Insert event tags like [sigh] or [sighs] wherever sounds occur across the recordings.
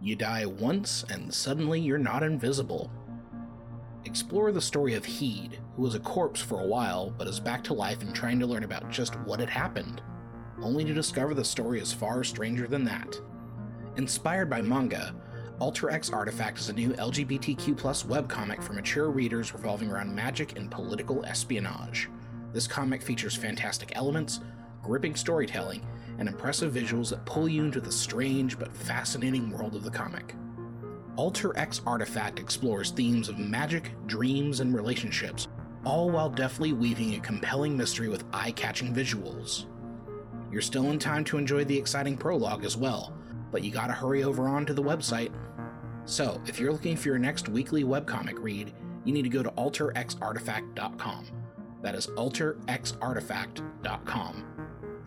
You die once, and suddenly you're not invisible. Explore the story of Heed, who was a corpse for a while but is back to life and trying to learn about just what had happened, only to discover the story is far stranger than that. Inspired by manga, Alter X Artifact is a new LGBTQ webcomic for mature readers revolving around magic and political espionage. This comic features fantastic elements, gripping storytelling, and impressive visuals that pull you into the strange but fascinating world of the comic. Alter X Artifact explores themes of magic, dreams, and relationships, all while deftly weaving a compelling mystery with eye catching visuals. You're still in time to enjoy the exciting prologue as well, but you gotta hurry over on to the website. So, if you're looking for your next weekly webcomic read, you need to go to alterxartifact.com. That is alterxartifact.com.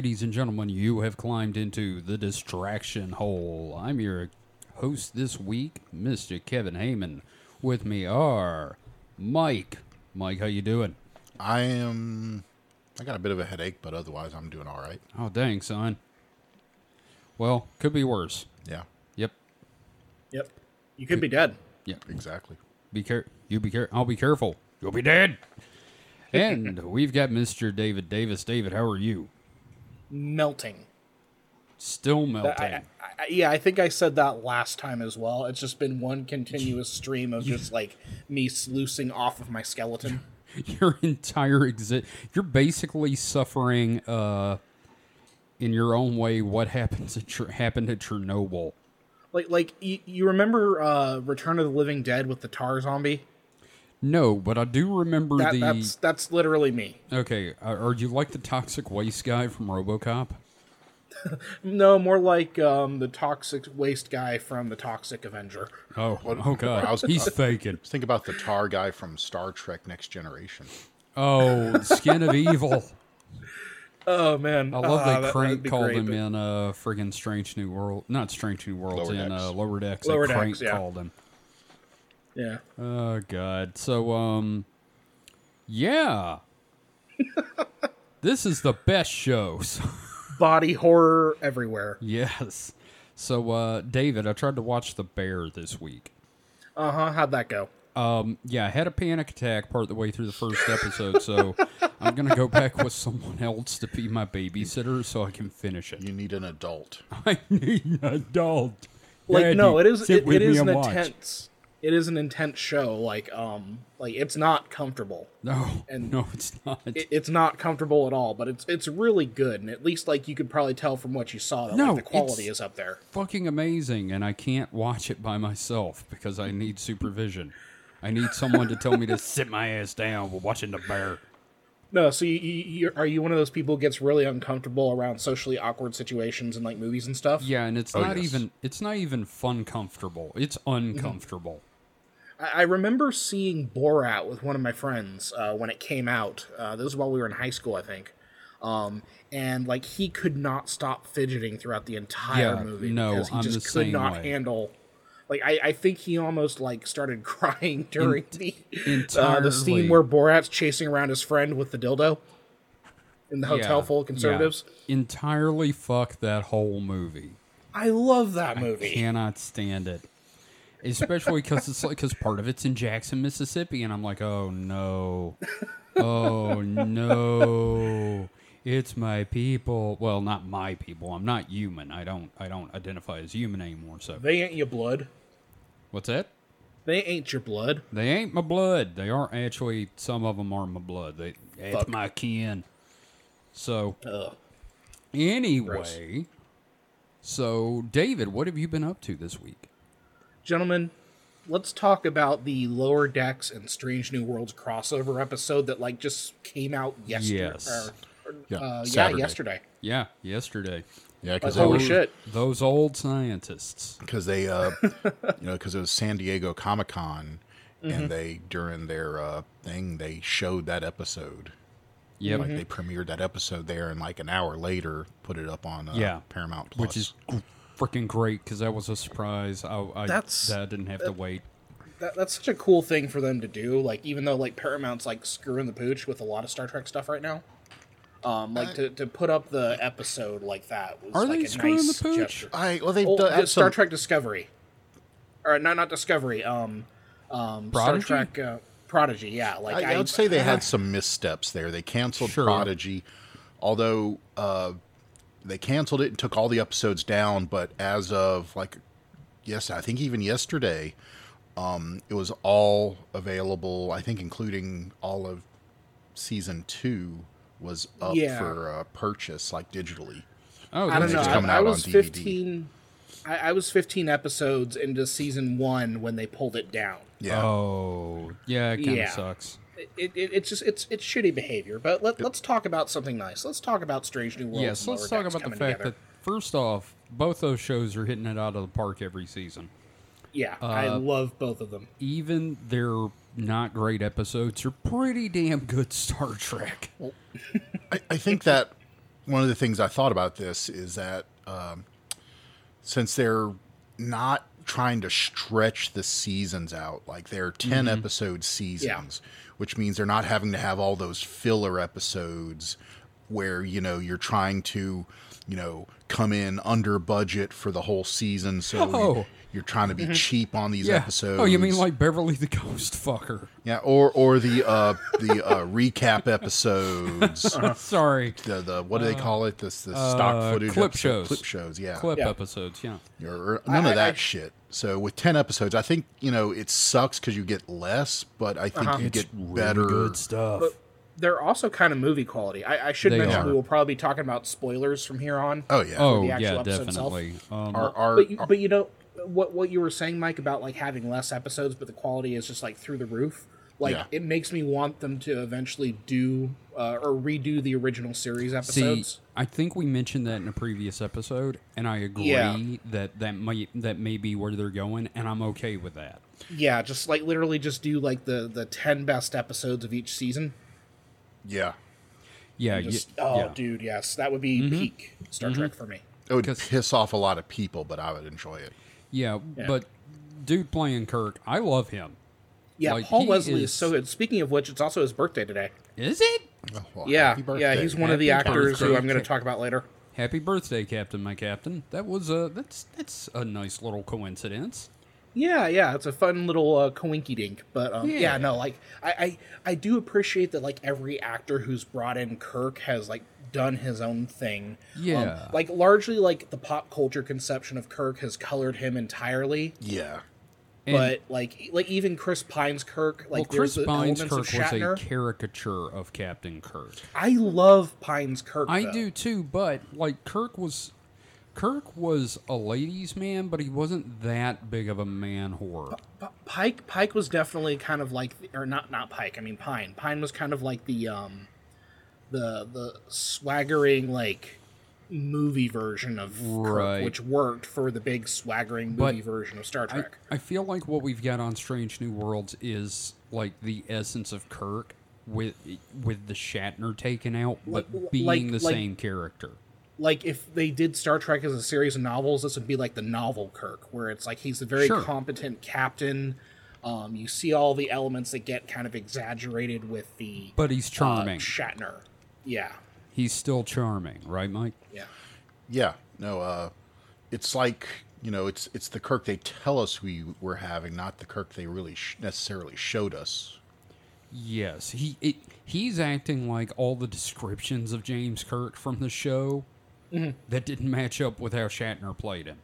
Ladies and gentlemen, you have climbed into the distraction hole. I'm your host this week, Mr. Kevin Heyman. With me are Mike. Mike, how you doing? I am. I got a bit of a headache, but otherwise I'm doing all right. Oh, dang, son. Well, could be worse. Yeah, Yep. Yep. You could be dead. Yep. exactly. Be care. You be care. I'll be careful. You'll be dead. [laughs] and we've got Mr. David Davis. David, how are you? Melting. Still melting. I, I, yeah, I think I said that last time as well. It's just been one continuous [laughs] stream of just like me sluicing off of my skeleton. [laughs] your entire exist. You're basically suffering, uh, in your own way, what happens at happened at Chernobyl. Like, like you, you remember uh, Return of the Living Dead with the tar zombie? No, but I do remember That, the. That's that's literally me. Okay, are are you like the toxic waste guy from RoboCop? [laughs] No, more like um, the toxic waste guy from the Toxic Avenger. Oh, oh god, I was- he's faking. Just think about the tar guy from Star Trek Next Generation. Oh, skin of [laughs] evil. Oh man, I love Ah, that that'd Crank be called great, him but- in uh friggin' Strange New World, not Strange New Worlds, Lower in Decks. uh, Lower Decks. Lower that Crank Decks, yeah. called him. Yeah, Oh god. So um yeah. [laughs] this is the best shows. [laughs] body horror everywhere. yes. So uh David, I tried to watch The Bear this week. Uh huh. How'd that go? Um yeah, I had a panic attack part of the way through the first episode, so [laughs] I'm going to go back with someone else to be my babysitter so I can finish it. You need an adult. I need an adult. Like Daddy, no, it is sit it, with it me is an and watch. intense. It is an intense show. Like um, like it's not comfortable. No, and no, it's not. It, it's not comfortable at all. But it's it's really good, and at least like you could probably tell from what you saw that No, like, the quality it's- is up there. fucking amazing, and I can't watch it by myself because I need supervision. I need someone to tell me to sit my ass down while watching the bear. No, so you, you, you are you one of those people who gets really uncomfortable around socially awkward situations in like movies and stuff? Yeah, and it's Oh, not yes. even it's not even fun comfortable. It's uncomfortable. I I remember seeing Borat with one of my friends uh, when it came out. Uh, this was while we were in high school, I think. Um, and like he could not stop fidgeting throughout the entire Yeah, movie no, because he I'm just could not way. handle. Like I, I think he almost like started [laughs] crying during the uh, the scene where Borat's chasing around his friend with the dildo in the hotel Yeah, full of conservatives. yeah. entirely fuck that whole movie. I love that movie. I Cannot stand it. Especially because it's like because part of it's in Jackson, Mississippi, and I'm like, oh no, oh no, it's my people. Well, not my people. I'm not human. I don't. I don't identify as human anymore. So They ain't your blood. what's that? They ain't your blood. They ain't my blood. They aren't actually. Some of them are my blood. They it's Fuck. my kin. So Ugh. anyway, so David, what have you been up to this week? Gentlemen, let's talk about the Lower Decks and Strange New Worlds crossover episode that like just came out yesterday. Yes. Or, or, Yeah, uh, yeah, yesterday. Yeah, yesterday. Yeah, Like, because holy they, shit! Those old scientists. because they, uh, [laughs] you know, because it was San Diego Comic Con, Mm-hmm. and they during their uh, thing they showed that episode. Yeah, Like they premiered that episode there, and like an hour later put it up on uh, Yeah. Paramount Plus. Which is freaking great because that was a surprise. I, I, That's- that I didn't have to wait. That, that's such a cool thing for them to do. Like, even though like Paramount's like screwing the pooch with a lot of Star Trek stuff right now, um, like to, to put up the episode like that was Are like they a screwing nice the pooch? gesture. I well they've Oh, done Star some- Trek Discovery, or not not Discovery. Um, um, Prodigy? Star Trek uh, Prodigy. Yeah, like I, I would say they had some missteps there. They canceled Sure. Prodigy, although uh, they canceled it and took all the episodes down. But as of like, yes, I think even yesterday, um, it was all available. I think including all of season two was up Yeah. for uh, purchase, like digitally. Oh, I don't that's know. It's I, coming I was on fifteen. I, I was fifteen episodes into season one when they pulled it down. Yeah, Oh, yeah, it kind of Yeah. sucks. It, it, it's just it's it's shitty behavior. But let, let's talk about something nice. Let's talk about Strange New Worlds. Yes, let's talk about the fact together. that first off, both those shows are hitting it out of the park every season. yeah, I uh, love both of them. Even their not great episodes are pretty damn good Star Trek. I, I think that one of the things I thought about this is that um, since they're not trying to stretch the seasons out, like they're 10 episode seasons, which means they're not having to have all those filler episodes where, you know, you're trying to, you know, come in under budget for the whole season. So you- Oh. you're trying to be cheap on these Yeah. episodes. Oh, you mean like Beverly the Ghost Fucker? yeah, or or the uh the uh [laughs] recap episodes. [laughs] Sorry, the the what do they call it? This the stock uh, footage clip episode- shows. clip shows, yeah, clip Yeah. episodes. Yeah. Or- or none I- of that I- shit. So with ten episodes, I think you know it sucks because you get less, but I think you get better. good stuff. But they're also kind of movie quality. I, I should They mention are. we will probably be talking about spoilers from here on. oh yeah, oh the yeah, definitely. Um, our, our, but you, but you know what what you were saying, Mike, about like having less episodes, but the quality is just like through the roof. Like Yeah. it makes me want them to eventually do uh, or redo the original series episodes. See, episodes. I think we mentioned that in a previous episode, and I agree Yeah. that that might that may be where they're going, and I'm okay with that. yeah, just like literally just do like the the ten best episodes of each season. yeah, Yeah, y- oh, yeah. dude, yes, that would be peak Star Trek for me. it would 'Cause- piss off a lot of people, but I would enjoy it. yeah, Yeah. But dude playing Kirk, I love him. Yeah, Like, Paul Wesley is... is- so good. Speaking of which, it's also his birthday today. Is it? Oh, well, Yeah, happy yeah, he's one of the Happy actors who. I'm going to talk about later. Happy birthday, Captain, my captain. That was a that's that's a nice little coincidence. Yeah, yeah, it's a fun little uh, coinky dink. But um, yeah. Yeah. no, like I, I, I do appreciate that. Like every actor who's brought in Kirk has like done his own thing. Um, Yeah. like largely, like the pop culture conception of Kirk has colored him entirely. Yeah, And, but like, like even Chris Pine's Kirk, like well, Chris Pine's Kirk was a caricature of Captain Kirk. I love Pine's Kirk. I though. do too, but like Kirk was Kirk was a ladies' man, but he wasn't that big of a man whore. P- Pike Pike was definitely kind of like or not not Pike I mean Pine Pine was kind of like the um the the swaggering like movie version of Kirk which worked for the big swaggering But movie version of Star Trek. I feel like what we've got on Strange New Worlds is like the essence of Kirk with with the Shatner taken out, but Like- being like- the like- same character. like if they did Star Trek as a series of novels this would be like the novel Kirk where it's like he's a very Sure. competent captain um you see all the elements that get kind of exaggerated with the But he's uh, charming. Shatner. Yeah. He's still charming, right, Mike? Yeah. yeah. No, uh, it's like you know, it's it's the Kirk they tell us we were having, not the Kirk they really sh- necessarily showed us. Yes, he it, he's acting like all the descriptions of James Kirk from the show Mm-hmm. that didn't match up with how Shatner played him.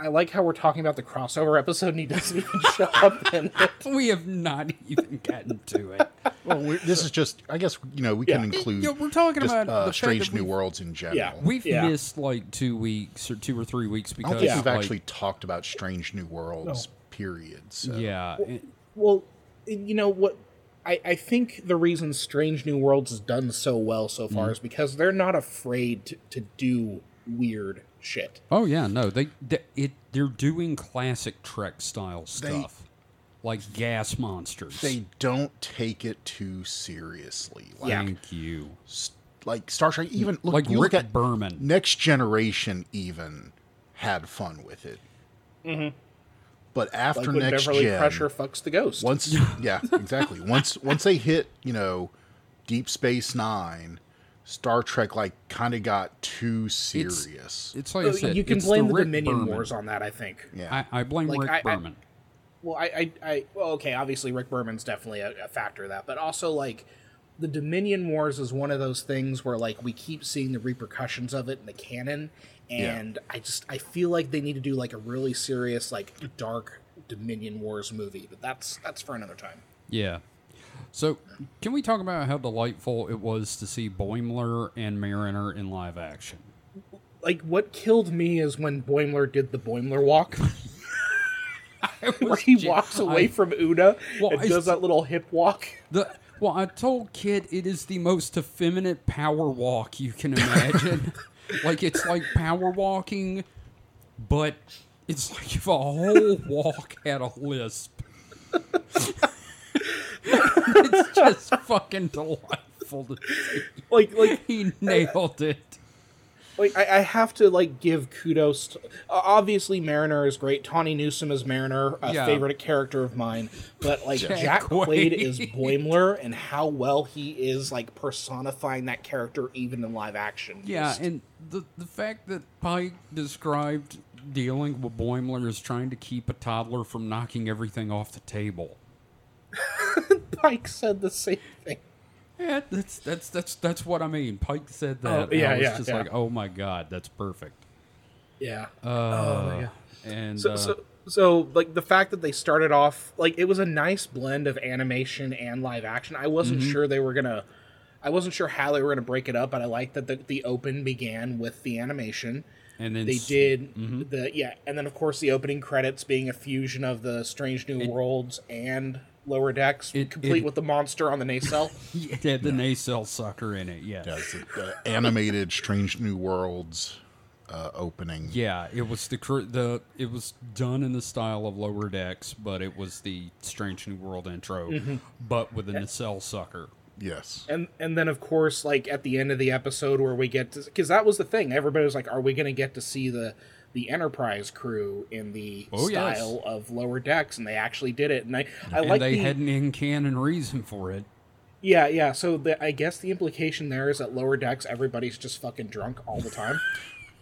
I like how we're talking about the crossover episode and he doesn't even [laughs] show up in it. We have not even gotten to it. Well, we're, this is just, I guess, you know, we can include Yeah, we're talking just, about uh, fact Strange New Worlds in general. Yeah. We've Yeah. missed like two weeks or two or three weeks I because don't think we've like, actually talked about Strange New Worlds, period. So. yeah, it- Well, you know what? I, I think the reason Strange New Worlds has done so well so far is because they're not afraid to, to do weird shit. Oh yeah, no, they, they it they're doing classic Trek style stuff, like gas monsters. They don't take it too seriously. Like, Thank you. s- like Star Trek, even look, Like you look Rick at Berman. Next Generation, even had fun with it. Mm-hmm. But after Like next Beverly gen, Crusher fucks the ghost. once [laughs] yeah, exactly. Once once they hit, you know, Deep Space Nine, Star Trek like kind of got too serious. It's like I Uh, said, you can blame the, Rick Dominion Berman. Wars on that. I think. yeah. I, I blame Like, Rick I- I- Berman. Well, I, I, I well, okay. Obviously, Rick Berman's definitely a, a factor of that, but also like the Dominion Wars is one of those things where like we keep seeing the repercussions of it in the canon, and I just I feel like they need to do like a really serious like dark Dominion Wars movie, but that's that's for another time. Yeah. So, can we talk about how delightful it was to see Boimler and Mariner in live action? Like what killed me is when Boimler did the Boimler walk. [laughs] [laughs] Where he ju- walks away I- from Una Well, and I does that little hip walk. The well, I told Kid it is the most effeminate power walk you can imagine. [laughs] like it's like power walking, but it's like if a whole walk had a lisp. [laughs] it's just fucking delightful to see. Like like [laughs] He nailed it. like I, I have to like give kudos to uh, obviously mariner is great tawny Newsome is mariner a Yeah. favorite character of mine but like Jack jack, quaid. Quaid. is boimler and how well he is like personifying that character even in live action Yeah, Just- and the the fact that Pike described dealing with Boimler as trying to keep a toddler from knocking everything off the table. [laughs] [laughs] pike said the same thing Yeah, that's that's that's that's what I mean. Pike said that. Oh, yeah, I was yeah, just yeah. like, oh my god, that's perfect. yeah Uh, yeah. And so, uh, so so like the fact that they started off like it was a nice blend of animation and live action i wasn't Mm-hmm. sure they were gonna i wasn't sure how they were gonna break it up but i liked that the, the open began with the animation and then they did the yeah and then of course the opening credits being a fusion of the strange new worlds and lower decks It- complete it- with the monster on the nacelle [laughs] It had the nacelle sucker in it. Yes. Yeah, it's the uh, animated Strange New Worlds uh, opening. Yeah, it was the the it was done in the style of Lower Decks, but it was the Strange New World intro, Mm-hmm. but with a nacelle sucker. Yes. and and then of course like at the end of the episode where we get to because that was the thing everybody was like are we going to get to see the the enterprise crew in the Oh, yes. style of lower decks and they actually did it and i i and like they the, had an in canon reason for it. yeah yeah so the, i guess the implication there is that lower decks everybody's just fucking drunk all the time [laughs]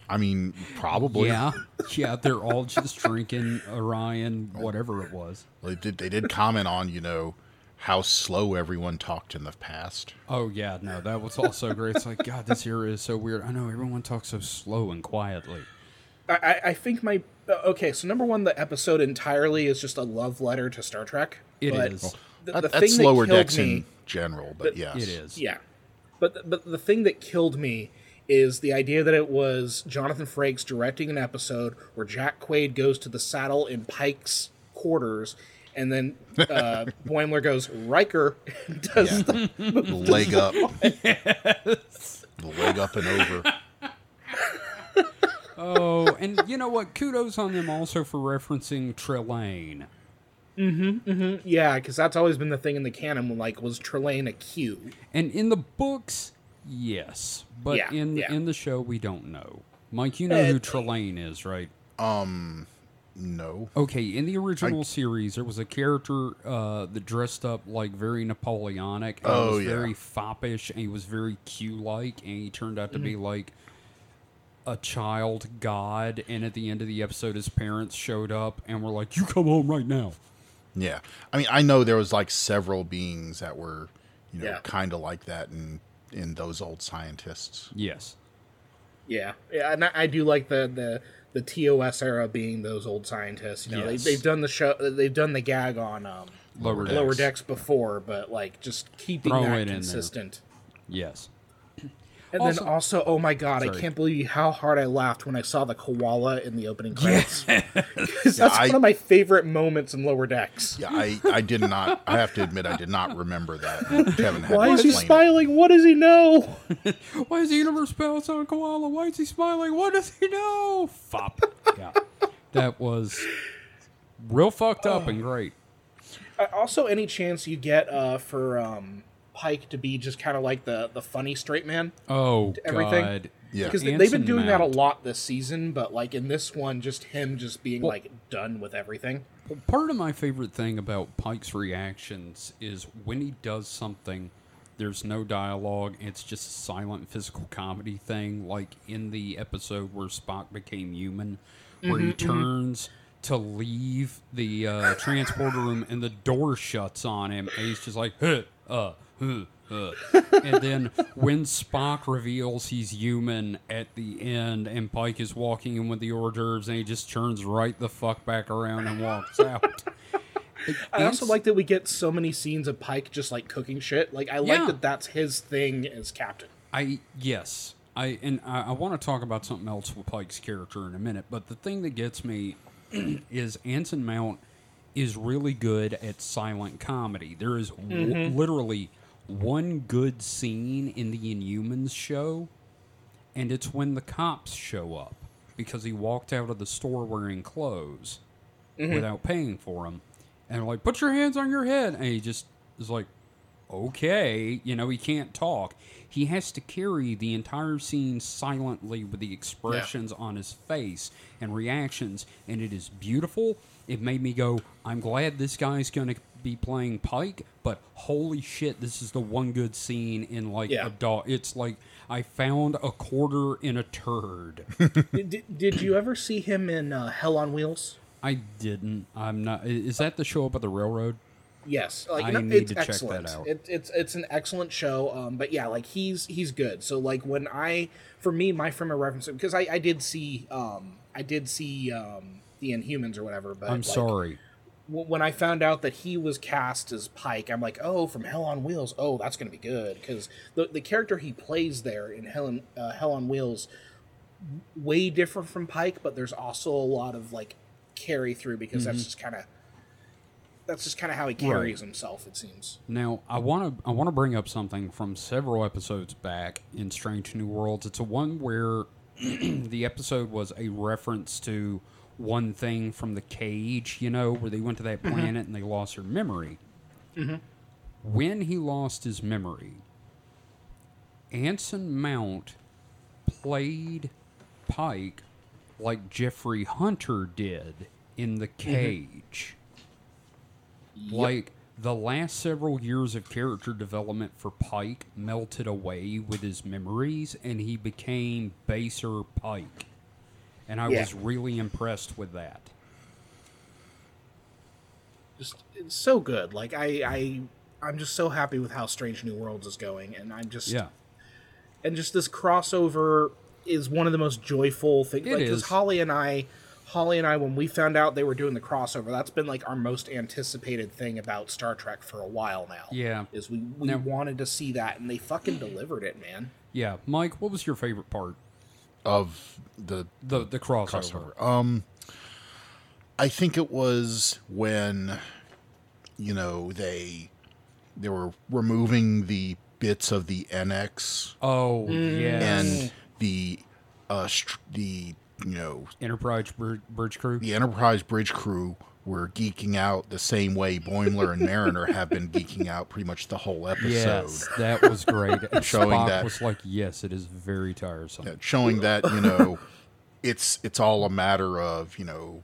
I mean, probably. Yeah, yeah, they're all just drinking Orion, whatever it was. They did. They did comment on you know how slow everyone talked in the past. Oh yeah, no, that was also great. It's like God, this era is so weird. I know everyone talks so slow and quietly. I, I I think my uh, okay. So number one, the episode entirely is just a love letter to Star Trek. It but is. The, That, the that's thing that lower decks me, in general, but yes, It is. Yeah, but but the thing that killed me is the idea that it was Jonathan Frakes directing an episode where Jack Quaid goes to the saddle in Pike's quarters, and then uh, [laughs] Boimler goes Riker and does the, The leg up, [laughs] the leg up and over. [laughs] Oh, and you know what? Kudos on them also for referencing Trelane. Mm-hmm. Yeah, because that's always been the thing in the canon. Like, was Trelane a Q? And in the books, yes, but Yeah, in yeah. in the show, we don't know. Mike, you know Uh, who Trelane is, right? Um, no, Okay, in the original series, there was a character uh, that dressed up like very Napoleonic. And Oh, was yeah. very foppish, and he was very Q-like, and he turned out to be like a child god. And at the end of the episode, his parents showed up and were like, "You come home right now." yeah. I mean, I know there was like several beings that were, you know, Yeah. kind of like that in in those old scientists. Yes. Yeah, yeah, and I, I do like the the the TOS era being those old scientists. You know, Yes. they, they've done the show, they've done the gag on um, Lower lower Decks. decks before, but like just keeping Throw it in that there. consistent. Yes. And Also- then also, oh my god, I can't believe how hard I laughed when I saw the koala in the opening credits. [laughs] Yeah, that's I- one of my favorite moments in Lower Decks. Yeah, I, I did not. I have to admit, I did not remember that. [laughs] Kevin had Why is he explain it. smiling? What does he know? [laughs] Why is the universe balanced on a koala? Why is he smiling? What does he know? Fop. Yeah. That was real fucked up and great. Uh, also, any chance you get uh, for um, Pike to be just kind of like the the funny straight man? Oh to everything. god. Yeah. Because they've been doing that a lot this season, but like in this one, just him just being Well- like done with everything. Part of my favorite thing about Pike's reactions is when he does something, there's no dialogue. It's just a silent physical comedy thing, like in the episode where Spock became human, where he turns to leave the uh, transporter room and the door shuts on him, and he's just like, huh, uh, huh, uh. and then when Spock reveals he's human at the end, and Pike is walking in with the hors d'oeuvres, and he just turns right the fuck back around and walks out. [laughs] I also like that we get so many scenes of Pike just like cooking shit. Like I like Yeah. that that's his thing as captain. I yes, I and I, I want to talk about something else with Pike's character in a minute. But the thing that gets me [clears throat] is Anson Mount is really good at silent comedy. There is w- mm-hmm. literally one good scene in the Inhumans show, and it's when the cops show up because he walked out of the store wearing clothes mm-hmm. without paying for them, and they're like, "Put your hands on your head," and he just is like, okay, you know, he can't talk. He has to carry the entire scene silently with the expressions on his face and reactions, and it is beautiful. It made me go, I'm glad this guy's going to be playing Pike, but holy shit, this is the one good scene in like Yeah. a dog. It's like I found a quarter in a turd. [laughs] did, did, you ever see him in uh, Hell on Wheels? I didn't. I'm not. Is that the show up at the railroad? Yes, like I no, need it's to check that out. It, it's it's an excellent show. Um, but yeah, like he's he's good. So like when I for me my frame of reference because I I did see um I did see um the Inhumans or whatever. But I'm like, sorry. w- when I found out that he was cast as Pike, I'm like, oh, from Hell on Wheels. Oh, that's gonna be good because the the character he plays there in Hell on, uh, Hell on Wheels way different from Pike, but there's also a lot of like carry through because that's just kind of that's just kind of how he carries himself. It seems. Now, I want to I want to bring up something from several episodes back in Strange New Worlds. It's a one where [clears throat] the episode was a reference to one thing from the cage, you know, where they went to that mm-hmm. planet and they lost their memory. Mm-hmm. When he lost his memory, Anson Mount played Pike like Jeffrey Hunter did in the mm-hmm. cage. Like the last several years of character development for Pike melted away with his memories, and he became baser Pike. And I Yeah. was really impressed with that. just it's so good. Like I, I, I'm just so happy with how Strange New Worlds is going, and I'm just Yeah. and just this crossover is one of the most joyful things. It like, 'cause is. Holly and I, Holly and I, when we found out they were doing the crossover, that's been like our most anticipated thing about Star Trek for a while now. Yeah. is we we Now- wanted to see that, and they fucking delivered it, man. Yeah. Mike, what was your favorite part? Of the The the crossover. crossover. Um, I think it was when, you know, they they were removing the bits of the NX Oh, yeah, and the uh str- the you know Enterprise Bridge, Bridge Crew. the Enterprise bridge crew were geeking out the same way Boimler and Mariner have been geeking out pretty much the whole episode. Yes, that was great. [laughs] And Showing Spock that- was like, "Yes, it is very tiresome." Yeah, showing that you know it's it's all a matter of you know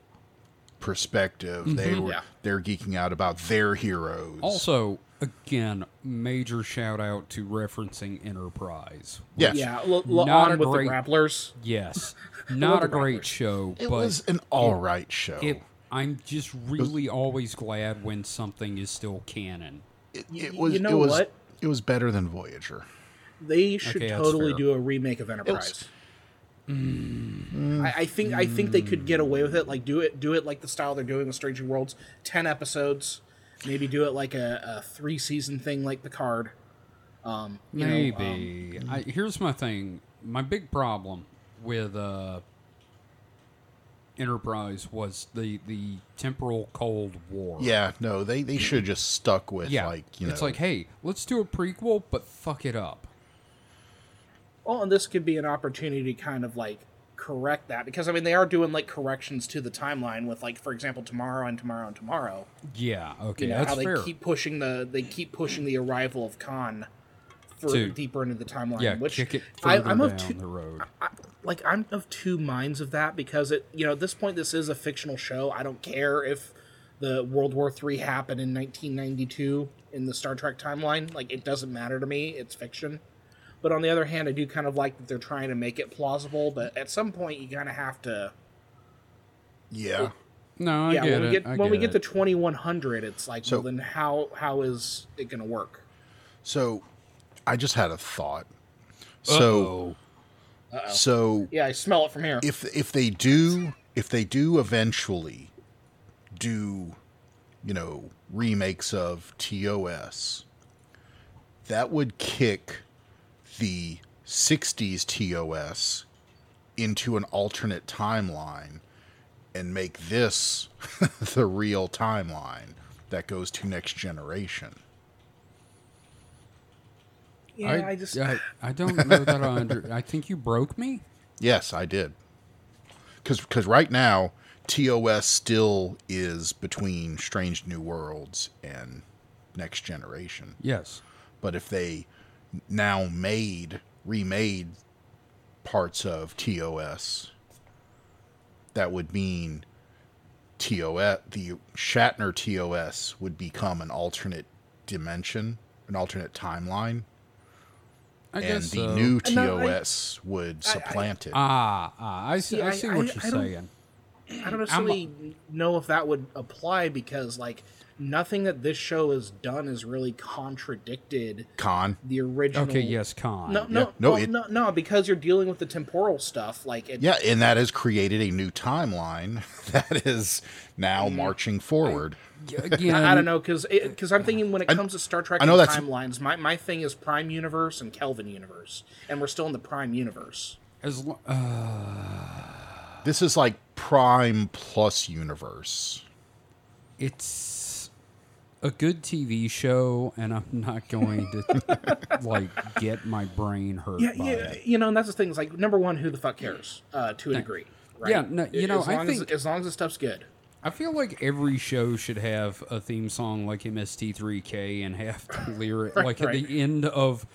perspective mm-hmm. they were Yeah. they're geeking out about their heroes Also, again, major shout out to referencing Enterprise. yes Yeah, l- l- Not on a with great- the grapplers. Yes, [laughs] not a great Grapplers. show, it but was an all right show it, I'm just really always glad when something is still canon. it, it was you know it was what? it was better than voyager They should Okay, totally do a remake of Enterprise. I, I think I think they could get away with it. Like do it do it like the style they're doing with Strange New Worlds, ten episodes. Maybe do it like a, a three season thing like Picard. Um, you know, um, Maybe. I, here's my thing. My big problem with uh, Enterprise was the the temporal Cold War. Yeah, no, they they should have just stuck with yeah. like you it's like, hey, let's do a prequel, but fuck it up. Well, and this could be an opportunity to kind of like correct that because I mean they are doing like corrections to the timeline with like for example tomorrow and tomorrow and tomorrow. Yeah, okay, You know that's how they fair. keep pushing the they keep pushing the arrival of Khan further To- deeper into the timeline. yeah, which kick it I, further I'm down of two, the road. I, like I'm of two minds of that because it you know at this point this is a fictional show. I don't care if the World War III happened in 1992 in the Star Trek timeline. Like it doesn't matter to me. It's fiction. But on the other hand, I do kind of like that they're trying to make it plausible. But at some point, you kind of have to. yeah. No, I yeah, get when we get I when we get get it. to 2100, it's like, So- well, then how how is it going to work? So, I just had a thought. So, Uh-oh. so Yeah, I smell it from here. if if they do if they do eventually do you know remakes of TOS that would kick the 60s TOS into an alternate timeline and make this [laughs] the real timeline that goes to next generation. Yeah, I, just I, I [laughs] don't know that I under. I think you broke me. Yes, I did. Because right now, TOS still is between Strange New Worlds and Next Generation. Yes. But if they now made, remade parts of TOS, that would mean TOS, the Shatner TOS would become an alternate dimension, an alternate timeline, I and the so. new No, I- TOS would supplant it. Ah, ah, I see. See, I I- see I- what you're I don't- saying. I don't necessarily know if that would apply because like nothing that this show has done has really contradicted Con. the original. Okay, yes, con. No, no, Yeah, no, no, it- no, no, because you're dealing with the temporal stuff. Like, it, Yeah, and that has created a new timeline [laughs] that is now Mm-hmm. marching forward. Again, I, I don't know because because I'm thinking when it comes to Star Trek I know and that's- timelines, my, my thing is Prime Universe and Kelvin Universe, and we're still in the Prime Universe. As lo- uh, This is like Prime Plus Universe. it's a good TV show, and I'm not going to [laughs] like get my brain hurt Yeah, by yeah, it. you know, and that's the thing. Is like number one, who the fuck cares? Uh, to a degree, right? Yeah, no, you know, as I think- as, as long as the stuff's good. I feel like every show should have a theme song like MST3K and have the [laughs] lyric like at right. the end of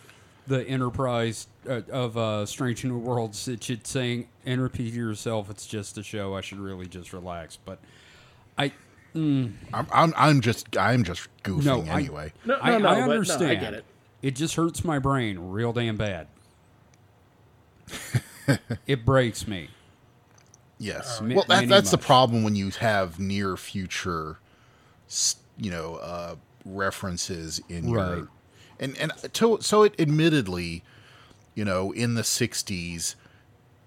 the Enterprise uh, of uh, Strange New Worlds. It should sing and repeat to yourself. It's just a show. I should really just relax. But I, I'm, I'm, I'm just I'm just goofing No, I- anyway. No, no, I, no, I but no, understand. I get it. It just hurts my brain real damn bad. [laughs] it breaks me. yes. Mi- well, that, many that's the problem when you have near future, you know, uh, references in Right. your, and and to, so it admittedly, you know, in the '60s,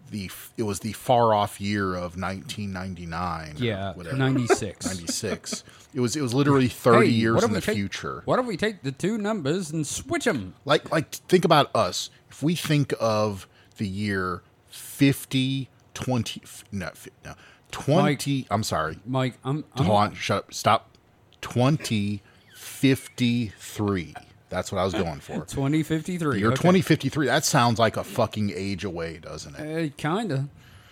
the it was the far off year of 1999. or Yeah, whatever. ninety six. 96. It was it was literally [laughs] 30 Hey, years in the take- future. What if we take the two numbers and switch them? Like like think about us. If we think of the year 50 20 no, no 20 I'm sorry. Mike, I'm, I'm Hold on, shut up. Stop. 2053. That's what I was going for. [laughs] 2053. Year okay. 2053. That sounds like a fucking age away, doesn't it? Uh, kinda.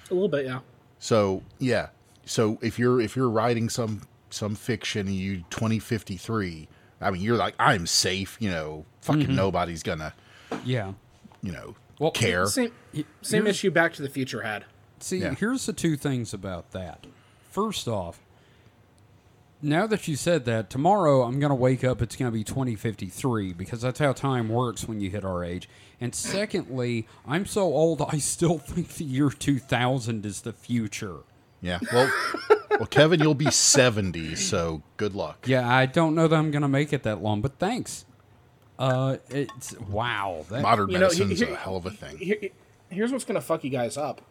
A little bit, yeah. So yeah. So if you're if you're writing some some fiction you 2053, I mean you're like I'm safe, you know, fucking Mm-hmm. nobody's gonna, Yeah. you know, Well, care. Same, same here's- issue Back to the Future had. See, Yeah. here's the two things about that. First off, now that you said that, tomorrow I'm going to wake up, it's going to be 2053 because that's how time works when you hit our age. And secondly, I'm so old, I still [laughs] think the year 2000 is the future. Yeah. Well, well, Kevin, you'll be 70, so good luck. Yeah, I don't know that I'm going to make it that long, but thanks. Uh, it's wow. That, Modern You know, medicine's here- a hell of a thing. Here, here's what's gonna fuck you guys up.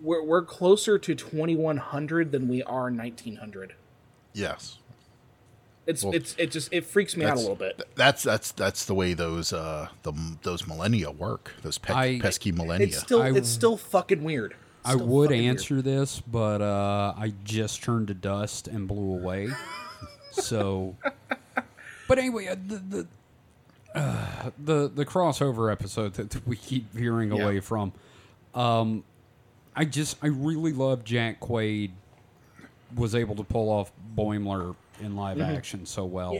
We're we're closer to 2100 than we are 1900. Yes. It's Well, it's it just it freaks me out a little bit. That's that's that's the way those uh the those millennia work. Those pe- I- pesky millennia. It's still I- it's still fucking weird. I Still would fucking weird. answer this, but uh, I just turned to dust and blew away. so, [laughs] but anyway, uh, the the, uh, the the crossover episode that we keep veering Yeah. away from. Um, I just I really love Jack Quaid was able to pull off Boimler in live Mm-hmm. action so well.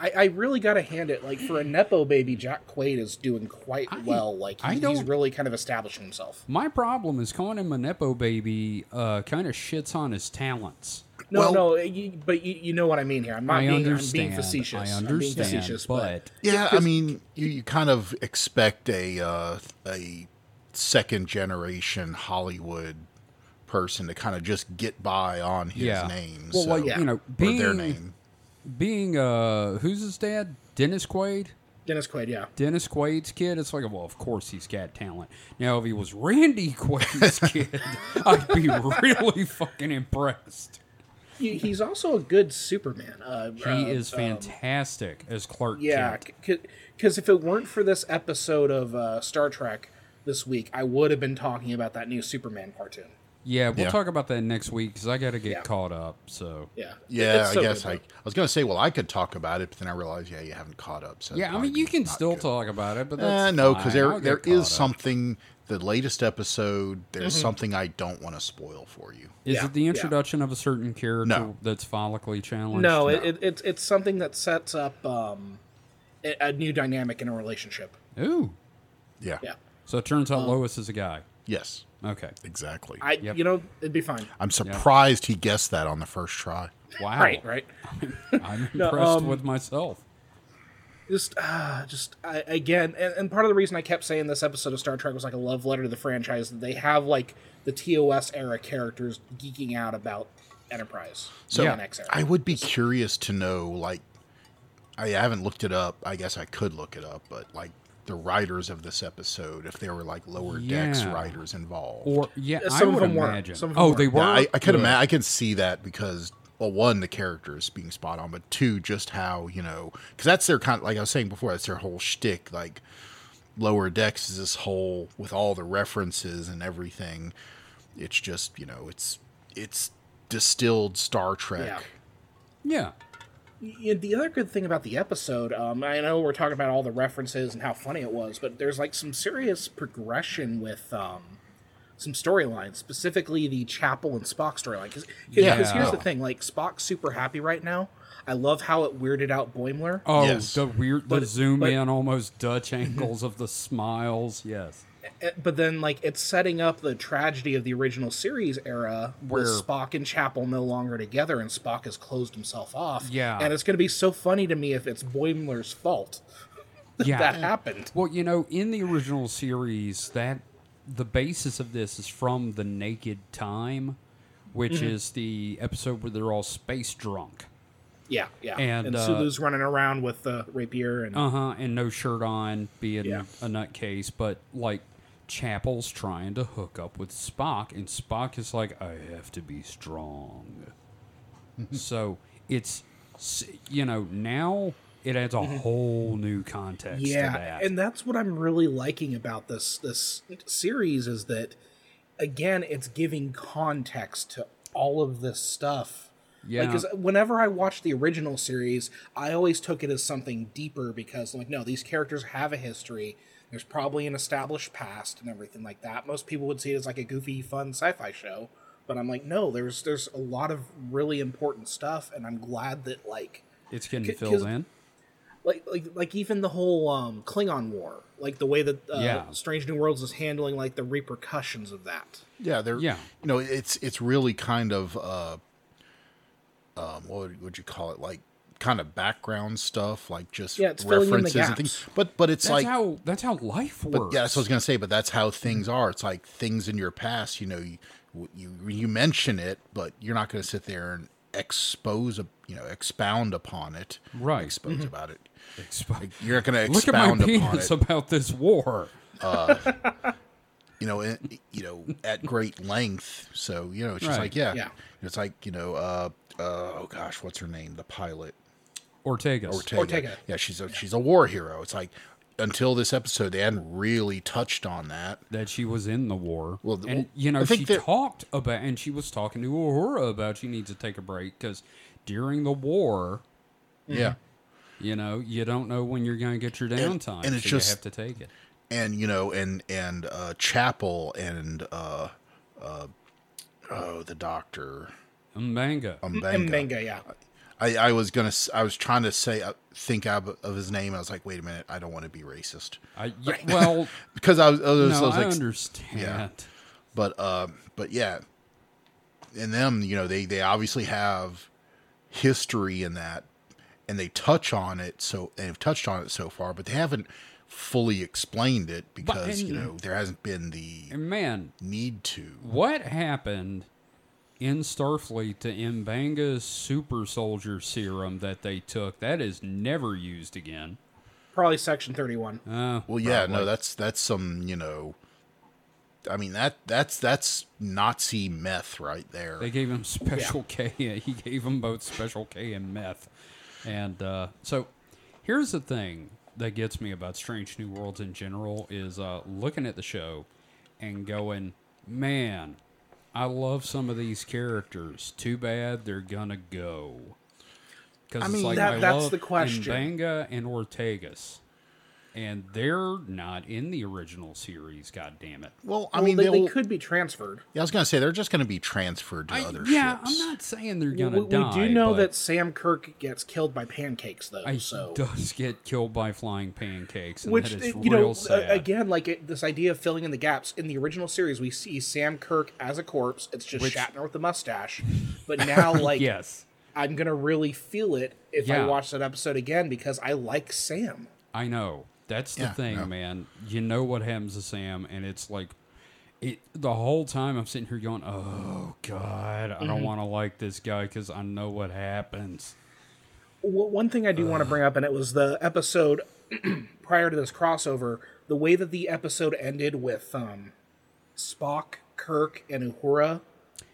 I, I really gotta hand it like for a nepo baby, Jack Quaid is doing quite well. Like I he, he's really kind of establishing himself. My problem is calling him a nepo baby. Uh, kind of shits on his talents. No, Well- no, you, but you, you know what I mean here. I'm not I being, understand. I'm being facetious. I I'm being understand, facetious, but yeah, I mean, you, you kind of expect a uh, a second generation Hollywood person to kind of just get by on his Yeah. name. Well, so, like, Yeah. you know, being their name. being uh, who's his dad? Dennis Quaid. Dennis Quaid, yeah. Dennis Quaid's kid. It's like, well, of course he's got talent. Now, if he was Randy [laughs] Quaid's kid, I'd be really fucking impressed. He, he's also a good Superman. Uh, He uh, is um, fantastic as Clark Yeah, Kent. because if it weren't for this episode of uh, Star Trek this week, I would have been talking about that new Superman cartoon. Yeah, we'll Yeah. talk about that next week because I got to get Yeah. caught up. So Yeah, Yeah, It's I so guess good, I, though. I was going to say, well, I could talk about it, but then I realized, yeah, you haven't caught up. So yeah, I mean, you can still good. talk about it, but Uh, that's no, because because there there is some. something. The latest episode, there's Mm-hmm. something I don't want to spoil for you. Is Yeah, it the yeah. introduction of a certain character No. that's follically challenged? No, it, No. it, it's it's something that sets up um, a, a new dynamic in a relationship. Ooh. Yeah. Yeah, So it turns out Lois is a guy. Yes. Okay. Exactly. I Yep. you know it'd be fine. I'm surprised he guessed that on the first try. Wow. Right, right. [laughs] I'm No, impressed um, with myself. just uh, just I, again and, and part of the reason i kept saying this episode of star trek was like a love letter to the franchise that they have like the tos era characters geeking out about enterprise So NX era. I would be curious to know, like, I haven't looked it up. I guess I could look it up, but like the writers of this episode, if there were like lower decks writers involved. Or yeah, Yeah, I some of would them weren't. imagine. Some of them oh, weren't. they were. Yeah, I, I can Good. imagine. I can see that because well, one, the characters being spot on, but two, just how you know, because that's their kind. Like I was saying before, that's their whole shtick. Like lower decks is this whole with all the references and everything. It's just you know, it's it's distilled Star Trek. Yeah. Yeah. Yeah, the other good thing about the episode, um, I know we're talking about all the references and how funny it was, but there's like some serious progression with um, some storylines, specifically the Chapel and Spock storyline. Because Yeah. here's the thing, like Spock's super happy right now. I love how it weirded out Boimler. Oh, Yes. the weird, the But- zoom but- in, almost Dutch angles [laughs] of the smiles. Yes. Eh, but then like it's setting up the tragedy of the original series era where Where- Spock and Chapel no longer together and Spock has closed himself off. Yeah. And it's going to be so funny to me if it's Boimler's fault [laughs] Yeah. that happened. Well, you know, in the original series, that the basis of this is from the Naked Time, which Mm-hmm. is the episode where they're all space drunk. Yeah, yeah. And, And, uh, Sulu's running around with the rapier and Uh huh. And no shirt on, being Yeah. a nutcase, but like Chapel's trying to hook up with Spock, and Spock is like, "I have to be strong." [laughs] so it's you know now it adds a [laughs] whole new context to yeah, that. and that's what I'm really liking about this this series is that again, it's giving context to all of this stuff. Yeah. Because whenever I watched the original series, I always took it as something deeper because, like, no, these characters have a history. There's probably an established past and everything like that. Most people would see it as like a goofy, fun sci-fi show, but I'm like, no, there's there's a lot of really important stuff, and I'm glad that like it's getting c- filled 'cause- in. like like like even the whole um Klingon war, like the way that uh, Yeah. Strange New Worlds is handling like the repercussions of that. Yeah, they're Yeah. You know, it's it's really kind of uh, um, what would, would you call it? Like kind of background stuff, like just Yeah, it's filling in the references and things. But but it's That's like how that's how life works. But yeah, that's what I was gonna say. But that's how things are. It's like things in your past. You know, you you, you mention it, but you're not gonna sit there and expose, a, you know, expound upon it. Right. Expose about it. Expo- You're not gonna Look at my expound upon penis it. about this war. [laughs] You know, in, you know, at great length. So you know, it's just Right. like yeah, Yeah. It's like you know, uh, uh, oh gosh, what's her name? The pilot. Ortega's. Ortega. Ortega. Yeah, she's a she's a war hero. It's like until this episode, they hadn't really touched on that. that she was in the war. Well, and you know, she that- talked about, and she was talking to Uhura about she needs to take a break because during the war, Yeah, you know, you don't know when you're going to get your downtime, and it's so just- you have to take it. and you know, and and uh, Chapel and uh, uh, oh, the doctor Mbanga. Mbenga. Mbenga, yeah. I, I was gonna. I was trying to say uh, think of, of his name. I was like, wait a minute, I don't want to be racist I, yeah, well, [laughs] because I was. I was, no, I was I like, understand. but uh, but yeah, and them, you know, they they obviously have history in that, and they touch on it. So they've touched on it so far, but they haven't fully explained it because you and- know there hasn't been the man, need to. what happened in Starfleet to M'Benga's super soldier serum that they took? That is never used again. Probably Section 31. Uh, Well, yeah, probably. no, that's that's some you know. I mean that that's that's Nazi meth right there. They gave him special K. [laughs] He gave them both special K and meth. And uh, so here's the thing that gets me about Strange New Worlds in general is uh, looking at the show and going, man, I love some of these characters. Too bad they're gonna go. Because I mean, like that- I that's love the question. M'Benga and Ortegas. And they're not in the original series, god damn it. well, I mean, they, they they'll- could be transferred. Yeah, I was gonna say they're just gonna be transferred to I- other yeah, ships. I'm not saying they're gonna we die. do know but that Sam Kirk gets killed by pancakes, though. I so, does get killed by flying pancakes, and which that is you real know, sad. again, like it, this idea of filling in the gaps in the original series, we see Sam Kirk as a corpse. It's just Which- Shatner with a mustache. But now, [laughs] like, yes, I'm gonna really feel it if I watch that episode again because I like Sam. I know. That's the Yeah, thing, no. man. You know what happens to Sam, and it's like, it. The whole time I'm sitting here going, "Oh God, I Mm-hmm. don't want to like this guy because I know what happens." Well, one thing I do want to bring up, and it was the episode [clears throat] prior to this crossover, the way that the episode ended with um, Spock, Kirk, and Uhura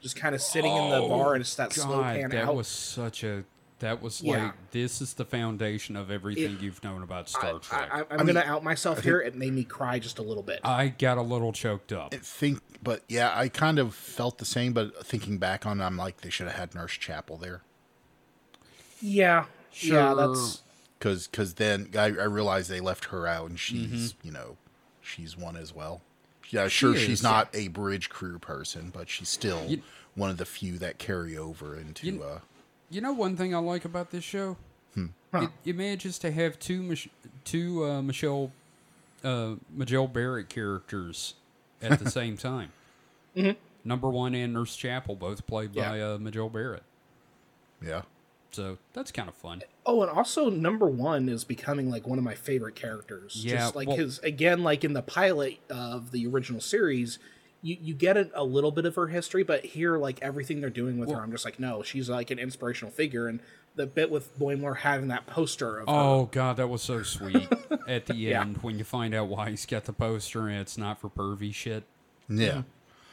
just kind of sitting in the bar, and it's that slow Oh, God, pan that out. was such a. That was Yeah. like this is the foundation of everything you've known about Star Trek. I, I, I'm going to out myself here. It made me cry just a little bit. I got a little choked up. I think, but yeah, I kind of felt the same. But thinking back on, it, I'm like they should have had Nurse Chapel there yeah, yeah, Sure. that's because because then I, I realized they left her out, and she's Mm-hmm. you know she's one as well. Yeah, sure, is, she's not a bridge crew person, but she's still You- one of the few that carry over into. You- uh, You know one thing I like about this show? It, it manages to have two Mich- two uh, Michelle uh, Majel Barrett characters at the [laughs] same time. Number one and Nurse Chapel, both played by Yeah. uh, Majel Barrett. yeah, So that's kind of fun. Oh, and also number one is becoming like one of my favorite characters. Yeah, just like well- his again, like in the pilot of the original series, you you get a, a little bit of her history, but here, like everything they're doing with her, I'm just like, no, she's like an inspirational figure. And the bit with Boimler having that poster of her, Oh god, that was so sweet [laughs] at the Yeah. end when you find out why he's got the poster and it's not for pervy shit. yeah. Mm-hmm.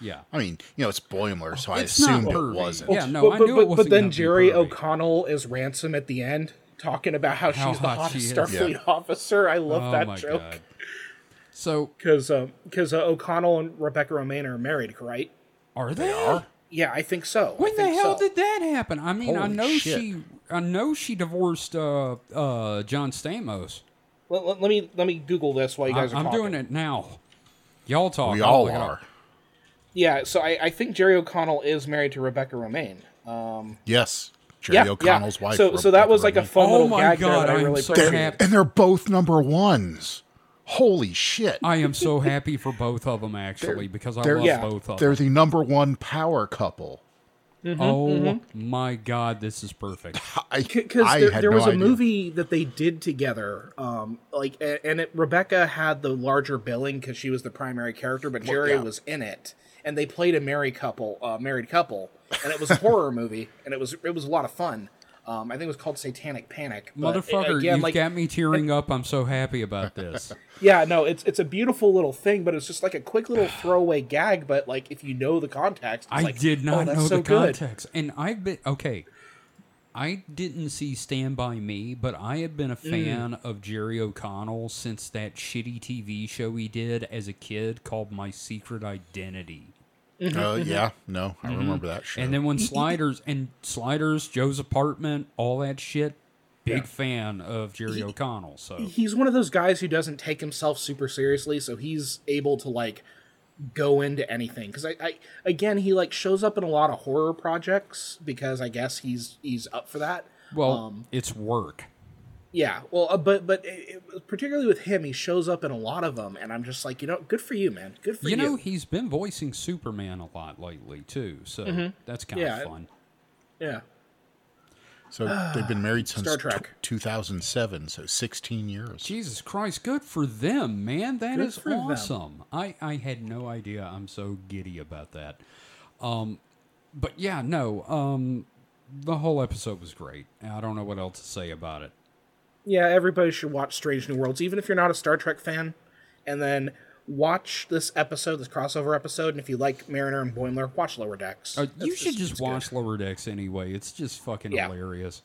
Yeah. I mean, you know, it's Boimler, so I It's not assumed it wasn't. Yeah, no, but, I but, knew but, it wasn't but then gonna be Jerry. O'Connell is ransom at the end, talking about how, How she's the hot hottest she. Starfleet Yeah. officer. I love oh that my joke god. So because because uh, O'Connell and Rebecca Romijn are married, right? are they? are? Yeah, I think so. I When the hell so. did that happen? I mean, I know shit. she, I know she divorced uh, uh, John Stamos. Let, let, let me let me Google this while you I, guys are I'm talking. doing it now. Y'all talk. We I'll all look it up. are. Yeah, so I, I think Jerry O'Connell is married to Rebecca Romijn. Um, Yes, Jerry yeah, O'Connell's yeah. wife. So so that Rebecca was like a Romijn. fun Oh little my gag there that I I'm really so happy. and they're both number ones. Holy shit! I am so happy for both of them actually because I love Yeah. both of them. They're the number one power couple. oh my god, this is perfect. [laughs] Because I there, had there no was a idea. movie that they did together um like and it, rebecca had the larger billing because she was the primary character but jerry yeah. was in it and they played a married couple uh married couple and it was a horror [laughs] movie and it was it was a lot of fun um i think it was called satanic panic Motherfucker, again, you've like got me tearing up. I'm so happy about this. [laughs] yeah no it's it's a beautiful little thing but it's just like a quick little [sighs] throwaway gag but like if you know the context it's I like, did oh, not that's know so the good. context, and I've been okay. I didn't see Stand By Me, but I had been a Mm. fan of Jerry O'Connell since that shitty TV show he did as a kid called My Secret Identity. Uh, yeah, no, I remember that show. Mm-hmm. And then when Sliders and Sliders, Joe's apartment, all that shit, big Yeah. fan of Jerry O'Connell. So he's one of those guys who doesn't take himself super seriously, so he's able to like go into anything. Because I, I, again, he like shows up in a lot of horror projects because I guess he's he's up for that. well, Um, it's work. Yeah, well, uh, but but it, it- particularly with him, he shows up in a lot of them, and I'm just like, you know, good for you, man. Good for You you. know, he's been voicing Superman a lot lately too, so that's kind Yeah. of fun. yeah, so they've been married since Star Trek. tw 2007, so 16 years. Jesus Christ, good for them, man. That Good is for them. awesome. I, I had no idea. I'm so giddy about that. Um, but yeah, no. Um, the whole episode was great. I don't know what else to say about it. Yeah. Everybody should watch Strange New Worlds, even if you're not a Star Trek fan, and then watch this episode, this crossover episode. And if you like Mariner and Boimler, watch Lower Decks. Uh, you should just it's watch good. Lower Decks anyway. It's just fucking Yeah. hilarious.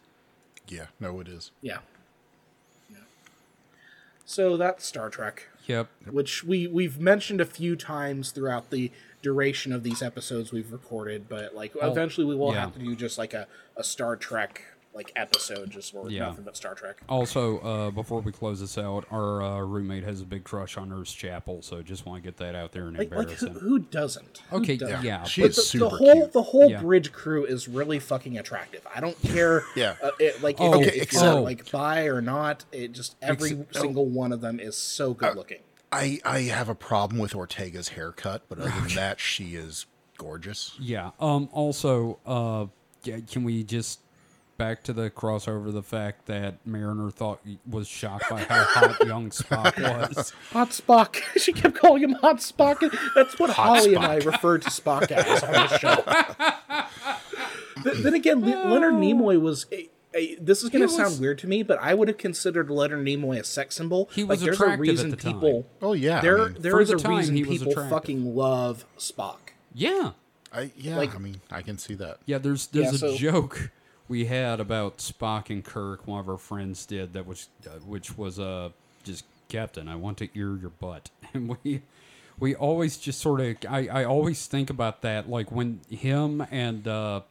Yeah, no, it is. Yeah. yeah. So that's Star Trek. Yep. which we we've mentioned a few times throughout the duration of these episodes we've recorded but like Oh, eventually we will yeah. have to do just like a, a star trek like episode just where Yeah. nothing but star trek Also, uh, before we close this out, our uh, roommate has a big crush on Nurse Chapel, so just want to get that out there and like, like embarrass who, him. who doesn't Who Okay, doesn't? yeah, she but is the, super the whole cute. the whole Yeah. bridge crew is really fucking attractive. I don't care. [laughs] Yeah. uh, it, like if, Oh, if Okay, you're except- like bi or not, it just every Ex- single one of them is so good looking. I, I have a problem with Ortega's haircut, but other than [laughs] that, she is gorgeous. Yeah. Um. Also, uh, can we just back to the crossover? The fact that Mariner thought was shocked by how hot [laughs] young Spock was. Hot Spock. [laughs] she kept calling him Hot Spock. That's what Hot Holly and I Spock. referred to Spock as on the show. [laughs] Th- then again, Le- Leonard oh. Nimoy was. A, a, this is going to sound weird to me, but I would have considered Leonard Nimoy a sex symbol. He was like, there's a attractive at reason the time. people. Oh yeah, There, I mean, there For is the a time, reason he people attractive. fucking love Spock. Yeah. I, yeah, like- I mean, I can see that. Yeah. There's there's Yeah, a so- joke we had about Spock and Kirk. One of our friends did that was uh, which was uh just Captain. I want to ear your butt, [laughs] and we. We always just sort of, I, I always think about that, like when him and uh,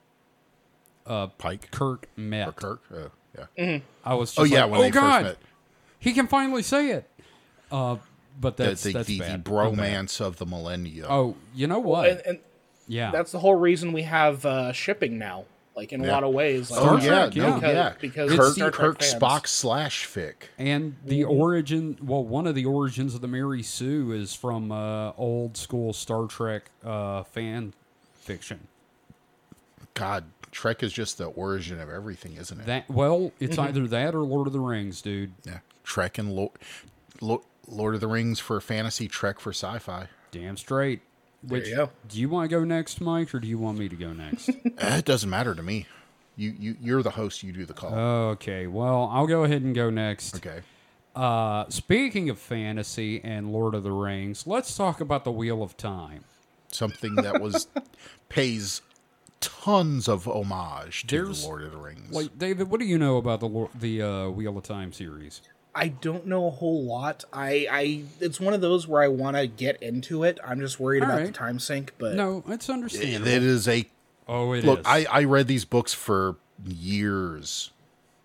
uh, Pike Kirk met. or Kirk. Uh, yeah. Mm-hmm. I was just Oh yeah, like, when oh they god, first met, he can finally say it. Uh, but the, that's the, that's the, the bad. bromance of the millennium. Oh, you know what? And, and yeah, that's the whole reason we have uh, shipping now. Like in a lot of ways. Like, Oh Star yeah, Trek, no, yeah. Because- yeah. because Kirk, Star Trek Kirk Spock slash fic. and the origin. Well, one of the origins of the Mary Sue is from uh, old school Star Trek uh, fan fiction. God, Trek is just the origin of everything, isn't it? That well, it's Mm-hmm. either that or Lord of the Rings, dude. yeah, Trek and Lo- Lo- Lord of the Rings for fantasy, Trek for sci-fi. Damn straight. Which you go. do you want to go next, Mike, or do you want me to go next? [laughs] It doesn't matter to me. You you you're the host. You do the call. okay, well, I'll go ahead and go next. okay. Uh, speaking of fantasy and Lord of the Rings, let's talk about the Wheel of Time. Something that was [laughs] pays tons of homage to There's- the Lord of the Rings. Like David, what do you know about the the uh, Wheel of Time series? I don't know a whole lot. I, I it's one of those where I want to get into it. I'm just worried All about right. the time sink. But No, it's it, understandable. it is a oh, it is. look. I I read these books for years.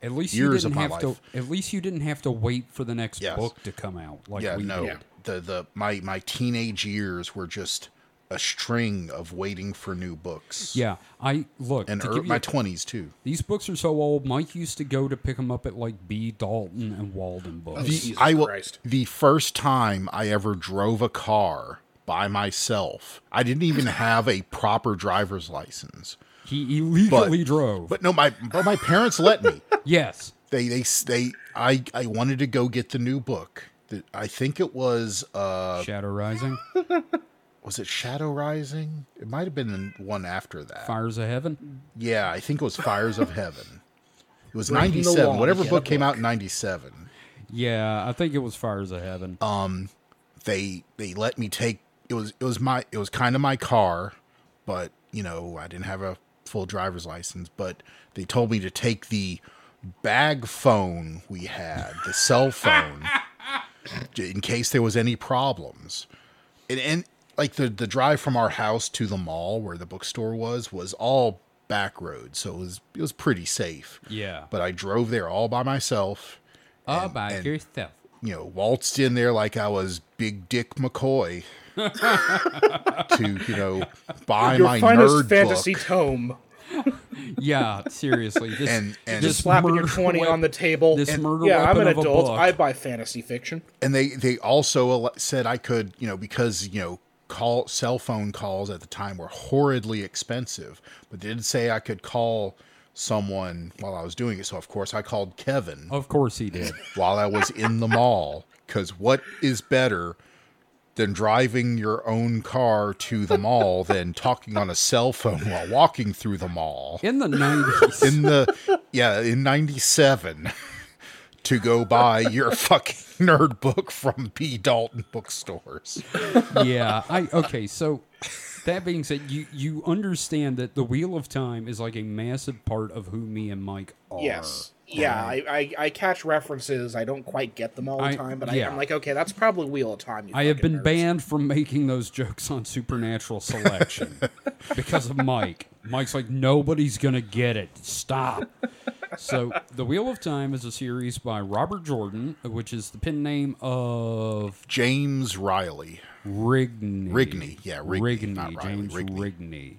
at least you years didn't of my have life. to. At least you didn't have to wait for the next Yes. book to come out. Like yeah, we no. did. The the my my teenage years were just a string of waiting for new books. Yeah, I look and to er, my twenties too. These books are so old. Mike used to go to pick them up at like B. Dalton and Walden books. Oh, The, Jesus I will, Christ. the first time I ever drove a car by myself, I didn't even [laughs] have a proper driver's license. he illegally drove. But no, my but my parents let me. [laughs] yes, They they they I I wanted to go get the new book. The- I think it was uh Shadow Rising, [laughs] was it Shadow Rising? It might have been the one after that. Fires of Heaven. Yeah, I think it was Fires of Heaven. It was Breaking 97. Whatever get book came out in 97. Yeah, I think it was Fires of Heaven. Um, They they let me take it was it was my it was kind of my car, but you know, I didn't have a full driver's license, but they told me to take the bag phone we had, the cell phone, [laughs] in case there was any problems. And, and like the the drive from our house to the mall where the bookstore was was all back roads, so it was it was pretty safe. Yeah. But I drove there all by myself. All and- by and- yourself. you know, waltzed in there like I was Big Dick McCoy [laughs] to, you know, buy Your my finest nerd fantasy book. tome. Yeah, seriously. This, And- and- this Just slapping your twenty wep- on the table. this murder yeah, I'm an adult. I buy fantasy fiction. And they they also said I could, you know, because you know, call cell phone calls at the time were horridly expensive, but they did say I could call someone while I was doing it. So of course I called Kevin Of course he did. [laughs] while I was in the mall because what is better than driving your own car to the mall [laughs] than talking on a cell phone while walking through the mall In the 90s. in the yeah in 97 [laughs] to go buy your [laughs] fucking nerd book from B Dalton bookstores. yeah. I okay, so that being said, you you understand that the Wheel of Time is like a massive part of who me and Mike are. Yes. Yeah, I, I, I catch references. I don't quite get them all the I- time, but yeah. I, I'm like, okay, that's probably Wheel of Time. You I have been nerds. banned from making those jokes on Supernatural Selection [laughs] because of Mike. Mike's like, nobody's gonna get it. Stop. So, The Wheel of Time is a series by Robert Jordan, which is the pen name of James Riley. Rigney. Rigney, yeah, Rigney, Rigney, not Riley, James Rigney.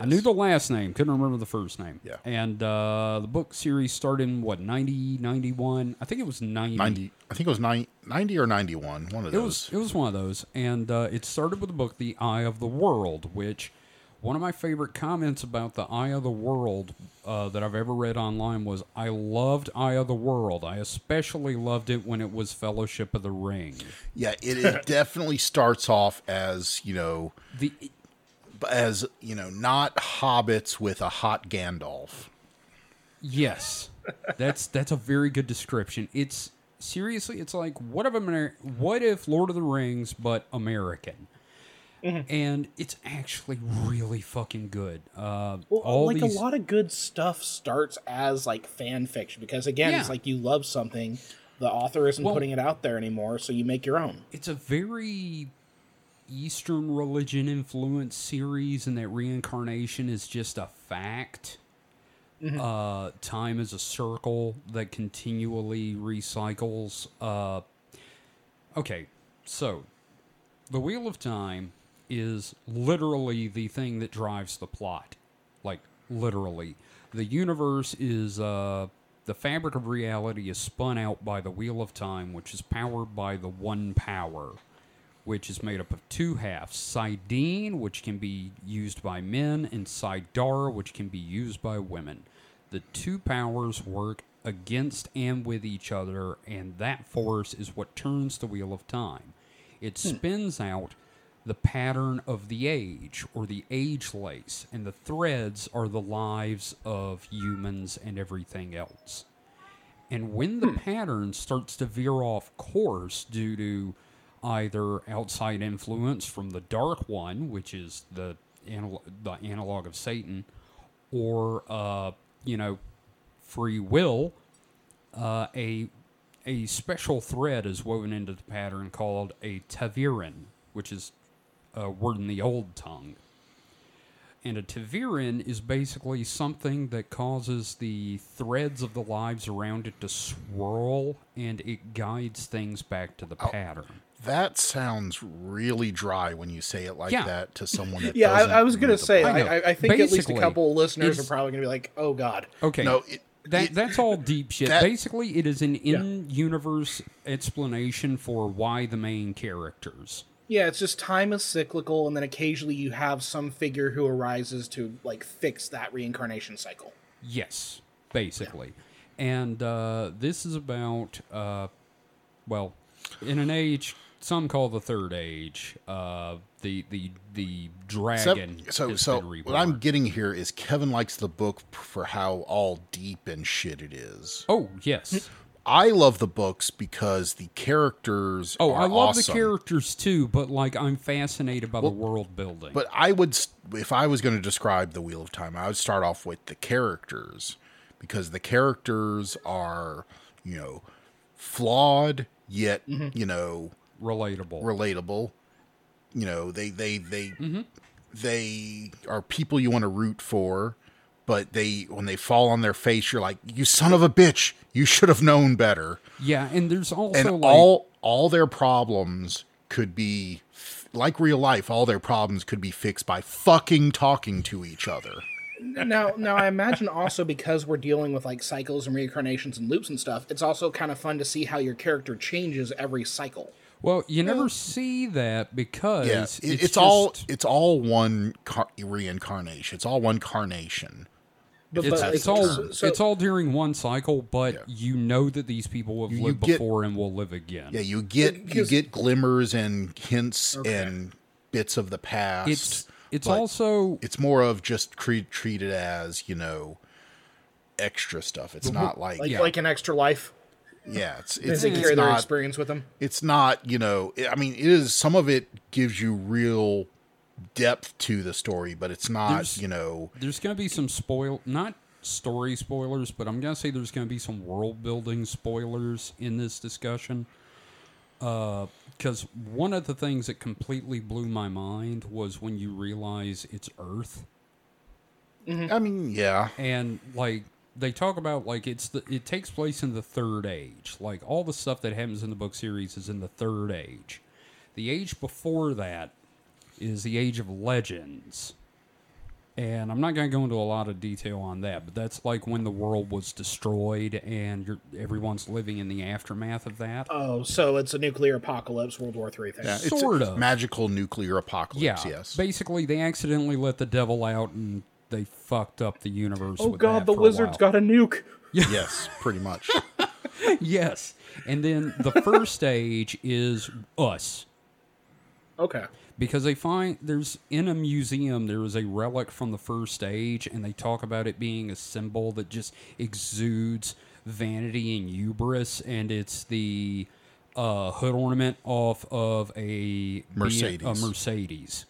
Rigney. I knew the last name, couldn't remember the first name. Yeah. And uh, the book series started in what, 90, 91? I think it was 90. 90 I think it was 90, 90 or 91, one of It those. was it was one of those, and uh, it started with the book "The Eye of the World," which one of my favorite comments about the Eye of the World uh, that I've ever read online was, "I loved Eye of the World. I especially loved it when it was Fellowship of the Ring." yeah, it, it [laughs] definitely starts off as, you know, The as, you know, not hobbits with a hot Gandalf. yes, that's that's a very good description. It's seriously, it's like what if Amer- what if Lord of the Rings but American. And it's actually really fucking good. Uh, Well, all like these, a lot of good stuff starts as like fan fiction because again, it's like you love something, the author isn't Well- putting it out there anymore, so you make your own. it's a very Eastern religion influenced series, and that reincarnation is just a fact. Uh, time is a circle that continually recycles. Uh, okay, so the Wheel of Time is literally the thing that drives the plot. Like, literally. The universe is, uh, the fabric of reality is spun out by the Wheel of Time, which is powered by the One Power, which is made up of two halves saidin, which can be used by men, and saidar, which can be used by women. The two powers work against and with each other, and that force is what turns the Wheel of Time. It hmm. spins out the pattern of the age or the age lace, and the threads are the lives of humans and everything else. And when the hmm. pattern starts to veer off course due to either outside influence from the Dark One, which is the anal- the analog of Satan, or uh, you know, free will, uh, a a special thread is woven into the pattern called a ta'veren, which is a word in the old tongue. And a ta'veren is basically something that causes the threads of the lives around it to swirl and it guides things back to the pattern. That sounds really dry when you say it like Yeah. that to someone that [laughs] Yeah, doesn't I, I was gonna say. I. I, I, I think at least a couple of listeners are probably gonna be like, "Oh God." Okay. No, it, That it- that's all deep [laughs] shit. that- Basically, it is an in-universe explanation for why the main characters. Yeah, it's just time is cyclical, and then occasionally you have some figure who arises to like fix that reincarnation cycle. Yes, basically. And uh, this is about, uh, well, in an age some call the third age, uh, the the the So, dragon. so, has so been what. I'm getting here is Kevin likes the book for how all deep and shit it is. Oh yes, I love the books because the characters. Oh, are I love awesome. the characters too, but like I'm fascinated by the world building. But I would, if I was going to describe the Wheel of Time, I would start off with the characters because the characters are, you know, flawed yet, you know, relatable. relatable. You know, they they they they are people you want to root for, but they when they fall on their face, you're like, you son of a bitch, you should have known better. yeah, and there's also And like all all their problems could be like real life. All their problems could be fixed by fucking talking to each other. now now i imagine also because we're dealing with like cycles and reincarnations and loops and stuff it's also kind of fun to see how your character changes every cycle well, you never see that because Yeah, it's, it- it's, all it's all one car- reincarnation. It's all one carnation. but, It's, but, it's all so- so- it's all during one cycle, but you know that these people have You- you lived get- before and will live again. Yeah, you get you get glimmers and hints and bits of the past. it's it's also it's more of just cre- treated as you know extra stuff. It's not like, like yeah. like an extra life yeah, it's they it's, carry it's their not experience with them it's not you know i mean it is some of it gives you real depth to the story but it's not There's- you know there's going to be some spoil not story spoilers, but I'm going to say there's going to be some world building spoilers in this discussion. Uh, because one of the things that completely blew my mind was when you realize it's Earth. i mean yeah and like they talk about like it's the it takes place in the third age. Like all the stuff that happens in the book series is in the third age. The age before that is the age of legends. And i'm not going to go into a lot of detail on that but that's like when the world was destroyed and you're, everyone's living in the aftermath of that. Oh so it's a nuclear apocalypse world war three thing. Yeah, it's Sort a of. magical nuclear apocalypse yeah. yes. Basically they accidentally let the devil out and they fucked up the universe oh with god that the for a wizard's while. got a nuke [laughs] yes pretty much [laughs] yes. And then the first stage is us. okay Because they find there's in a museum there is a relic from the first stage and they talk about it being a symbol that just exudes vanity and hubris and it's the uh, hood ornament off of a Mercedes. a Mercedes.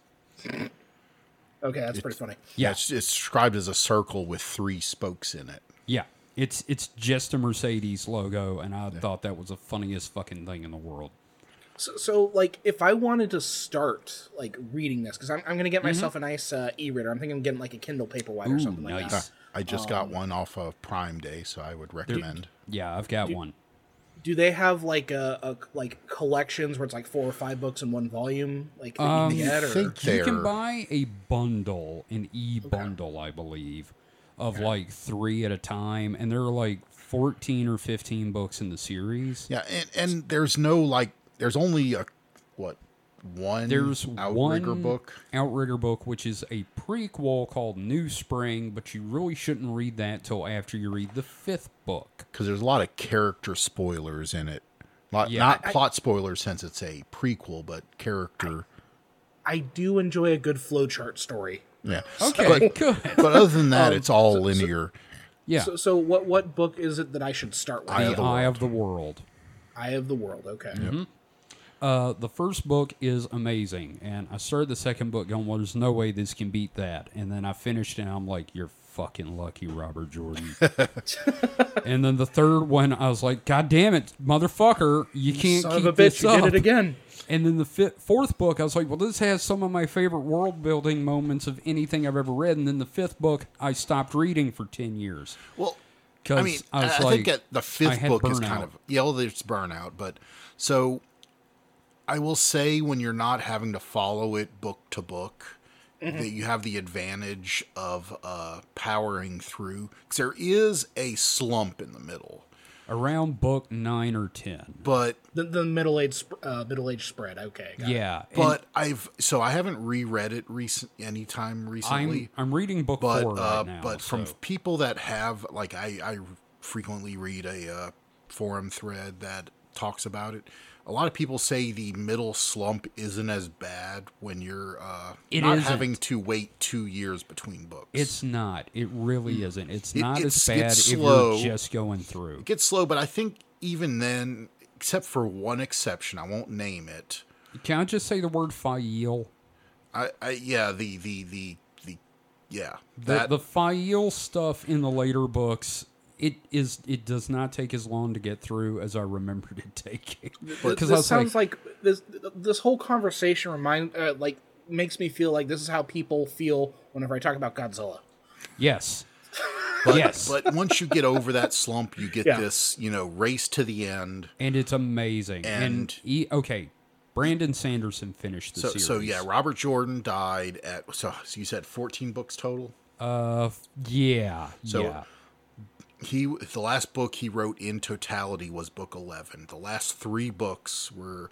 Okay that's pretty funny yeah it's, it's described as a circle with three spokes in it Yeah. It's it's just a Mercedes logo and I thought that was the funniest fucking thing in the world. So, so like, if I wanted to start like reading this, because I'm, I'm gonna Mm-hmm. get myself a nice uh, e-reader. I'm thinking of getting like a Kindle Paperwhite or Ooh, something like nice. that. i just got one off of prime day so i would recommend Yeah, I've got one. Do they have like a, a like collections where it's like four or five books in one volume, like that Um, you can get? Or You they're can buy a bundle, an e bundle, I believe, of like three at a time, and there are like 14 or 15 books in the series. yeah and, and there's no like there's only a what one There's outrigger one book Outrigger book, which is a prequel called New Spring, but you really shouldn't read that till after you read the fifth book. because there's a lot of character spoilers in it. Lot, Yeah. not I- plot spoilers since it's a prequel, but character. I do enjoy a good flowchart story. yeah. Okay, But, good. but other than that, um, it's all linear. Yeah, So, so what what book is it that I should start with? the Eye The of the Eye World. of the World. Eye of the World. Okay. Mm-hmm. Uh, the first book is amazing, and I started the second book going, "Well, there's no way this can beat that." And then I finished and I'm like, "You're fucking lucky, Robert Jordan." [laughs] and then the third one, I was like, "God damn it, motherfucker! You can't Son keep of a this you up." did it again. And then the fourth book, I was like, "Well, this has some of my favorite world building moments of anything I've ever read." And then the fifth book, I stopped reading for ten years. Well, Because I mean, I I, like, think that the fifth book is kind of yeah, well, there's burnout, but so I will say when you're not having to follow it book to book, Mm-hmm. that you have the advantage of uh, powering through. Because there is a slump in the middle, around book nine or ten. but The, the middle age uh, middle age spread. Okay. got it. Yeah, and but I've so I haven't reread it recent anytime recently. I'm I'm reading book but four uh, right now. but from people that have like I I frequently read a uh, forum thread that talks about it. A lot of people say the middle slump isn't as bad when you're uh, It not isn't. having to wait two years between books. It's not. It really isn't. It's not it as bad gets if slow. you're just going through. it gets slow, but I think even then, except for one exception, I won't name it. Can I just say the word Faile? I, I yeah, the the the the yeah The, that the Faile stuff in the later books, it is it does not take as long to get through as I remembered it taking. Because this sounds like, this this whole conversation remind uh, like makes me feel like this is how people feel whenever I talk about Godzilla. yes, [laughs] but, yes. but once you get over that slump, you get Yeah. this you know race to the end. and it's amazing. And, And- he, okay, Brandon Sanderson finished the So series. so yeah, Robert Jordan died at so, so you said fourteen books total. uh, yeah, So- yeah. He the last book he wrote in totality was book 11 the last three books were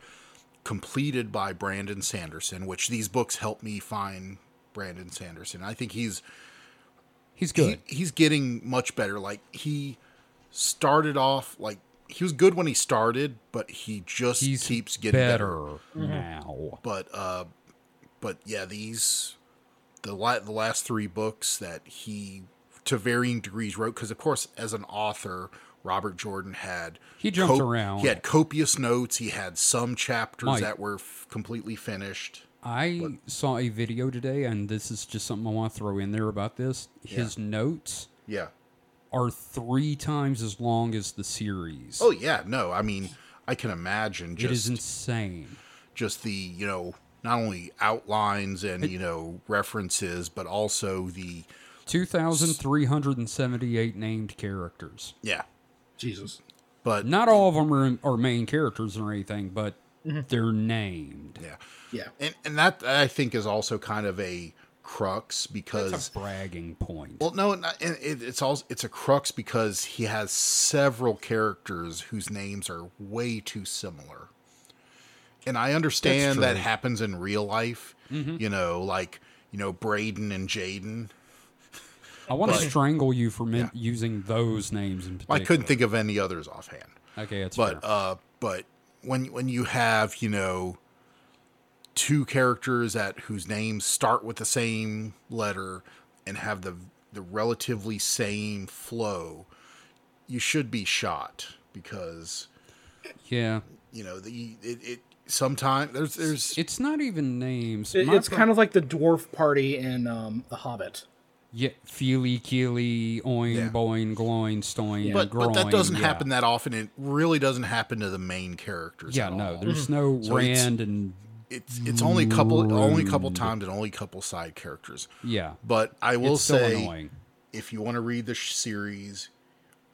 completed by brandon sanderson which these books helped me find brandon sanderson. I think he's He's he, good. he's getting much better. Like he started off like he was good when he started but he just He's keeps getting better, better now. but uh but yeah these the la- the last three books that he to varying degrees wrote because of course as an author robert jordan had He jumped around. he had copious notes he had some chapters Mike. that were f- completely finished I saw a video today, and this is just something I want to throw in there about this. His notes yeah are three times as long as the series. oh yeah no i mean i can imagine it is just insane. just the you know not only outlines and you know references but also the 2,378 named characters. yeah Jesus. but Not all of them are, are main characters or anything, but Mm-hmm. they're named. yeah Yeah. and and that I think is also kind of a crux It's because a bragging point. well no not- it, it's also it's a crux because he has several characters whose names are way too similar and I understand that happens in real life you know like you know Braden and Jaden I want to strangle you for min- using those names in particular. I couldn't think of any others offhand Okay, that's but fair. uh but when when you have you know two characters that whose names start with the same letter and have the the relatively same flow you should be shot because yeah, you know the it, it sometimes there's there's it's not even names. It- it's pro- kind of like the dwarf party in um, The Hobbit. Yeah, Fili, Kili, oin, Yeah. boing, gloin, stoin, but, groin. but that doesn't yeah. happen that often it really doesn't happen to the main characters Yeah, at no, all. there's no So it's- Rand and it's it's only a couple only a couple times and only a couple side characters yeah. but i will it's say if you want to read the sh- series,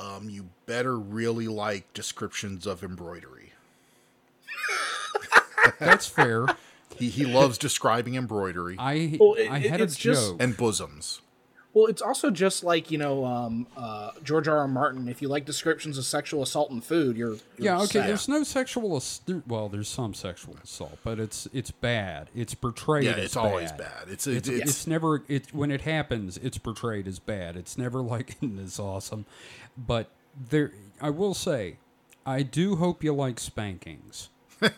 um, you better really like descriptions of embroidery. [laughs] That's fair. He he loves describing embroidery I Well, it- I had it's a just- joke. and bosoms. Well, it's also just like you know um, uh, George R. R. Martin. If you like descriptions of sexual assault in food, you're, you're yeah, okay. set. There's no sexual. ass- Well, there's some sexual assault, but it's it's bad. It's portrayed. Yeah, as it's always bad. bad. It's It's, it's, it's, never it when it happens. It's portrayed as bad. It's never [laughs] like it's awesome, but there. I will say, I do hope you like spankings. [laughs]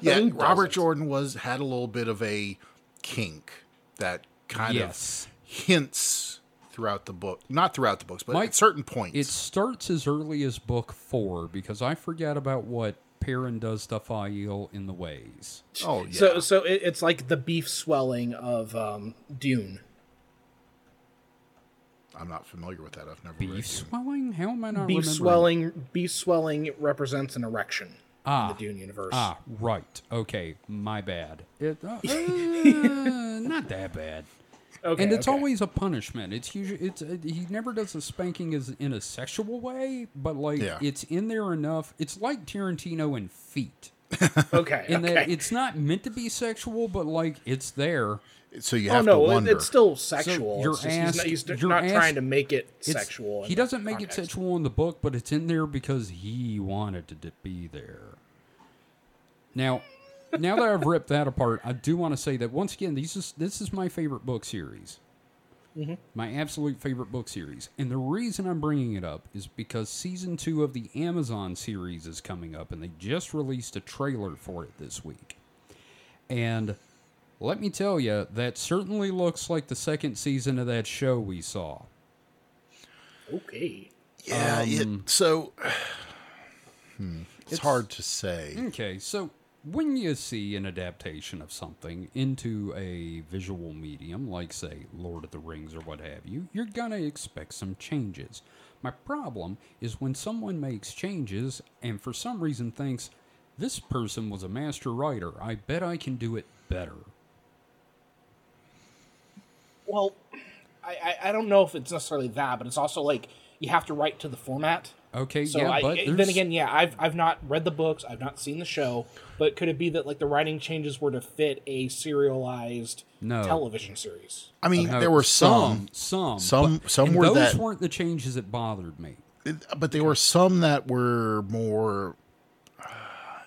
yeah. Robert? Jordan was had a little bit of a kink that kind Yes. of hints throughout the book. Not throughout the books, but Mike, at certain points. It starts as early as book four because I forget about what Perrin does to Faile in the ways. oh yeah. So so it, it's like the beef swelling of um, Dune. I'm not familiar with that. I've never Beef it. swelling? How am I not Beef swelling. Beef swelling represents an erection Ah. in the Dune universe. Ah, right. Okay, my bad. It, uh, [laughs] uh, not that bad. Okay, and it's okay. always a punishment. It's usually it's uh, he never does a spanking as in a sexual way, but like Yeah. it's in there enough. It's like Tarantino and Feet, [laughs] okay. in okay. that it's not meant to be sexual, but like it's there. So you oh have no, to wonder. it's still sexual. you're It's just- he's not, he's you're not asked- trying to make it sexual. He doesn't make context. it sexual in the book, but it's in there because he wanted it to be there. Now, now that I've ripped that apart, I do want to say that once again, these is this is my favorite book series. My absolute favorite book series. And the reason I'm bringing it up is because season two of the Amazon series is coming up, and they just released a trailer for it this week. And let me tell you, that certainly looks like the second season of that show we saw. Okay. Yeah. Um, it, so [sighs] It's, hard to say. Okay, so when you see an adaptation of something into a visual medium, like, say, Lord of the Rings or what have you, you're gonna expect some changes. My problem is when someone makes changes and for some reason thinks, this person was a master writer, I bet I can do it better. Well, I, I, don't know if it's necessarily that, but it's also like you have to write to the format. Okay, So yeah, I, but then again, yeah, I've I've not read the books, I've not seen the show, but could it be that like the writing changes were to fit a serialized No. television series? I mean, No, there were some, some, some- but- some and were those that- weren't the changes that bothered me. but there were some that were more.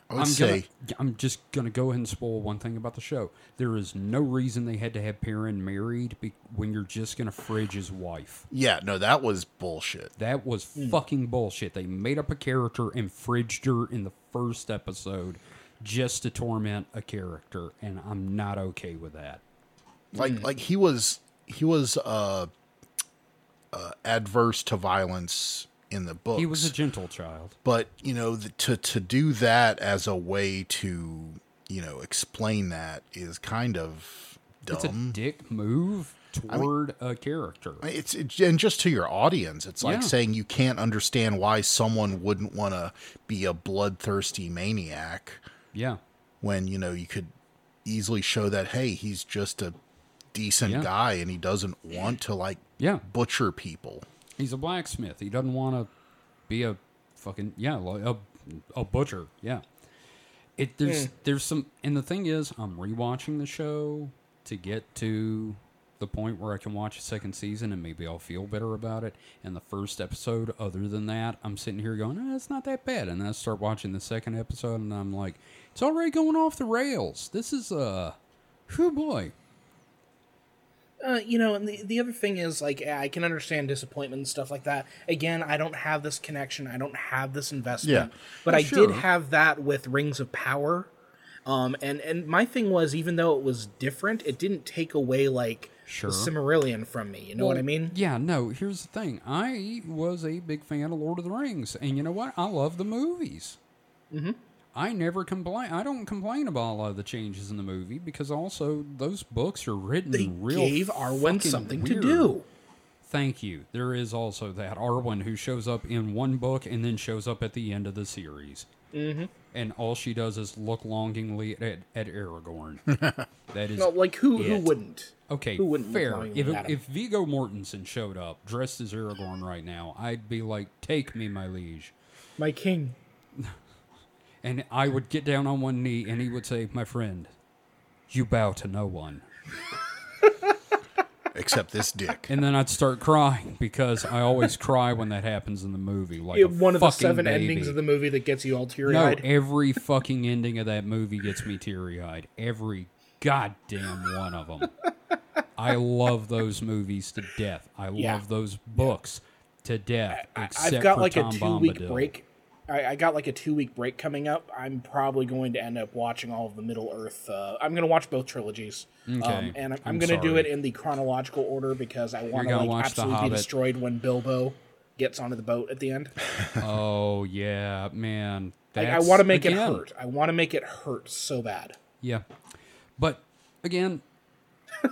I would I'm say gonna, I'm just gonna go ahead and spoil one thing about the show. There is no reason they had to have Perrin married be, when you're just gonna fridge his wife. Yeah, no, that was bullshit. That was fucking bullshit. They made up a character and fridged her in the first episode just to torment a character, and I'm not okay with that. Like like he was he was uh, uh adverse to violence in the books. He was a gentle child. but you know the, to to do that as a way to you know explain that is kind of dumb. It's a dick move toward a character. It's it, and just to your audience, it's like Yeah. saying you can't understand why someone wouldn't want to be a bloodthirsty maniac yeah. when you know you could easily show that hey, he's just a decent Yeah. guy and he doesn't want to like Yeah. butcher people. He's a blacksmith. He doesn't want to be a fucking yeah, like a a butcher. Yeah. It there's there's some and the thing is, I'm rewatching the show to get to the point where I can watch a second season and maybe I'll feel better about it. And the first episode, other than that, I'm sitting here going, oh, it's not that bad. And then I start watching the second episode and I'm like, it's already going off the rails. This is uh, whew boy. Uh, you know, and the, the other thing is, like, I can understand disappointment and stuff like that. Again, I don't have this connection. I don't have this investment. Yeah. But Well, I sure. did have that with Rings of Power. Um, and, and my thing was, even though it was different, it didn't take away, like, Sure. the Silmarillion from me. You know what I mean? Yeah, no, here's the thing. I was a big fan of Lord of the Rings, and you know what? I love the movies. Mm-hmm. I never complain. I don't complain about a lot of the changes in the movie because also those books are written They real gave Arwen something weird. to do. Thank you. There is also that Arwen who shows up in one book and then shows up at the end of the series. Mm-hmm. And all she does is look longingly at, at Aragorn. [laughs] that is No, like, who, who wouldn't? Okay, Who wouldn't fair. If, if Viggo Mortensen showed up dressed as Aragorn right now, I'd be like, "Take me, my liege," My king. [laughs] and I would get down on one knee, and he would say, "My friend, you bow to no one," [laughs] Except this dick. and then I'd start crying because I always cry when that happens in the movie. Like Yeah, a one of the fucking seven baby. endings of the movie that gets you all teary-eyed. No, eyed. every fucking ending of that movie gets me teary eyed. Every goddamn one of them. I love those movies to death. I Yeah. love those books to death. Except I've got for like Tom a two week Bombadil. break. I, I got like a two week break coming up. I'm probably going to end up watching all of the Middle Earth. Uh, I'm going to watch both trilogies. Um, and I'm, I'm going to do it in the chronological order because I want to like absolutely be destroyed when Bilbo gets onto the boat at the end. [laughs] Oh yeah, man. Like, I want to make it hurt. I want to make it hurt so bad. Yeah, but again,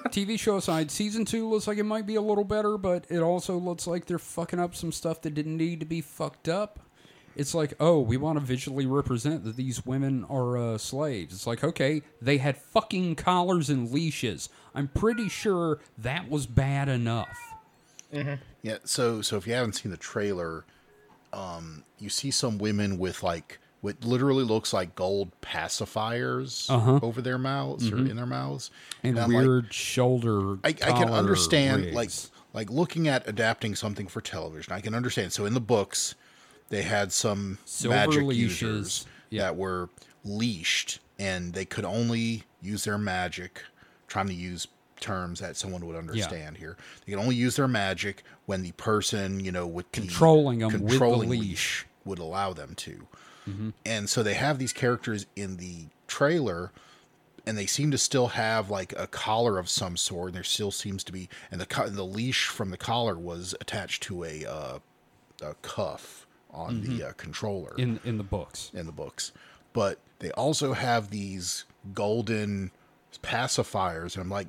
TV show aside, season two looks like it might be a little better, but it also looks like they're fucking up some stuff that didn't need to be fucked up. It's like, oh, we want to visually represent that these women are uh, slaves. It's like, okay, they had fucking collars and leashes. I'm pretty sure that was bad enough. Yeah, so so if you haven't seen the trailer, um, you see some women with like what literally looks like gold pacifiers over their mouths or in their mouths, And I'm like, weird shoulder. I, I can understand rigs. like like looking at adapting something for television. I can understand. So in the books, they had some Silver magic leashes. users Yeah. that were leashed, and they could only use their magic. Trying to use terms that someone would understand here. They can only use their magic when the person you know with the Controlling 'em with the controlling leash. would allow them to. Mm-hmm. And so they have these characters in the trailer and they seem to still have like a collar of some sort. And there still seems to be, and the the leash from the collar was attached to a uh, a cuff on the uh, controller in in the books. in the books. But they also have these golden pacifiers, and I'm like,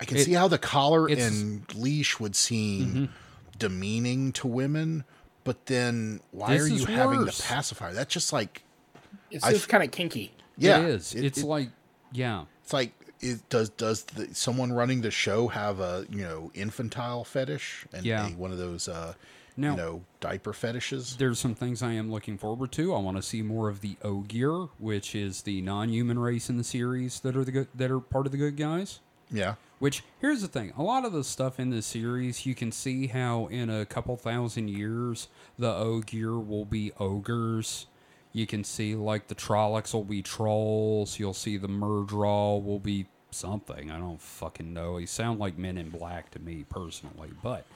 I can It- see how the collar and leash would seem demeaning to women, but then why This are you is having worse. the pacifier? That's just like, It's I just kind of kinky. yeah, it is. it- it's it- like yeah. it's like. It, does does the, someone running the show have a you know infantile fetish and Yeah. a, one of those uh, Now- you know diaper fetishes? There's some things I am looking forward to. I want to see more of the Ogier, which is the non-human race in the series that are the good, that are part of the good guys. Yeah, Which here's the thing: a lot of the stuff in this series, you can see how in a couple thousand years the Ogier will be ogres. You can see like the Trollocs will be trolls. You'll see the Myrddraal will be something. I don't fucking know. They sound like Men in Black to me personally. But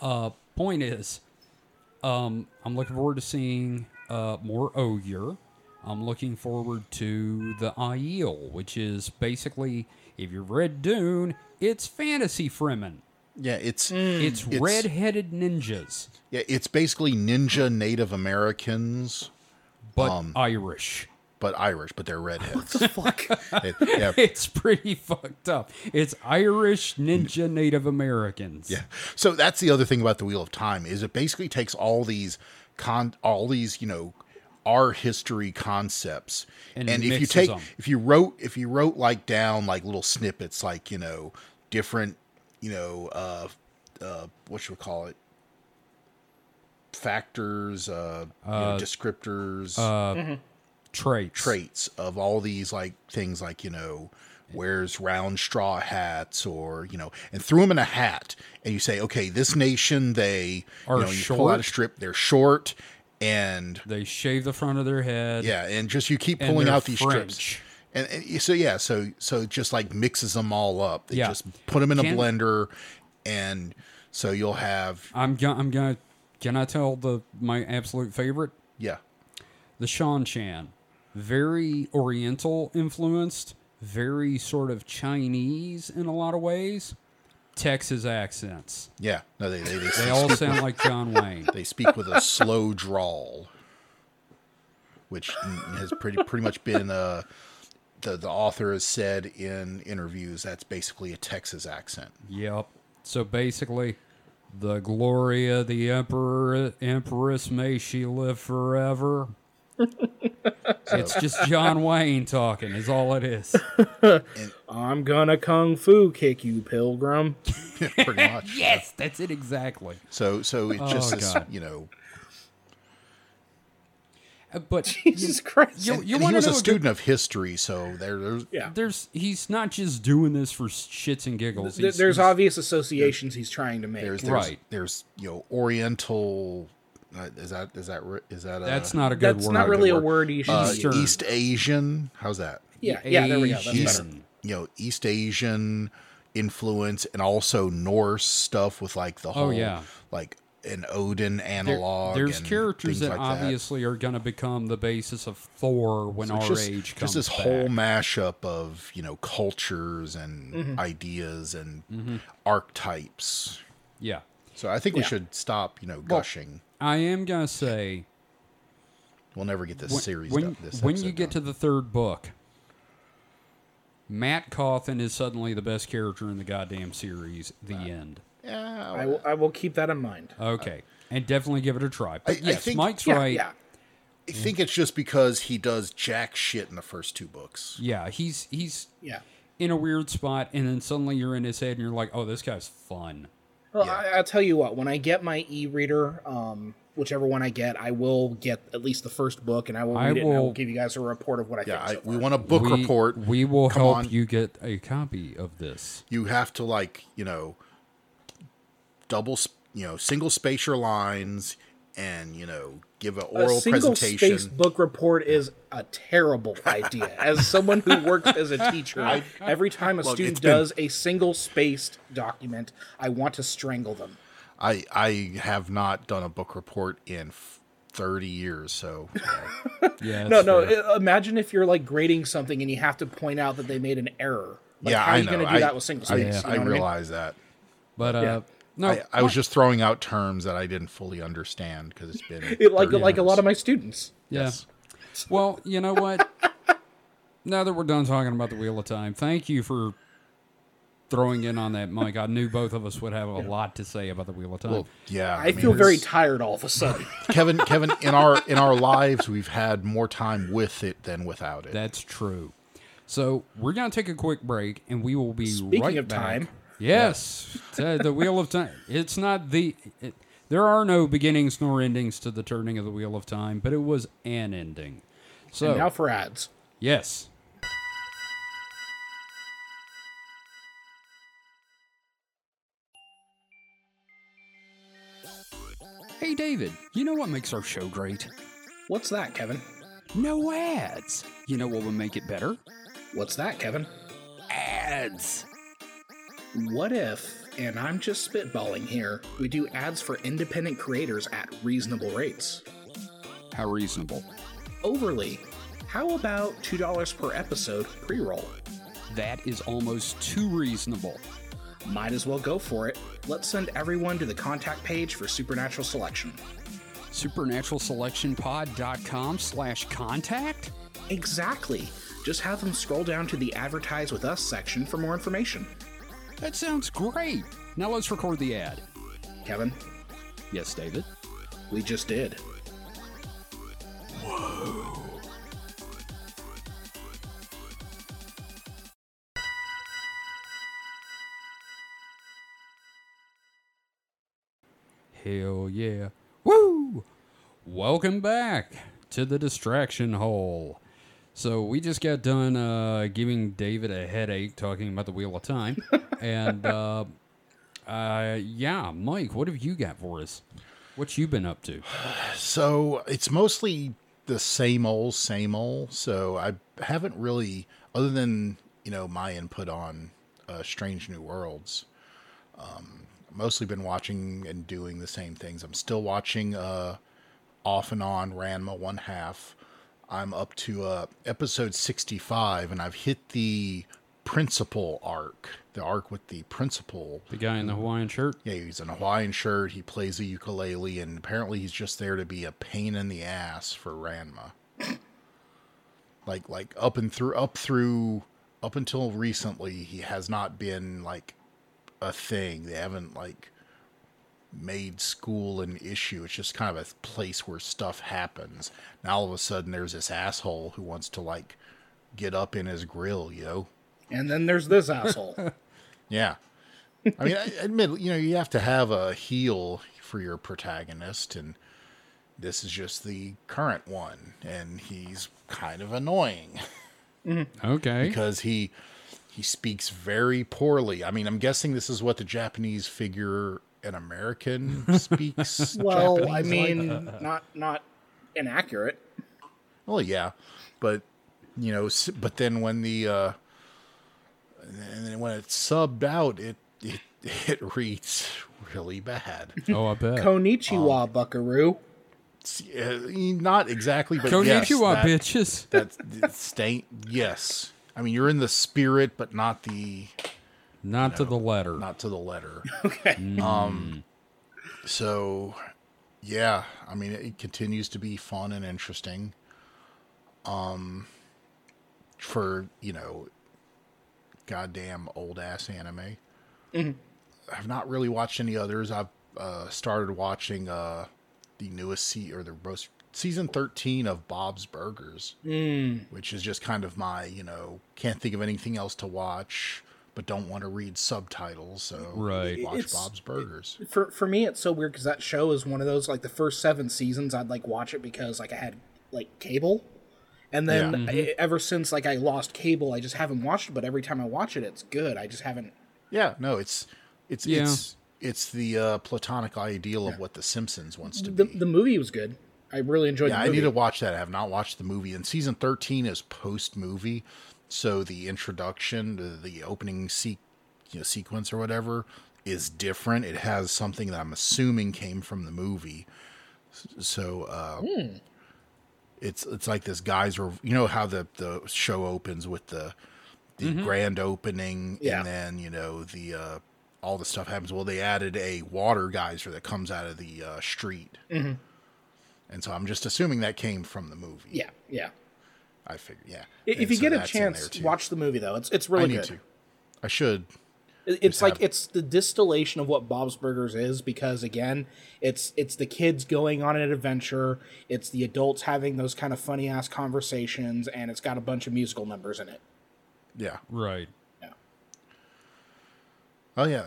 uh, point is, um, I'm looking forward to seeing uh, more Ogier. I'm looking forward to the Aiel, which is basically, if you've read Dune, it's fantasy Fremen. yeah, it's It's, It's- red-headed ninjas, yeah, it's basically ninja Native Americans, but Um, Irish. But Irish, but they're redheads. The fuck? [laughs] They- yeah, [laughs] It's pretty fucked up. It's Irish ninja Native Americans. Yeah. So that's the other thing about the Wheel of Time is it basically takes all these con all these, you know, our history concepts. And And, if you take them. if you wrote if you wrote like down like little snippets like, you know, different, you know, uh uh what should we call it? Factors, uh, you know, descriptors, Uh, Traits. traits of all these like things like you know wears round straw hats or you know and threw them in a hat and you say okay this nation they Are you know you pull out a strip they're short and They shave the front of their head. yeah and just you keep pulling out these French. strips and, and so yeah so so it just like mixes them all up they Yeah. just put them in a blender and so you'll have I'm gonna. I'm gonna. Can I tell the my absolute favorite? yeah the Seanchan. Very Oriental influenced, very sort of Chinese in a lot of ways. Texas accents. yeah no they they, they, They all sound like John Wayne. [laughs] They speak with a slow drawl, which has pretty pretty much been uh, the the author has said in interviews that's basically a Texas accent. Yep. So basically, the Gloria, the Emperor, Empress, may she live forever. [laughs] it's just John Wayne talking, is all it is. [laughs] I'm gonna kung fu kick you, pilgrim. [laughs] pretty much. yes, that's it exactly. So so it just Oh, is God. you know. Uh, But Jesus Christ. you, and- you and want he was a know student of history, so there there's yeah. there's he's not just doing this for shits and giggles. There- He's- there's he's- obvious associations he's trying to make. there's there's, Right. there's you know Oriental. Uh, is that is that ri- is that a, that's not a good That's word. not really a word. word you should uh, use. East Asian? How's that? Yeah, yeah, there we go. That's Asian. better. you know East Asian influence and also Norse stuff with like the whole Oh, yeah. like an Odin There- analog. there's and characters that like obviously are going to become the basis of Thor when So our it's just, age just comes this back. whole mashup of you know cultures and Mm-hmm. ideas and archetypes. yeah, So I think we should stop you know gushing. I am going to say We'll never get this when, series when, done. This when you episode get to the third book, Mat Cauthon is suddenly the best character in the goddamn series. The end. yeah, I will, I will keep that in mind. Okay, and definitely give it a try. But I- I yes, think- Mike's Yeah, right. yeah. I think it's just because he does jack shit in the first two books. Yeah, he's he's Yeah. in a weird spot, and then suddenly you're in his head, and you're like, "Oh, this guy's fun." Well, Yeah. I, I'll tell you what. When I get my e-reader, um, whichever one I get, I will get at least the first book, and I will I read it. And I will will- give you guys a report of what I Yeah, think. I, so we want a book we, report. We will Come help on. you get a copy of this. you have to like you know double you know single space your lines and you know give an a oral single presentation spaced book report is a terrible [laughs] idea. As someone who works as a teacher, every time a Look, student it's been- does a single spaced document, I want to strangle them. i i have not done a book report in f- 30 years so uh, [laughs] Yeah. No, no. fair. Imagine if you're like grading something and you have to point out that they made an error. Like, yeah how i are you know going to do I, that with single I, space? I You know what I mean? realize that But uh, Yeah. No, I, I was just throwing out terms that I didn't fully understand because it's been It, [laughs] like 30 like a lot of my students. yeah. Yes. Well, you know what? [laughs] now that we're done talking about the Wheel of Time, thank you for throwing in on that, Mike. I knew both of us would have a lot to say about the Wheel of Time. Well, yeah. I, mean, feel very tired all of a sudden. [laughs] Kevin. Kevin, in our in our lives, we've had more time with it than without it. That's true. So we're gonna take a quick break, and we will be Speaking right of back. time. Yes, uh, the Wheel of Time. It's not the. It, there are no beginnings nor endings to the turning of the Wheel of Time, but it was an ending. So And now for ads. yes, Hey David, you know what makes our show great? What's that, Kevin? No ads. You know what would make it better? What's that, Kevin? Ads. What if, and I'm just spitballing here, we do ads for independent creators at reasonable rates? How reasonable. Overly. How about $2 per episode pre roll? That is almost too reasonable. Might as well go for it. Let's send everyone to the contact page for Supernatural Selection. supernaturalselectionpod.com slash contact Exactly. Just have them scroll down to the Advertise with Us section for more information. That sounds great. Now let's record the ad. Kevin, yes david? We just did. Whoa. hell yeah. Woo! Welcome back to the distraction hole so we just got done uh, giving david a headache talking about the wheel of time [laughs] and uh, uh, yeah mike what have you got for us what you been up to So it's mostly the same old, same old. So I haven't really, other than you know my input on uh, Strange New Worlds, um, mostly been watching and doing the same things. I'm still watching uh, off and on Ranma one half. I'm up to uh, episode 65, and I've hit the principal arc, the arc with the principal the guy in the hawaiian shirt yeah, he's in a Hawaiian shirt. He plays a ukulele, and apparently he's just there to be a pain in the ass for Ranma. [coughs] like, like up and through, up through, up until recently, he has not been like a thing. They haven't like made school an issue. It's just kind of a place where stuff happens. Now all of a sudden, there's this asshole who wants to like get up in his grill, yo. And then there's this asshole. [laughs] Yeah. I mean, I admit, you know, you have to have a heel for your protagonist, and this is just the current one, and he's kind of annoying mm-hmm. okay because he he speaks very poorly. I mean, I'm guessing this is what the Japanese figure an American [laughs] speaks. well, Japanese I like. mean, [laughs] not not inaccurate. Well, yeah, but you know, but then when the uh, and then when it's subbed out, it it [laughs] it reads really bad. oh i bet Konichiwa, Buckaroo. Uh, not exactly, but yes, Konnichiwa, that, bitches That's that's stain. Yes, I mean you're in the spirit, but not the not to the letter not to the letter. [laughs] Okay. Um, so yeah, I mean it continues to be fun and interesting. Um, for you know, goddamn old ass anime. I've not really watched any others. I've uh, started watching uh, the newest se- or the most season thirteen of Bob's Burgers, which is just kind of my you know can't think of anything else to watch, but don't want to read subtitles, so Right. watch It's- Bob's Burgers. For for me, it's so weird because that show is one of those like the first seven seasons. I'd like watch it because like I had like cable, and then Yeah. I- ever since like I lost cable, I just haven't watched it. But every time I watch it, it's good. I just haven't. Yeah, no, it's it's Yeah. it's it's the uh, platonic ideal of what The Simpsons wants to The be. the movie was good. I really enjoyed. yeah, the I need to watch that. I have not watched the movie. And season thirteen is post movie, so the introduction, the, the opening se- you know, sequence or whatever, is different. It has something that I'm assuming came from the movie. So uh, it's it's like this guy's. rev- You know how the the show opens with the the grand opening, Yeah. and then you know the uh, all the stuff happens. Well, they added a water geyser that comes out of the uh, street, mm-hmm. and so I'm just assuming that came from the movie. Yeah, yeah. I figure. Yeah. If And you so get a that's in there, chance, too. watch the movie though. It's it's I really need good. to. I should. It's Just like have- it's the distillation of what Bob's Burgers is because again, it's it's the kids going on an adventure, it's the adults having those kind of funny ass conversations, and it's got a bunch of musical numbers in it. Yeah. Right. Yeah. Oh yeah.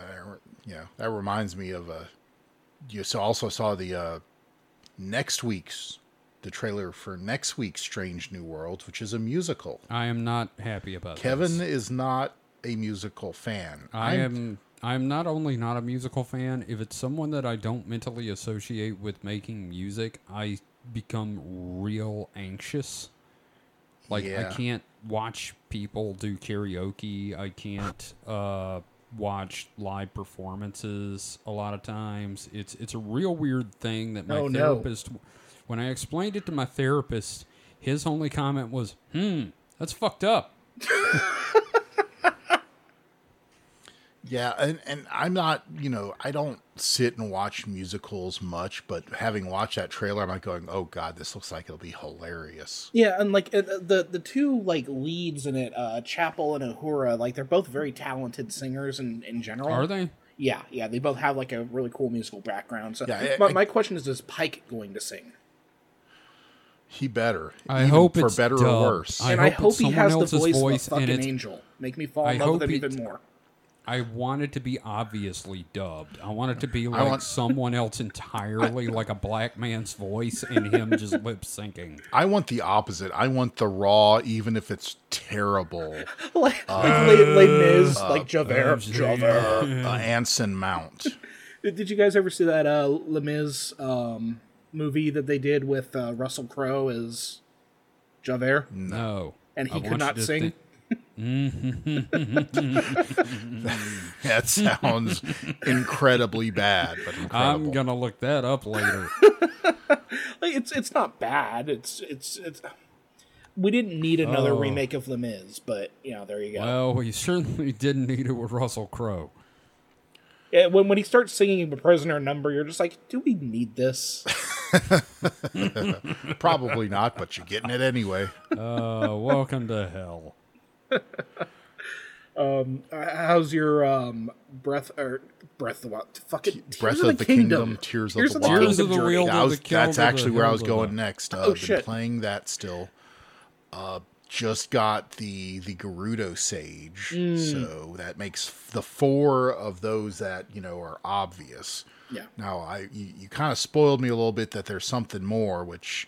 Yeah. That reminds me of uh You so also saw the uh, next week's the trailer for next week's Strange New World, which is a musical. I am not happy about Kevin this. is not a musical fan. I I'm- am. I'm not only not a musical fan. If it's someone that I don't mentally associate with making music, I become real anxious. Like I can't watch people do karaoke. I can't uh, watch live performances. A lot of times, it's it's a real weird thing that my Oh, no. Therapist. When I explained it to my therapist, his only comment was, "Hmm, that's fucked up." [laughs] Yeah, and, and I'm not, you know, I don't sit and watch musicals much, but having watched that trailer, I'm like going, oh god, this looks like it'll be hilarious. Yeah, and like uh, the the two like leads in it, uh, Chapel and Uhura, like they're both very talented singers in in general. Are they? Yeah, yeah, they both have like a really cool musical background. So Yeah, I- my, I- my question is, is Pike going to sing? He better. I hope for it's better dubbed. or worse. I and I hope hope he has the voice, voice of a fucking it's- angel. Make me fall I in love with hope him it- even more. I want it to be obviously dubbed. I want it to be like want- someone else entirely, [laughs] like a black man's voice, and him just lip syncing. I want the opposite. I want the raw, even if it's terrible. [laughs] like like Les, Les Mis, like Javert. uh, Javert. uh, Anson Mount. Did [laughs] did you guys ever see that uh, Les Mis um, movie that they did with uh, Russell Crowe as Javert, No, and he I could not sing? thi- [laughs] [laughs] That sounds incredibly bad, but incredible. I'm gonna look that up later. [laughs] Like, it's it's not bad. It's it's it's. We didn't need another Oh. remake of Les Mis, but you know, there you go. well, we certainly didn't need it with Russell Crowe. Yeah, when when he starts singing the prisoner number, you're just like, do we need this? [laughs] Probably not, but you're getting it anyway. Uh, welcome to hell. [laughs] Uh, How's your um breath or breath of the wild? Fucking Tears Breath of, of the Kingdom, Tears of the Wild. Tears of the journey. Yeah, was, the that's actually where I was going the- next. Uh, Oh, I've shit. been playing that still. Uh, just got the the Gerudo Sage, Mm. so that makes the four of those that you know are obvious. Yeah. Now I you, you kind of spoiled me a little bit that there's something more, which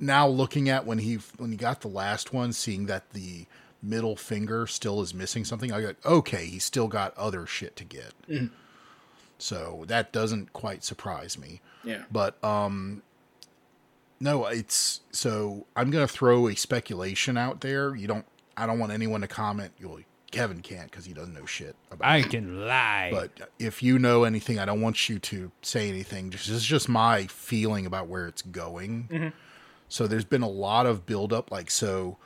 now looking at when he when he got the last one, seeing that the middle finger still is missing something, I got okay, he's still got other shit to get. Mm-hmm. So that doesn't quite surprise me. Yeah. But um no, it's so I'm gonna throw a speculation out there. You don't I don't want anyone to comment. Well, Kevin can't because he doesn't know shit about I it. can lie. But if you know anything, I don't want you to say anything. Just this is just my feeling about where it's going. Mm-hmm. So there's been a lot of buildup. Like so,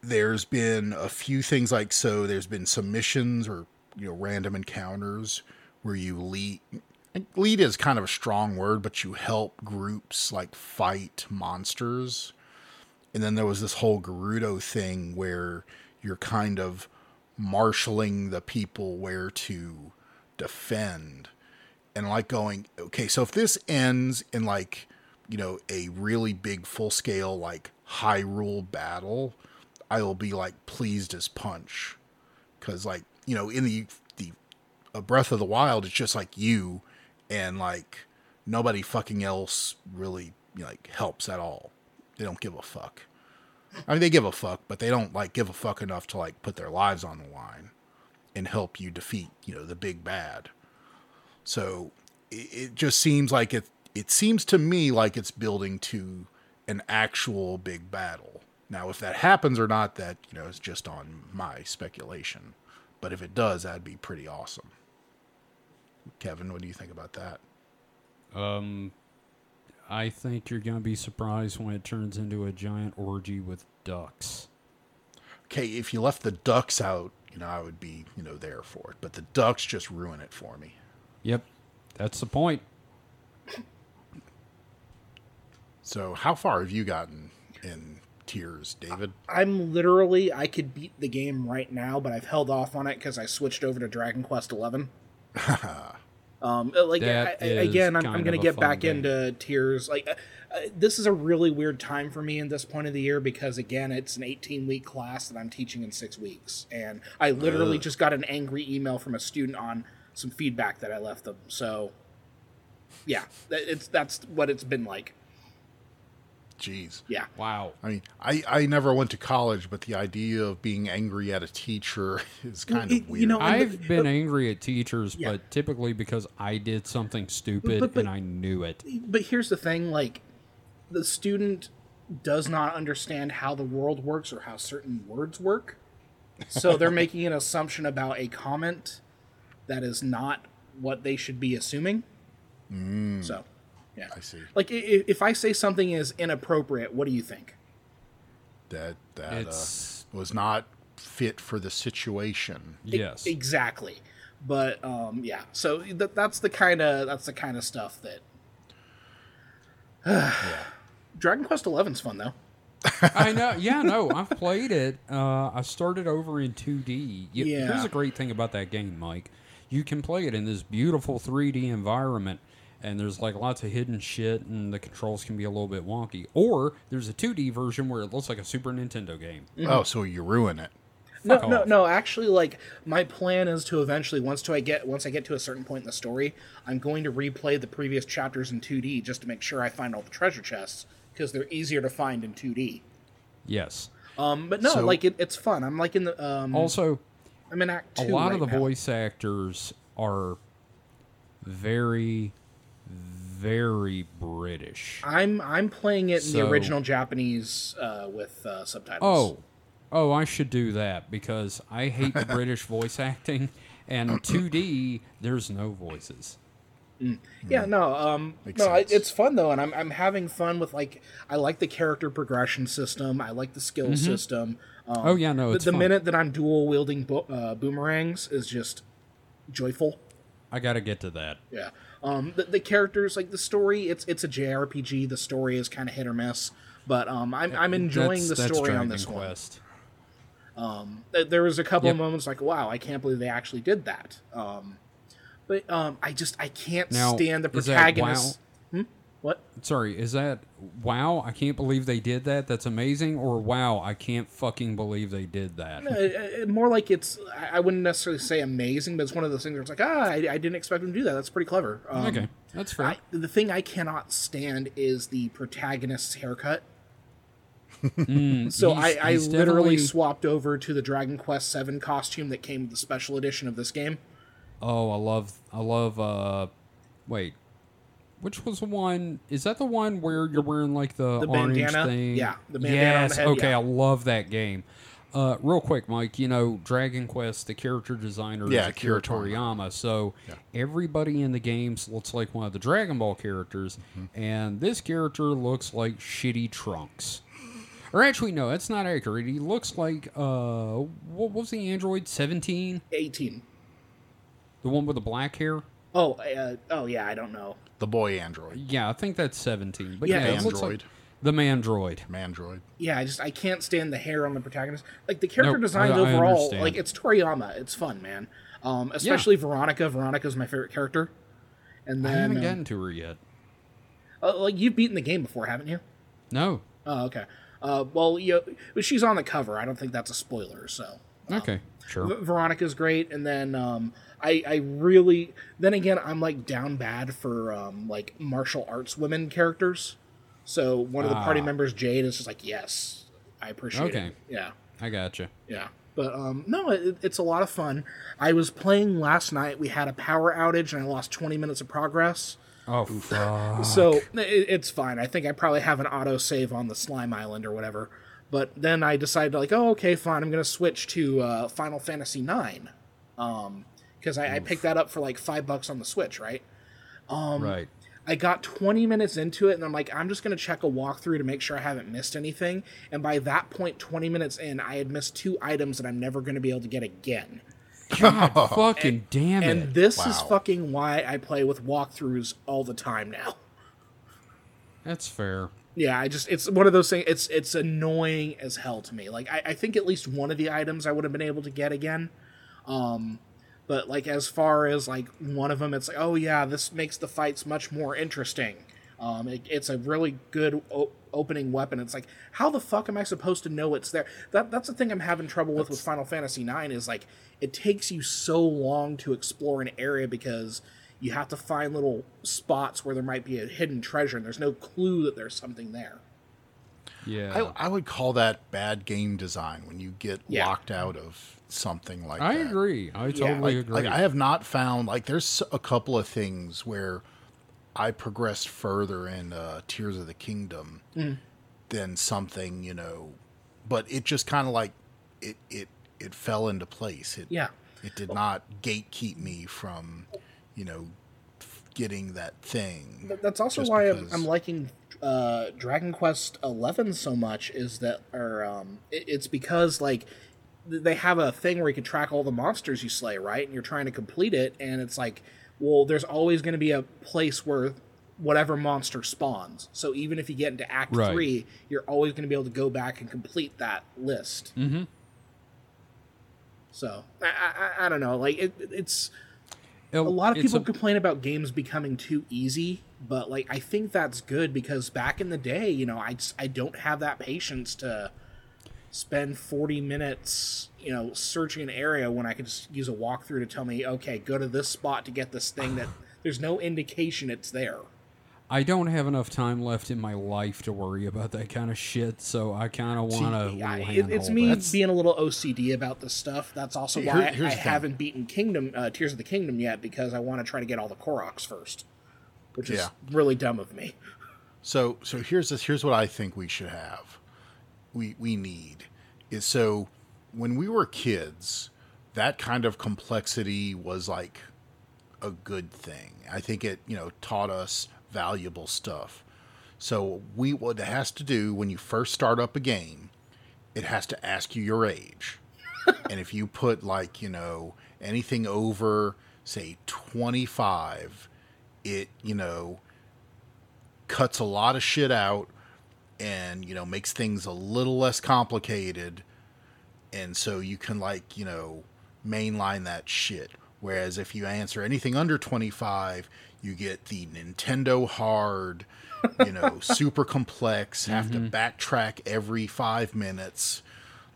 there's been a few things like so. There's been submissions or you know random encounters where you lead. Lead is kind of a strong word, but you help groups like fight monsters. And then there was this whole Gerudo thing where you're kind of marshaling the people where to defend. And like going, okay, so if this ends in like, you know, a really big full scale, like Hyrule battle, I will be like pleased as punch. Cause like, you know, in the, the a Breath of the Wild, it's just like you and like nobody fucking else really like helps at all. They don't give a fuck. I mean, they give a fuck, but they don't like give a fuck enough to like put their lives on the line and help you defeat, you know, the big bad. So it, it just seems like it. It seems to me like it's building to an actual big battle. Now, if that happens or not, that you know is just on my speculation. But if it does, that'd be pretty awesome. Kevin, what do you think about that? Um, I think you're gonna be surprised when it turns into a giant orgy with ducks. Okay, if you left the ducks out, you know, I would be, you know, there for it. But the ducks just ruin it for me. Yep, that's the point. So, how far have you gotten in Tears, David? I'm literally I could beat the game right now, but I've held off on it because I switched over to Dragon Quest Eleven. [laughs] um, uh, like I, I- again, I'm, I'm gonna get back game. into Tears. Like uh, uh, this is a really weird time for me in this point of the year because again, it's an 18 week class that I'm teaching in six weeks, and I literally Ugh. just got an angry email from a student on some feedback that I left them. So, yeah, it's that's what it's been like. Jeez. Yeah. Wow. I mean, I, I never went to college, but the idea of being angry at a teacher [laughs] is kind It- of you know, I've the- been angry at teachers, Yeah. but typically because I did something stupid But- but- and I knew it. but here's the thing like the student does not understand how the world works or how certain words work so [laughs] they're making an assumption about a comment that is not what they should be assuming mm. so yeah I see. like i- i- if i say something is inappropriate what do you think That that uh, was not fit for the situation. Yes. exactly but um yeah so th- that's the kind of that's the kind of stuff that [sighs] dragon quest 11's fun though I know. Yeah, no, I've played it. Uh, I started over in 2D. You, Yeah. Here's a great thing about that game, Mike. You can play it in this beautiful 3D environment, and there's like lots of hidden shit, and the controls can be a little bit wonky. Or there's a 2D version where it looks like a Super Nintendo game. [laughs] Oh, so you ruin it. No, Fuck no, off. no. Actually, like my plan is to eventually, once to I get once I get to a certain point in the story, I'm going to replay the previous chapters in 2D just to make sure I find all the treasure chests because they're easier to find in 2D. Yes. Um, but no, So- like it, it's fun. I'm like in the um, Also, I'm in Act Two. a lot right of the now. voice actors are very, very British. I'm I'm playing it in the original Japanese uh, with uh, subtitles. Oh, oh, I should do that because I hate the [laughs] British voice acting. And 2D, there's no voices. Yeah, no, um, Makes no, sense. it's fun though, and I'm I'm having fun with like I like the character progression system. I like the skill system. Um, Oh, yeah, no, the, the minute that I'm dual wielding bo- uh, boomerangs is just joyful. I got to get to that. Yeah. Um, the, the characters, like the story, it's it's a JRPG. The story is kind of hit or miss, but um, I'm I'm enjoying That's- the story on this Quest. one. Th- There was a couple of moments like, wow, I can't believe they actually did that. Um, but um, I just I can't Now, stand the is that protagonist. Hmm? What? Sorry, is that wow? I can't believe they did that. That's amazing. Or wow, I can't fucking believe they did that. More like it's I I wouldn't necessarily say amazing, but it's one of those things where it's like, ah, I, I didn't expect them to do that. That's pretty clever. Um, okay, that's fair. I, the thing I cannot stand is the protagonist's haircut. Mm, [laughs] So he's- I, I he's literally definitely- swapped over to the Dragon Quest VII costume that came with the special edition of this game. Oh, I love, I love. uh Wait, which was the one? Is that the one where you're wearing like the, The orange bandana? thing? Yeah, the bandana on Yes. the head, okay, yeah. I love that game. Uh, real quick, Mike. You know, Dragon Quest, the character designer Yeah, is Akira Akira Toriyama. So everybody in the games looks like one of the Dragon Ball characters, Mm-hmm. and this character looks like shitty Trunks. Or actually, no, that's not accurate. He looks like uh, what was the android? Seventeen, 18. the one with the black hair. Oh, uh, oh yeah, I don't know. The boy android, Yeah, I think that's 17. But Yeah, yeah, it's- it looks like Android. the Mandroid. mandroid. Yeah, I just I can't stand the hair on the protagonist. Like the character Nope, designs I- I overall, understand. like it's Toriyama. It's fun, man. Um, especially Veronica. Veronica's my favorite character. And I haven't um, gotten to her yet. uh, like you've beaten the game before, haven't you? No. Oh, okay. Uh, well, you but she's on the cover. I don't think that's a spoiler. So Okay, sure. V- Veronica's great, and then um, I I really then again I'm like down bad for um, like martial arts women characters. So one of the party Ah. members, Jade, is just like, yes, I appreciate Okay. it. Yeah. I gotcha. Yeah. But um, no, it, it's a lot of fun. I was playing last night. We had a power outage, and I lost 20 minutes of progress. Oh, fuck. So it, it's fine. I think I probably have an auto save on the slime island or whatever. But then I decided, like, oh, okay, fine. I'm going to switch to uh, Final Fantasy IX. Um, because I, I picked that up for like five bucks on the Switch, right? right. I I got 20 minutes into it and I'm like, I'm just going to check a walkthrough to make sure I haven't missed anything. And by that point, 20 minutes in, I had missed two items that I'm never going to be able to get again. God [laughs] fucking damn it. And this is fucking why I play with walkthroughs all the time now. That's fair. Yeah, I just it's one of those things. It's it's annoying as hell to me. Like I, I think at least one of the items I would have been able to get again. Um, but like as far as like one of them, it's like oh yeah, this makes the fights much more interesting. Um, it, it's a really good o- opening weapon. It's like how the fuck am I supposed to know it's there? That that's the thing I'm having trouble with with Final Fantasy IX is like it takes you so long to explore an area because you have to find little spots where there might be a hidden treasure and there's no clue that there's something there. Yeah. I, I would call that bad game design when you get Yeah. locked out of something like I, that. agree. I totally Like, agree. like I have not found like there's a couple of things where I progressed further in uh, Tears of the Kingdom Mm. than something you know, but it just kind of like it it it fell into place. It Yeah. it did not gatekeep me from you know f- getting that thing. That's also why I'm, I'm liking uh, Dragon Quest Eleven so much. Is that or um, it, it's because like th- they have a thing where you can track all the monsters you slay, right? And you're trying to complete it, and it's like, well, there's always going to be a place where whatever monster spawns. So even if you get into Act Right. Three, you're always going to be able to go back and complete that list. Mhm. So I, I, I don't know, like it, it's a a lot of people a- complain about games becoming too easy but like i think that's good because back in the day you know i i don't have that patience to spend 40 minutes you know searching an area when i could just use a walkthrough to tell me okay go to this spot to get this thing that there's no indication it's there I don't have enough time left in my life to worry about that kind of shit, so I kind of want to. See, I- it- it's me being a little ocd about this stuff that's also See, why here- I- i haven't beaten kingdom uh, tears of the kingdom yet because i want to try to get all the koroks first which is Yeah. really dumb of me So so here's this here's what I think we should have. We we need is so when we were kids, that kind of complexity was like a good thing. I think it, you know, taught us valuable stuff. So we what it has to do when you first start up a game, it has to ask you your age. [laughs] and if you put like, you know, anything over say 25, it, you know, cuts a lot of shit out and you know makes things a little less complicated and so you can like you know mainline that shit whereas if you answer anything under 25 you get the nintendo hard you know [laughs] super complex have to mm-hmm. backtrack every five minutes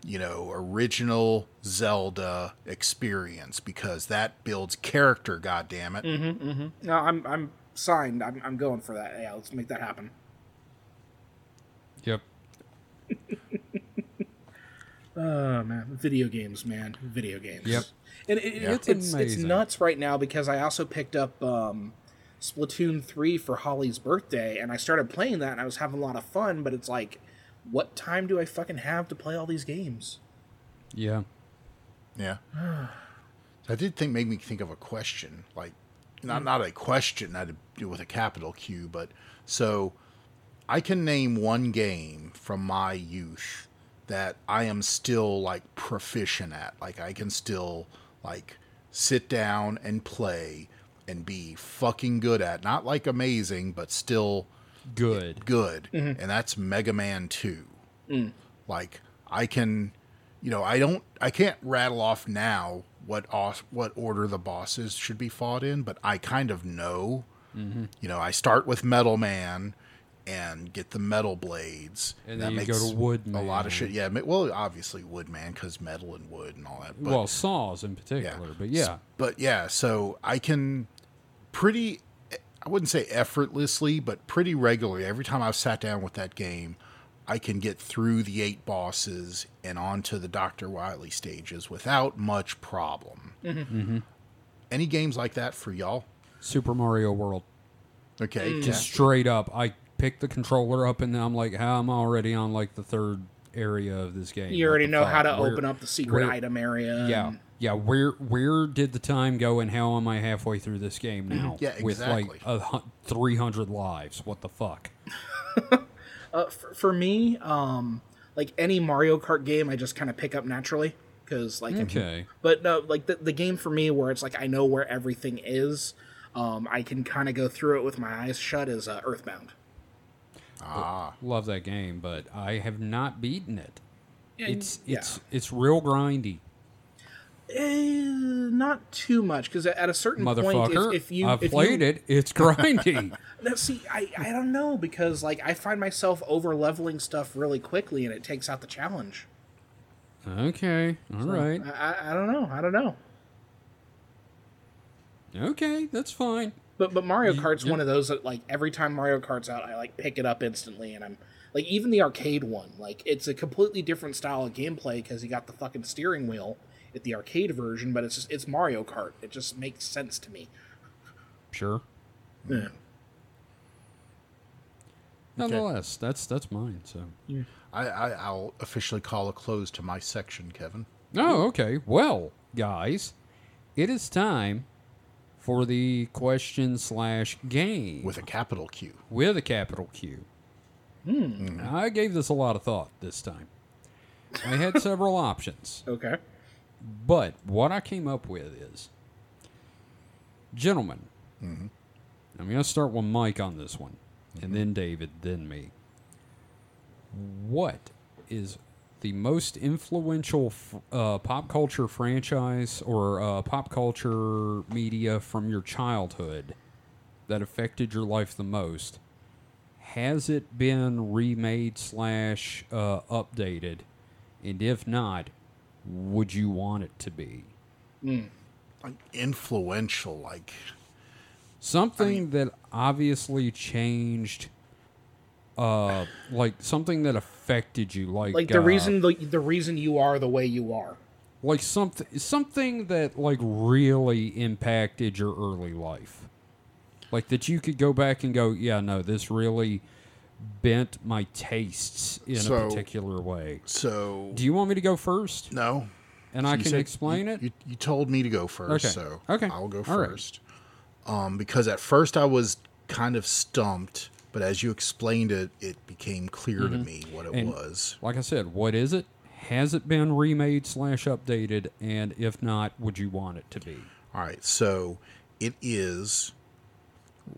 you know original zelda experience because that builds character god damn it mm-hmm, mm-hmm. No, I'm I'm signed. I'm I'm going for that. Yeah, let's make that happen. Yep. [laughs] Oh man, video games, man, video games. Yep. And it, Yeah. it's, It's it's it's nuts right now because I also picked up um, Splatoon three for Holly's birthday, and I started playing that, and I was having a lot of fun. But it's like, what time do I fucking have to play all these games? Yeah. Yeah. [sighs] I did think make me think of a question, like not not a question, not a, with a capital Q, but so I can name one game from my youth that I am still like proficient at. Like I can still like sit down and play and be fucking good at. Not like amazing, but still Good. good, mm-hmm. and that's Mega Man 2. Mm. Like I can, you know, I don't, I can't rattle off now what os- what order the bosses should be fought in, but I kind of know. Mm-hmm. You know, I start with Metal Man and get the metal blades, And that then you makes go to Wood a lot of shit. Yeah, well, obviously Wood Man because metal and wood and all that. But, well, saws in particular, but yeah. but yeah, so I can pretty I wouldn't say effortlessly, but pretty regularly every time I've sat down with that game, I can get through the eight bosses and onto the Dr. Wily stages without much problem. Mm-hmm. Mm-hmm. Any games like that for y'all? Super Mario World. Okay. Mm. Just straight up, I pick the controller up and then I'm like, how I'm already on like the third area of this game. You already the know how to Where- open up the secret where- item area. Yeah. and- Yeah, where where did the time go, and how am I halfway through this game now? Yeah, exactly. with like a three hundred lives. What the fuck? [laughs] Uh, for, for me, um, like any Mario Kart game, I just kind of pick up naturally because like. Okay. But no, like the the game for me, where it's like I know where everything is, um, I can kind of go through it with my eyes shut. Is uh, Earthbound. Ah, Love that game, but I have not beaten it. Yeah, It's yeah. it's it's real grindy, Eh, not too much because at a certain point, if, if you I've if played you, it. It's grindy. [laughs] Now, see, I, I don't know because like I find myself over leveling stuff really quickly, and it takes out the challenge. okay. All right. I, I, I don't know. I don't know. Okay, that's fine. But but Mario Kart's yeah. one of those that like every time Mario Kart's out, I like pick it up instantly, and I'm like even the arcade one, like it's a completely different style of gameplay because you got the fucking steering wheel at the arcade version, but it's just it's Mario Kart. It just makes sense to me. Sure. Yeah. Nonetheless, that's that's mine. So. I, I I'll officially call a close to my section, Kevin. Oh, okay. Well, guys, it is time for the question slash game with a capital Q. with a capital Q. Hmm. I gave this a lot of thought this time. I had several [laughs] options, Okay. but what I came up with is, gentlemen, mm-hmm. I'm going to start with Mike on this one, and mm-hmm. then David, then me. What is the most influential f- uh, pop culture franchise or uh, pop culture media from your childhood that affected your life the most? Has it been remade slash uh, updated? And if not, would you want it to be? Like influential, like Something that obviously changed, uh, like something that affected you, like Like the uh, reason the, the reason you are the way you are. like something something that like really impacted your early life like that you could go back and go yeah no this really bent my tastes in So- a particular way so. do you want me to go first no, and i can said- explain you, it You, you told me to go first, Okay. so Okay. I'll go All right. first. Um, because at first I was kind of stumped, but as you explained it, it became clear to me what it Mm-hmm. And- was. like i said what is it has it been remade slash updated and if not would you want it to be All right, so it is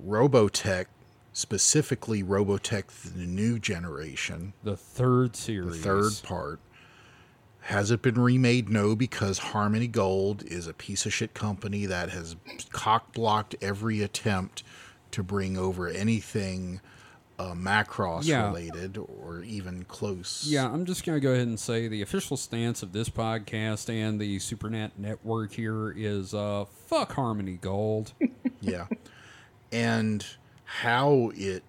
Robotech, specifically Robotech the new generation, the third series. the third part. Has it been remade? No, because Harmony Gold is a piece of shit company that has cock blocked every attempt to bring over anything uh, Macross Yeah. related or even close. Yeah, I'm just going to go ahead and say the official stance of this podcast and the Supernet network here is uh, fuck Harmony Gold. [laughs] yeah and how it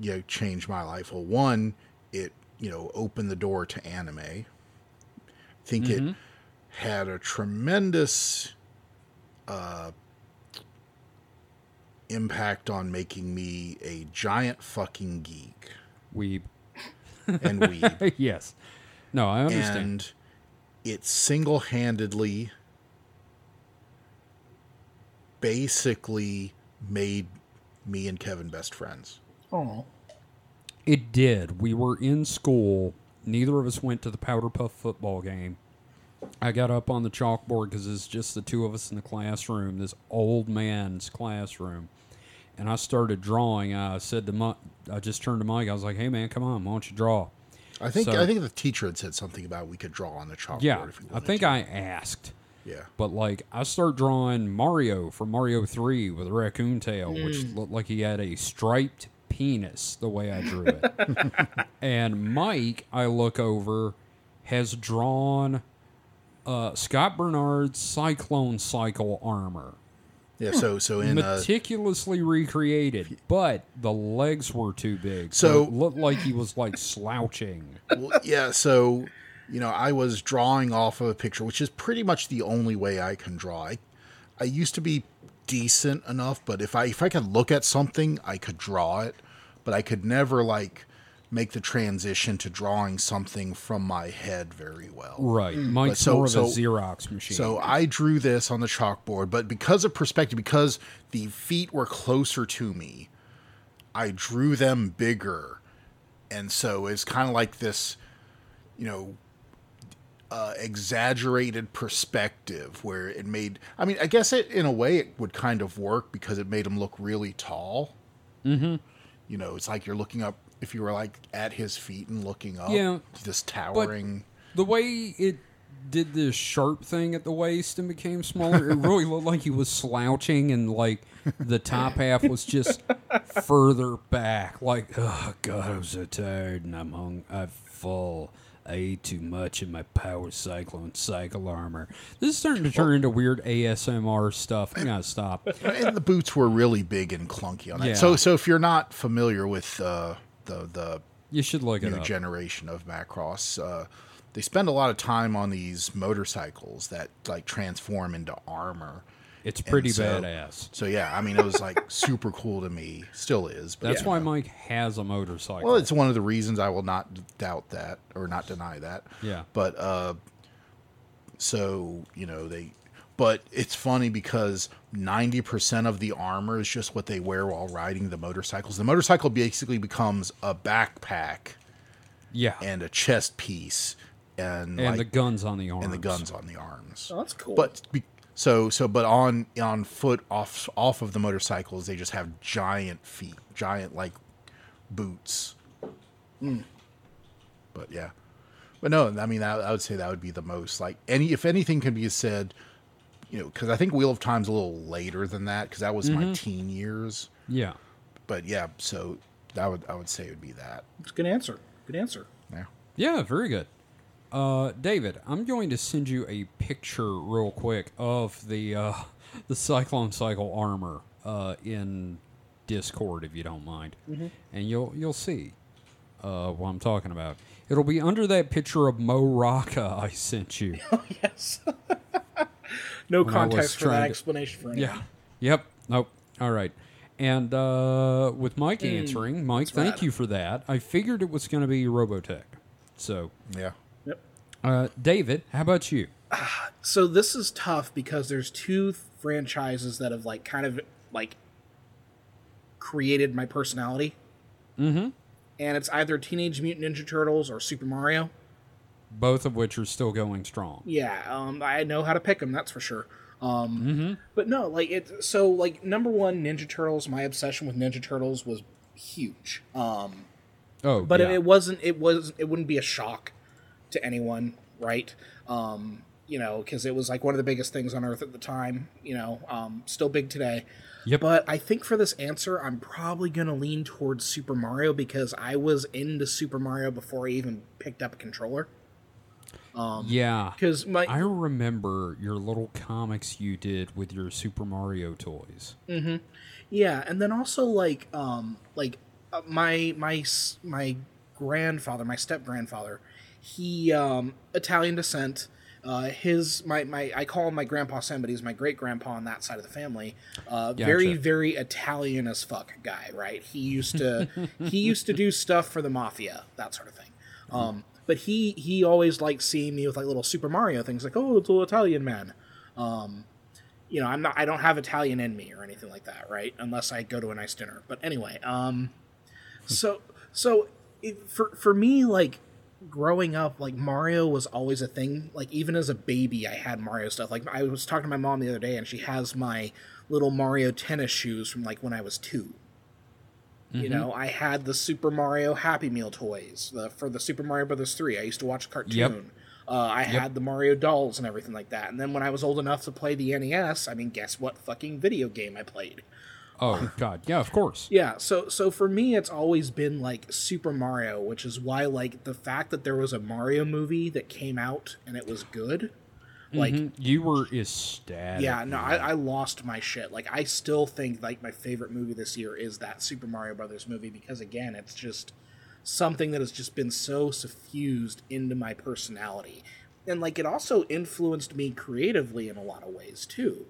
you know changed my life well one it you know opened the door to anime i think it had a tremendous uh impact on making me a giant fucking geek Weeb. and [laughs] weeb yes. No, I understand. and it single-handedly basically made me and Kevin best friends. Oh. it did. We were in school. Neither of us went to the Powder Puff football game. I got up on the chalkboard because it's just the two of us in the classroom, this old man's classroom. And I started drawing. I said to Mike, I just turned to Mike. I was like, hey, man, come on. Why don't you draw? I think So- I think the teacher had said something about we could draw on the chalkboard. Yeah, if you I think to. I asked. Yeah, But like, I start drawing Mario from Mario Three with a raccoon tail, which looked like he had a striped penis the way I drew it. [laughs] and Mike, I look over, has drawn uh, Scott Bernard's Cyclone Cycle armor, yeah. So so in uh, meticulously recreated, but the legs were too big, So- it looked like he was like slouching. well, yeah, so you know, I was drawing off of a picture, which is pretty much the only way I can draw. I, I used to be decent enough, but if I if I could look at something, I could draw it, but I could never like make the transition to drawing something from my head very well. Right. Mike's so- more of so- a Xerox machine. So I drew this on the chalkboard, but because of perspective, because the feet were closer to me, I drew them bigger. And so it's kind of like this, you know, uh, exaggerated perspective where it made, I mean, I guess it, in a way, it would kind of work because it made him look really tall. Mm-hmm. You know, it's like you're looking up, if you were like at his feet and looking up, Yeah, this towering. the way it did this sharp thing at the waist and became smaller, it really looked like he was slouching and like the top half was just [laughs] further back. Like, oh god, I'm so tired and I'm hung I'm full. I ate too much in my power cyclone cycle armor. This is starting to turn into weird ASMR stuff. I gotta stop. [laughs] and the boots were really big and clunky on that. Yeah. So, so if you're not familiar with uh, the the You should look new generation of Macross, uh, they spend a lot of time on these motorcycles that like transform into armor. It's pretty so- badass. So yeah, I mean, it was like [laughs] super cool to me. Still is. But That's yeah. why Mike has a motorcycle. Well, it's one of the reasons I will not doubt that or not deny that. Yeah. But uh, so you know they, but it's funny because ninety percent of the armor is just what they wear while riding the motorcycles. The motorcycle basically becomes a backpack yeah, and a chest piece, and and like, the guns on the arms. and the guns on the arms. Oh, that's cool. But be, so so but on on foot off off of the motorcycles they just have giant feet, giant like boots. Mm. But yeah. But no, I mean I, I would say that would be the most like any if anything can be said, you know, cuz I think Wheel of Time's a little later than that cuz that was my teen years. Yeah. But yeah, so that would I would say it would be that. it's a good answer. Good answer. Yeah. Yeah, very good. Uh, David, I'm going to send you a picture real quick of the uh, [laughs] the Cyclone Cycle armor uh, in Discord, if you don't mind, and you'll you'll see uh, what I'm talking about. It'll be under that picture of Mo Rocca [laughs] I sent you. Yes. [laughs] no When context for trying that to- explanation for anyone. Yeah. Yep. Nope. All right. And uh, with Mike answering, Mike, thank rad. you for that. I figured it was going to be Robotech. So, Yeah. Yep. uh, David, how about you? So this is tough because there's two franchises that have like kind of like created my personality. Mm-hmm. And it's either Teenage Mutant Ninja Turtles or Super Mario. Both of which are still going strong. Yeah, um, I know how to pick them. That's for sure. Um, But no, like it. So like number one, Ninja Turtles. My obsession with Ninja Turtles was huge. Um, Oh, but yeah. it wasn't. It was. It wouldn't be a shock to anyone, right? Um, you know, because it was like one of the biggest things on Earth at the time. You know, um, still big today. Yep. But I think for this answer, I'm probably going to lean towards Super Mario because I was into Super Mario before I even picked up a controller. Yeah. Because my I remember your little comics you did with your Super Mario toys. Yeah, and then also like um like uh, my my my grandfather, my step grandfather, he um Italian descent. Uh, his my my I call him my grandpa Sam, but he's my great grandpa on that side of the family. Uh, very Gotcha. very Italian as fuck guy, right? He used to he used to do stuff for the mafia, that sort of thing. Um, but he he always liked seeing me with like little Super Mario things, like oh, it's little Italian man you know, I'm not I don't have Italian in me or anything like that, right? Unless I go to a nice dinner. But anyway, um so so it, for for me like growing up like Mario was always a thing. Like even as a baby I had Mario stuff. Like I was talking to my mom the other day and she has my little Mario tennis shoes from like when I was 2. You know, I had the Super Mario Happy Meal toys the, for the Super Mario Brothers 3. I used to watch a cartoon. Uh, I had the Mario dolls and everything like that. And then when I was old enough to play the NES, I mean, guess what fucking video game I played? Oh [laughs] God, yeah, of course. Yeah, so so for me, it's always been like Super Mario, which is why like the fact that there was a Mario movie that came out and it was good, like Mhm. You were ecstatic. yeah, no, I, I lost my shit. Like I still think like my favorite movie this year is that Super Mario Brothers movie because again, it's just something that has just been so suffused into my personality. And like it also influenced me creatively in a lot of ways too.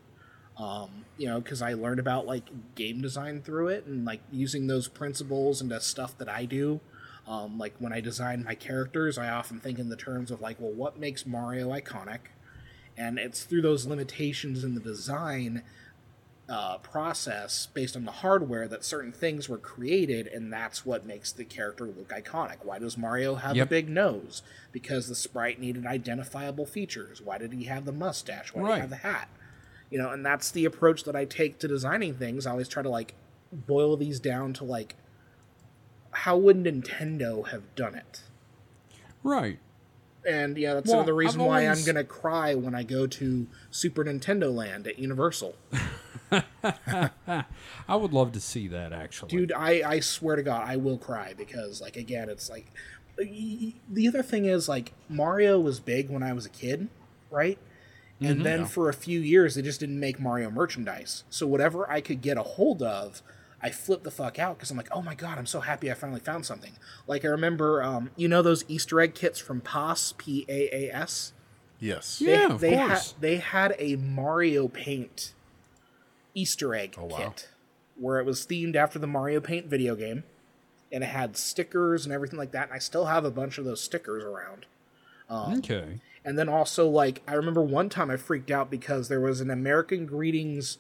Um, you know, because I learned about like game design through it and like using those principles into stuff that I do. Um, like when I design my characters, I often think in the terms of like, well, what makes Mario iconic? And it's through those limitations in the design uh, process based on the hardware that certain things were created, and that's what makes the character look iconic. Why does Mario have Yep. a big nose? Because the sprite needed identifiable features. Why did he have the mustache? Why did he have the hat? You know, and that's the approach that I take to designing things. I always try to like boil these down to like how would Nintendo have done it? Right. And yeah, that's Well, another reason I've why I'm gonna cry when I go to Super Nintendo Land at Universal. [laughs] I would love to see that actually. dude I, I swear to god i will cry because like again it's like the other thing is like mario was big when i was a kid right and mm-hmm. then for a few years they just didn't make mario merchandise so whatever i could get a hold of i flipped the fuck out because i'm like oh my god i'm so happy i finally found something like i remember um, you know those easter egg kits from pas p-a-a-s Yes. they, Yeah, of they course. Had, they had a Mario Paint Easter egg wow. kit where it was themed after the Mario Paint video game, and it had stickers and everything like that. And I still have a bunch of those stickers around. okay. And then also, like, I remember one time I freaked out because there was an American Greetings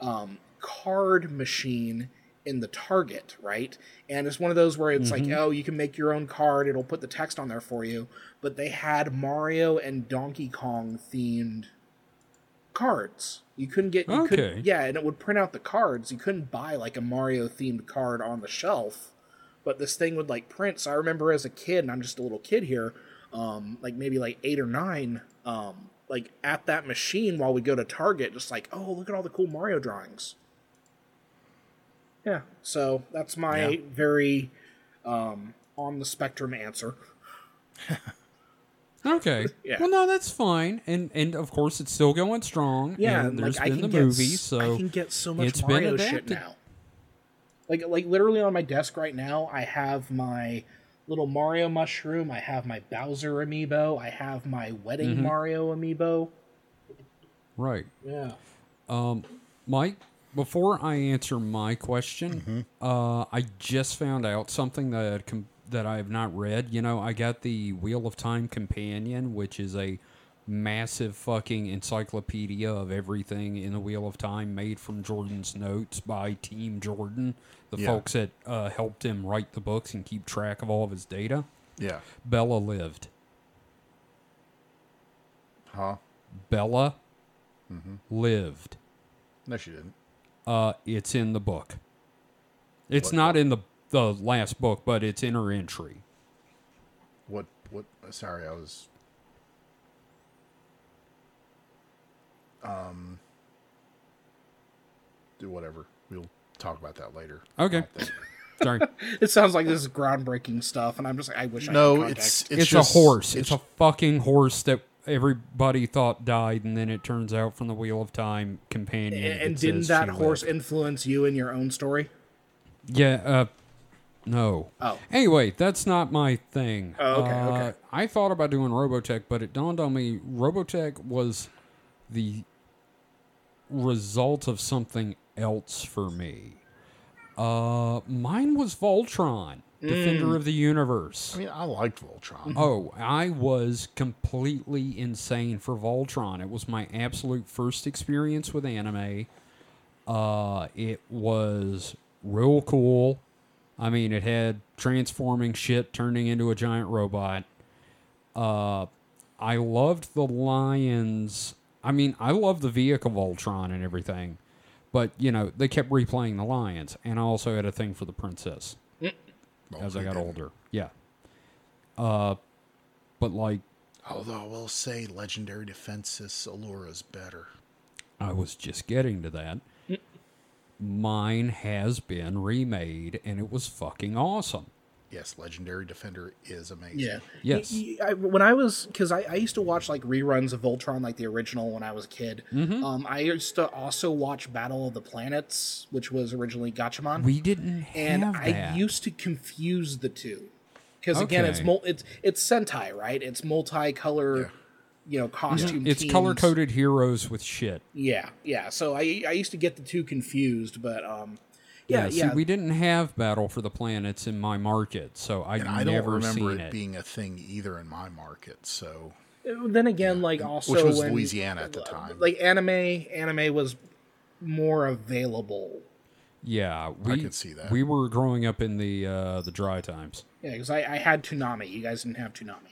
um, card machine in the Target, right? And it's one of those where it's like, oh, you can make your own card, it'll put the text on there for you. But they had Mario and Donkey Kong themed cards. You couldn't get, you Okay. couldn't, yeah, and it would print out the cards. You couldn't buy like a Mario themed card on the shelf but this thing would like print. So I remember as a kid, and I'm just a little kid here, um, like maybe like eight or nine, um, like at that machine while we go to Target, just like, oh, look at all the cool Mario drawings. Yeah, so that's my Yeah. very um, on the spectrum answer. [laughs] Okay. Yeah. Well, no, that's fine, and and of course it's still going strong. Yeah, and and there's like I been can the get movie, so I can get so much it's been Mario shit now. Like like literally on my desk right now, I have my little Mario mushroom. I have my Bowser amiibo. I have my wedding Mm-hmm. Mario amiibo. right. Yeah. Um, Mike, before I answer my question, uh, I just found out something that com- that I have not read. You know, I got the Wheel of Time Companion, which is a massive fucking encyclopedia of everything in the Wheel of Time, made from Jordan's notes by Team Jordan, the Yeah. folks that uh, helped him write the books and keep track of all of his data. Yeah. Bella lived. Huh? Bella lived. No, she didn't. Uh, it's in the book. It's not in the the last book, but it's in her entry. What? What? Sorry, I was. Um. Do whatever. We'll talk about that later. Okay. [laughs] Sorry, [laughs] It sounds like this is groundbreaking stuff, and I'm just like, I wish I No, had it's it's, it's, just, a horse. It's, a fucking horse that everybody thought died, and then it turns out from the Wheel of Time companion. and, and didn't that horse lived. influence you in your own story? Yeah. Uh, no. Oh. Anyway, that's not my thing. Oh, okay, Uh, okay. I thought about doing Robotech, but it dawned on me Robotech was the result of something else for me. Uh, mine was Voltron. Defender of the Universe. I mean, I liked Voltron. Oh, I was completely insane for Voltron. It was my absolute first experience with anime. Uh, it was real cool. I mean, it had transforming shit turning into a giant robot. Uh, I loved the lions. I mean, I love the vehicle Voltron and everything, but you know they kept replaying the lions, and I also had a thing for the princess as I got older. Yeah. Uh, but like Although I will say, Legendary Defender's Allura's better. I was just getting to that. Mine has been remade, and it was fucking awesome. Yes, Legendary Defender is amazing. Yeah. Yes. Y- y- I, when I was, because I, I used to watch like reruns of Voltron, like the original when I was a kid. Mm-hmm. Um, I used to also watch Battle of the Planets, which was originally Gatchaman. We didn't and have I used to confuse the two. Because again, it's mul- it's it's Sentai, right? It's multicolor, you know, costume. it's color coded heroes with shit. Yeah, yeah. So I I used to get the two confused, but um, Yeah, See, yeah. we didn't have Battle for the Planets in my market, so I And I don't never remember seen it, it. being a thing either in my market. So then again, like also which was when, Louisiana at the time. like anime, anime was more available. yeah, we could see that. We were growing up in the uh, the dry times. Yeah, because I, I had Toonami. You guys didn't have Toonami.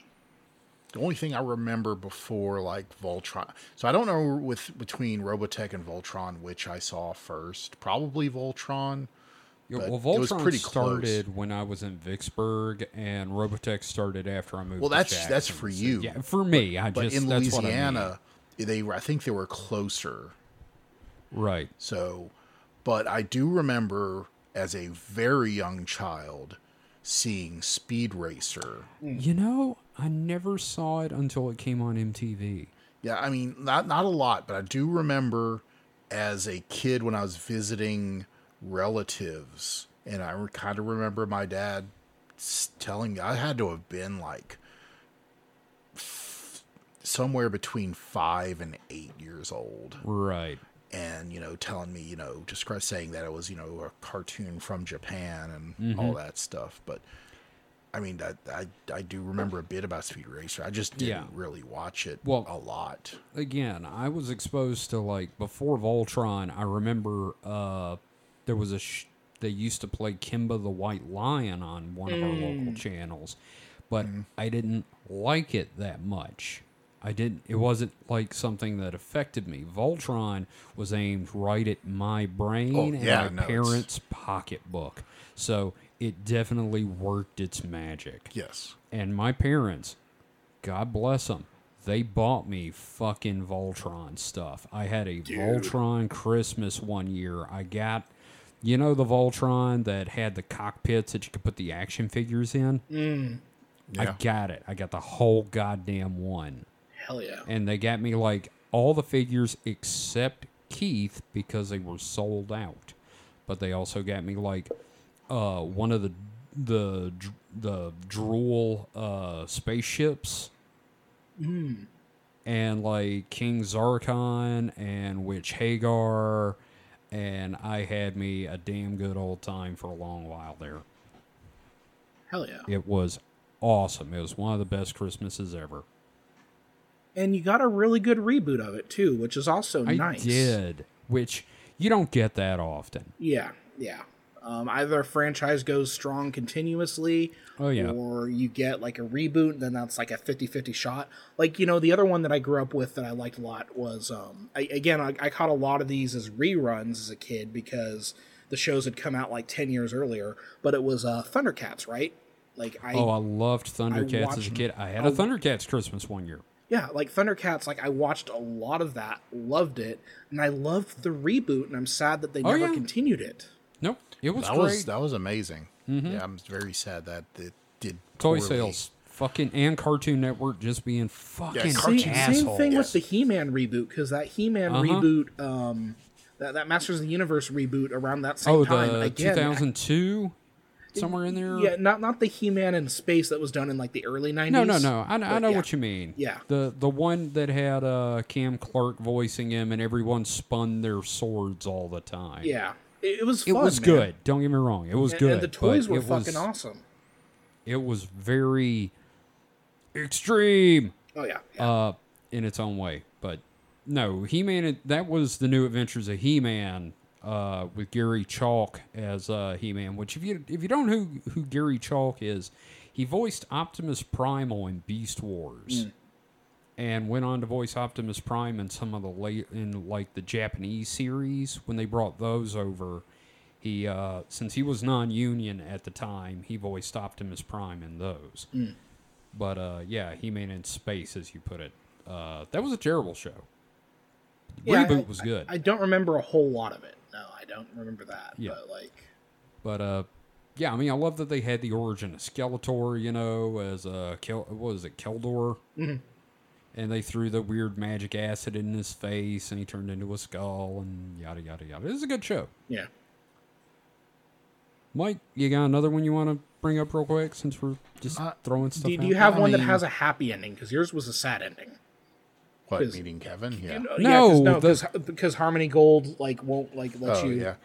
The only thing I remember before like Voltron. So I don't know with between Robotech and Voltron which I saw first. Probably Voltron. Yeah, But well, it was Voltron pretty close. started when I was in Vicksburg, and Robotech started after I moved. Well, to that's that's Jackson. for So, you. yeah, for me. I But just in that's what I mean. Louisiana, they were- I think they were closer. right? So, but I do remember as a very young child seeing Speed Racer. Mm. You know, I never saw it until it came on MTV. Yeah, I mean, not not a lot, but I do remember as a kid when I was visiting relatives, and I kind of remember my dad telling me I had to have been like f- somewhere between five and eight years old. Right. and you know telling me you know just saying that it was you know a cartoon from Japan and mm-hmm. all that stuff but I mean that I I do remember a bit about Speed Racer I just didn't Yeah. really watch it Well- a lot Again, I was exposed to like before Voltron. I remember uh, there was a sh- they used to play Kimba the White Lion on one of our local channels, but I didn't like it that much. I didn't. It wasn't like something that affected me. Voltron was aimed right at my brain Oh, and yeah, my no, it's- parents' pocketbook, so it definitely worked its magic. yes And my parents, God bless them, they bought me fucking Voltron stuff. I had a Voltron Christmas one year. I got, you know, the Voltron that had the cockpits that you could put the action figures in? Mm. I yeah got it. I got the whole goddamn one. Hell yeah. And they got me like all the figures except Keith because they were sold out. But they also got me like uh, one of the the the Drule uh, spaceships. And like King Zarkon and Witch Haggar, and I had me a damn good old time for a long while there. Hell yeah. It was awesome. It was one of the best Christmases ever. And you got a really good reboot of it too, which is also nice. I nice. did, which you don't get that often. Yeah, yeah. Um, either a franchise goes strong continuously, Oh, yeah. or you get like a reboot, and then that's like a 50-50 shot. Like you know, the other one that I grew up with that I liked a lot was um, I, again I, I caught a lot of these as reruns as a kid because the shows had come out like ten years earlier. But it was uh, Thundercats, right? Like I oh, I loved Thundercats as a kid. I had a Thundercats Christmas one year. Yeah, like Thundercats, like I watched a lot of that, loved it, and I loved the reboot, and I'm sad that they Oh, never yeah. continued it. Nope, it was that great. was that was amazing yeah I'm very sad that it did Toy poorly. sales, fucking, and Cartoon Network just being fucking Cartoon- Same, assholes. same thing yes. with the He-Man reboot, because that He-Man Uh-huh. reboot, um, that, that Masters of the Universe reboot around that same Oh, time, the again, 2002, somewhere in there. yeah, not not the He-Man in space that was done in like the early 90s. No, no, no. I, I know yeah. what you mean. Yeah. The the one that had uh, Cam Clarke voicing him, and everyone spun their swords all the time. Yeah, it, it was. It was man. good. Don't get me wrong. It was And, good. and the toys were fucking was, awesome. It was very extreme. Oh yeah, yeah. uh, in its own way. But no, He Man. That was the new Adventures of He Man uh, with Gary Chalk as uh, He Man. Which, if you if you don't know who who Gary Chalk is, he voiced Optimus Primal in Beast Wars. And went on to voice Optimus Prime in some of the late in like the Japanese series when they brought those over. He uh, since he was non-union at the time, he voiced Optimus Prime in those. But uh, yeah, He Man in Space, as you put it. Uh, that was a terrible show. Yeah, reboot I- was good. I, I don't remember a whole lot of it. No, I don't remember that. Yeah. But like, but uh, yeah, I mean, I love that they had the origin of Skeletor, you know, as uh, Kel- what was it, Keldor? Mm-hmm. And they threw the weird magic acid in his face, and he turned into a skull, and yada yada yada. It was a good show. yeah. Mike, you got another one you want to bring up real quick since we're just Uh, throwing stuff Do, do you have I one that has a happy ending? Because yours was a sad ending. what Is- meeting Kevin yeah No, No, no, the- because because Harmony Gold like won't like let oh you. yeah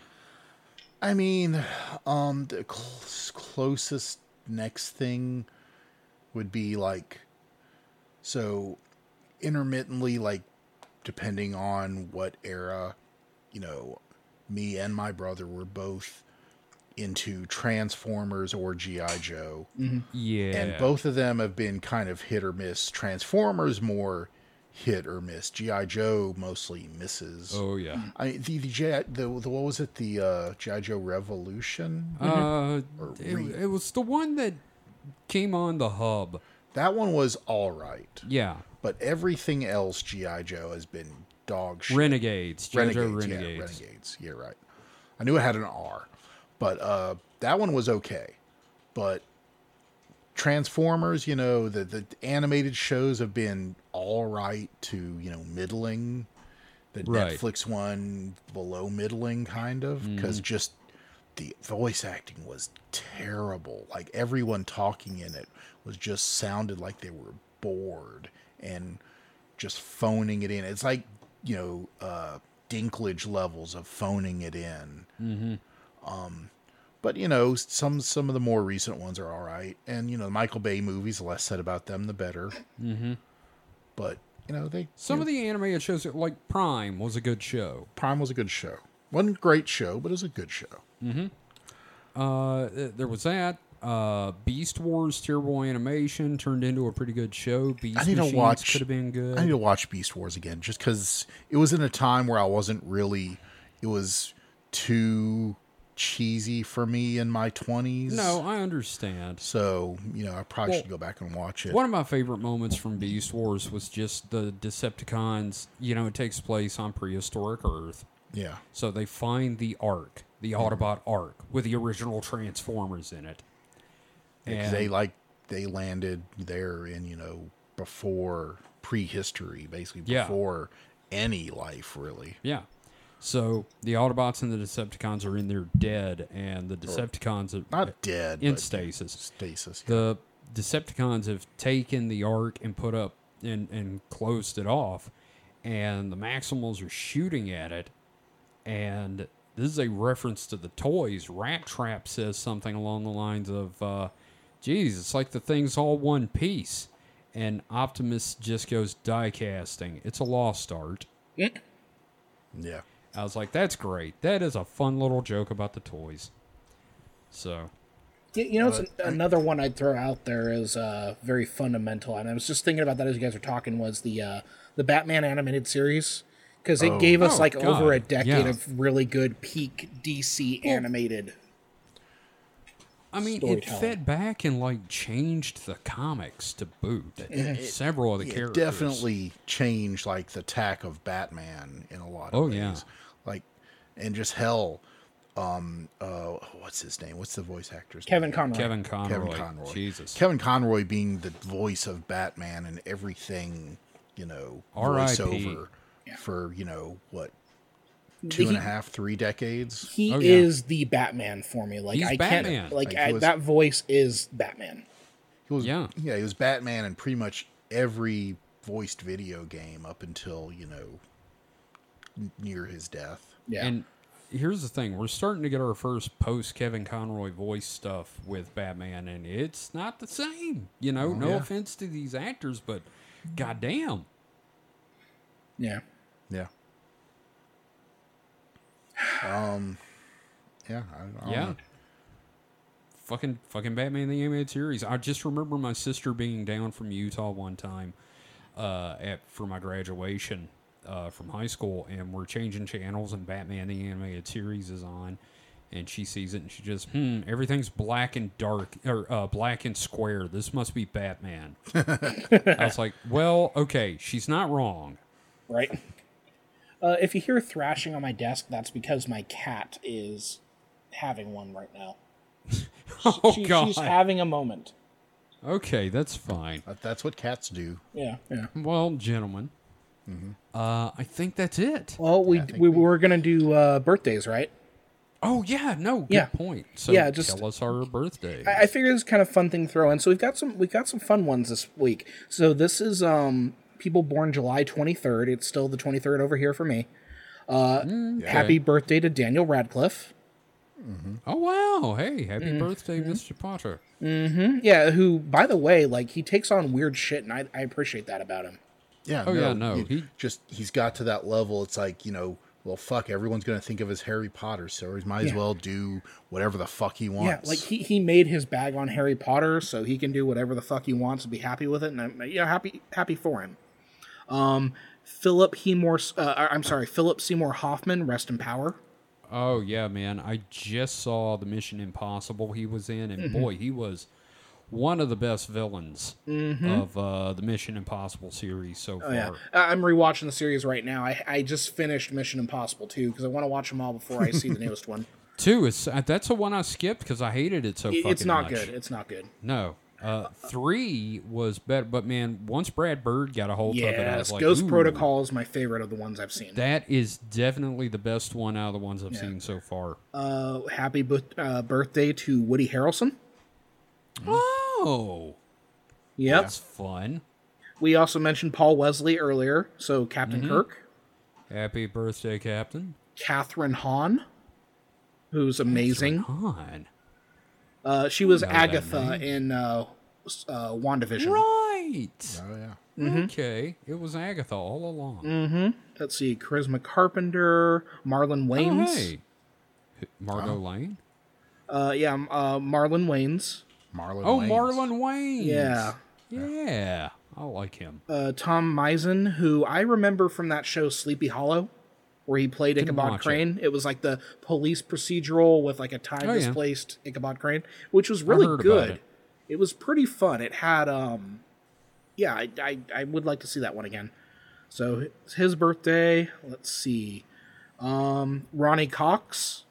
I mean, um, the cl- closest next thing would be like, so intermittently, like, depending on what era, you know, me and my brother were both into Transformers or G.I. Joe. Yeah. And both of them have been kind of hit or miss. Transformers more hit or miss. G.I. Joe mostly misses. Oh yeah. I the the, G, the the what was it the uh, GI Joe Revolution? Uh, Or it, re- it was the one that came on the hub. that one was all right, Yeah. But everything else GI Joe has been dog shit. Renegades. Renegades, Renegades. yeah, Renegades. Yeah, right. I knew it had an R, but uh, that one was okay. But Transformers, you know, the the animated shows have been all right to you know middling. The Right. Netflix one below middling, kind of, because just the voice acting was terrible. Like everyone talking in it was just sounded like they were bored and just phoning it in. It's like you know uh, Dinklage levels of phoning it in. Mm-hmm. Um, but you know some some of the more recent ones are all right, and you know the Michael Bay movies. The less said about them, the better. Mm-hmm. But you know they Some of the animated shows, like Prime, was a good show. Prime was a good show. wasn't a great show, but it was a good show. Uh, there was that. Uh, Beast Wars, terrible animation, turned into a pretty good show. Beast I need to Machines watch. could have been good. I need to watch Beast Wars again, just because it was in a time where I wasn't really. It was too cheesy for me in my twenties. no, I understand. So you know, I probably Well, should go back and watch it. One of my favorite moments from Beast Wars was just the Decepticons. You know, it takes place on prehistoric Earth. yeah, So they find the Ark, the Autobot Ark, with the original Transformers in it. Because they like they landed there in you know before prehistory, basically Yeah. before any life really. Yeah. So the Autobots and the Decepticons are in there dead, and the Decepticons are Not dead, in stasis. stasis. The Decepticons have taken the Ark and put up and, and closed it off, and the Maximals are shooting at it. And this is a reference to the toys. Rat Trap says something along the lines of, uh, geez, it's like the thing's all one piece. And Optimus just goes die casting. It's a lost art. yeah. I was like, that's great. That is a fun little joke about the toys. So, Y- You know, it's an, another one I'd throw out there is uh, very fundamental, and I was just thinking about that as you guys were talking. Was the uh, the Batman animated series because it gave us Oh, like over a decade yeah. of really good peak DC animated. I mean, it fed back and like changed the comics to boot. Several of the It characters definitely changed like the tack of Batman in a lot of Oh, ways. yeah. Like and just hell um uh what's his name? What's the voice actor's Kevin name? Conroy. Kevin Conroy. Kevin Conroy. Jesus. Kevin Conroy being the voice of Batman and everything, you know, R.I.P.. voiceover for, you know, what two and a half, three decades. He Oh, yeah. is the Batman for me. Like He's I Batman. can't like, Like, I, was- that voice is Batman. He was Yeah. yeah, he was Batman in pretty much every voiced video game up until, you know, near his death. Yeah. And here's the thing: we're starting to get our first post Kevin Conroy voice stuff with Batman, and it's not the same. You know, oh, no yeah. offense to these actors, but goddamn. yeah. Yeah. Um. Yeah. I, I don't Yeah. know. Fucking fucking Batman the animated series. I just remember my sister being down from Utah one time uh, at for my graduation uh, from high school, and we're changing channels, and Batman the animated series is on, and she sees it, and she just, hmm, everything's black and dark or uh, black and square. This must be Batman. [laughs] I was like, well, okay, she's not wrong. Right. Uh, if you hear thrashing on my desk, that's because my cat is having one right now. [laughs] Oh She- God. She's having a moment. okay, that's fine. That- That's what cats do. Yeah, yeah. Well, gentlemen, uh, I think that's it. Well, we I think we we- were gonna do uh, birthdays, right? Oh yeah, no, good Yeah. point. So Yeah, just- tell us our birthday. I, I figured it's kind of fun thing to throw in. So we've got some we've got some fun ones this week. So this is um people born July twenty third. It's still the twenty third over here for me. Uh, Happy birthday to Daniel Radcliffe. Oh wow! Hey, happy Mm-hmm. birthday, Mr. Potter. Yeah, who, by the way, like he takes on weird shit, and I, I appreciate that about him. Yeah. Oh, yeah, no, he, he- just he's got to that level. It's like you know, well, fuck, everyone's gonna think of as Harry Potter, so he might as well do whatever the fuck he wants. Yeah, like he, he made his bag on Harry Potter, so he can do whatever the fuck he wants and be happy with it, and I'm yeah happy happy for him. Um, Philip Seymour, uh, I'm sorry, Philip Seymour Hoffman, rest in power. Oh yeah, man! I just saw the Mission Impossible he was in, and Mm-hmm. boy, he was one of the best villains of uh, the Mission Impossible series so far. Oh yeah, I- I'm rewatching the series right now. I I just finished Mission Impossible 2 because I want to watch them all before I see the [laughs] newest one. Two is uh, that's the one I skipped because I hated it so It- it's not much. good. It's not good. No, uh, three was better, but man, once Brad Bird got a hold of it, I was Yes, like, Ghost "Ooh, Protocol is my favorite of the ones I've seen. That is definitely the best one out of the ones I've seen so far. Uh, happy bu- uh, birthday to Woody Harrelson. Oh, Yep. that's fun. We also mentioned Paul Wesley earlier, so Captain Mm-hmm. Kirk. Happy birthday, Captain. Kathryn Hahn, who's amazing. Han. Uh, she was Agatha in uh, uh, WandaVision. Right. oh yeah. Mm-hmm. Okay. It was Agatha all along. Let's see, Charisma Carpenter, Marlon Oh, Wayans. hey. Margot Lane. Uh, yeah, uh, Marlon Wayans. Marlon. Oh, Wayans. Marlon Wayne. Yeah. Yeah. I like him. Uh, Tom Mison, who I remember from that show Sleepy Hollow, where he played Didn't Ichabod watch it. Crane. It. was like the police procedural with like a time Oh, yeah. displaced Ichabod Crane, which was really good. It. Was pretty fun. It had um, yeah, I, I I would like to see that one again. So it's his birthday. Let's see, um, Ronny Cox.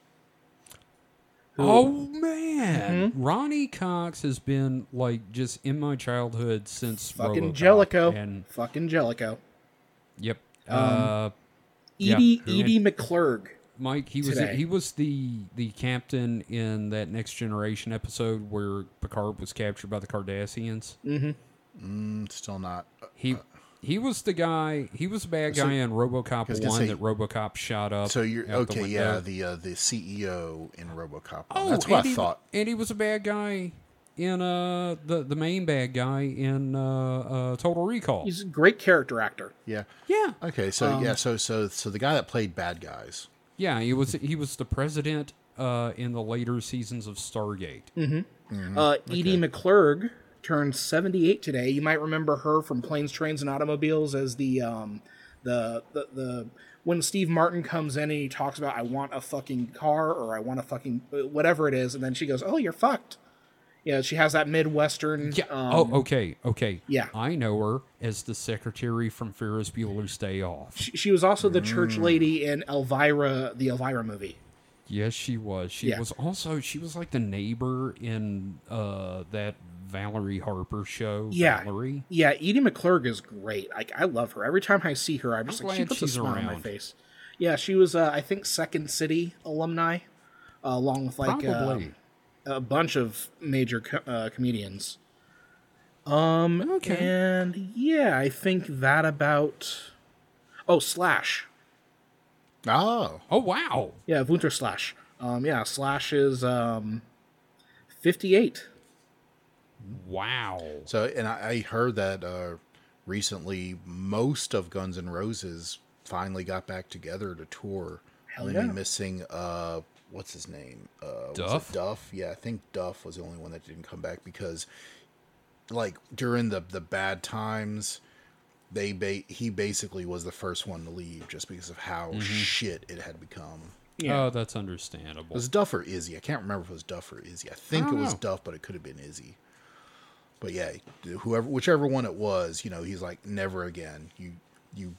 Oh man, Mm-hmm. Ronny Cox has been like just in my childhood since Fucking RoboCop, Jellico. And Fucking Jellico. yep, Um, uh, Edie who Edie McClurg. Mike, he was today. he was the the captain in that Next Generation episode where Picard was captured by the Cardassians. Mm, still not. He he was the guy. He was the bad guy in RoboCop was one say- that RoboCop shot up. So you're out the okay? Yeah, the uh, the CEO in RoboCop. Oh, That's what and I he- thought. And he was a bad guy in uh the the main bad guy in uh, uh Total Recall. He's a great character actor. Yeah. yeah, Okay. So Um, yeah. So so so the guy that played bad guys. Yeah. He was he was the president uh in the later seasons of Stargate. Mm-hmm. Uh, Edie McClurg turned 78 today. You might remember her from Planes, Trains, and Automobiles as the um, the, the the when Steve Martin comes in and he talks about I want a fucking car or I want a fucking whatever it is, and then she goes, "Oh, you're fucked." Yeah, she has that midwestern. Yeah. Um, oh, okay, okay. yeah. I know her as the secretary from Ferris Bueller's Day Off. she, she was also the church Mm. lady in Elvira, the Elvira movie. Yes, she was. She Yeah. was also she was like the neighbor in uh that Valerie Harper show. Yeah, Valerie. yeah. Edie McClurg is great. Like I love her. Every time I see her, I'm just I'm like she puts a smile on my face. Yeah, she was. Uh, I think Second City alumni, uh, along with like uh, Probably. A bunch of major co- uh, comedians. Um. Okay. And yeah, I think that about. Oh, Slash. Oh. oh wow. Yeah, Winter Slash. Um. Yeah, Slash is um. Fifty-eight. Wow. So and I, I heard that uh, recently most of Guns N' Roses finally got back together to tour. Hell Only yeah. missing uh, what's his name? Uh, Duff? Duff. Yeah, I think Duff was the only one that didn't come back because, like during the the bad times, they ba- he basically was the first one to leave just because of how Mm-hmm. shit it had become. Yeah. Oh, that's understandable. It was Duff or Izzy. I can't remember if it was Duff or Izzy. I think it was know. Duff, but it could have been Izzy. But yeah, whoever, whichever one it was, you know, he's like, never again. You, you,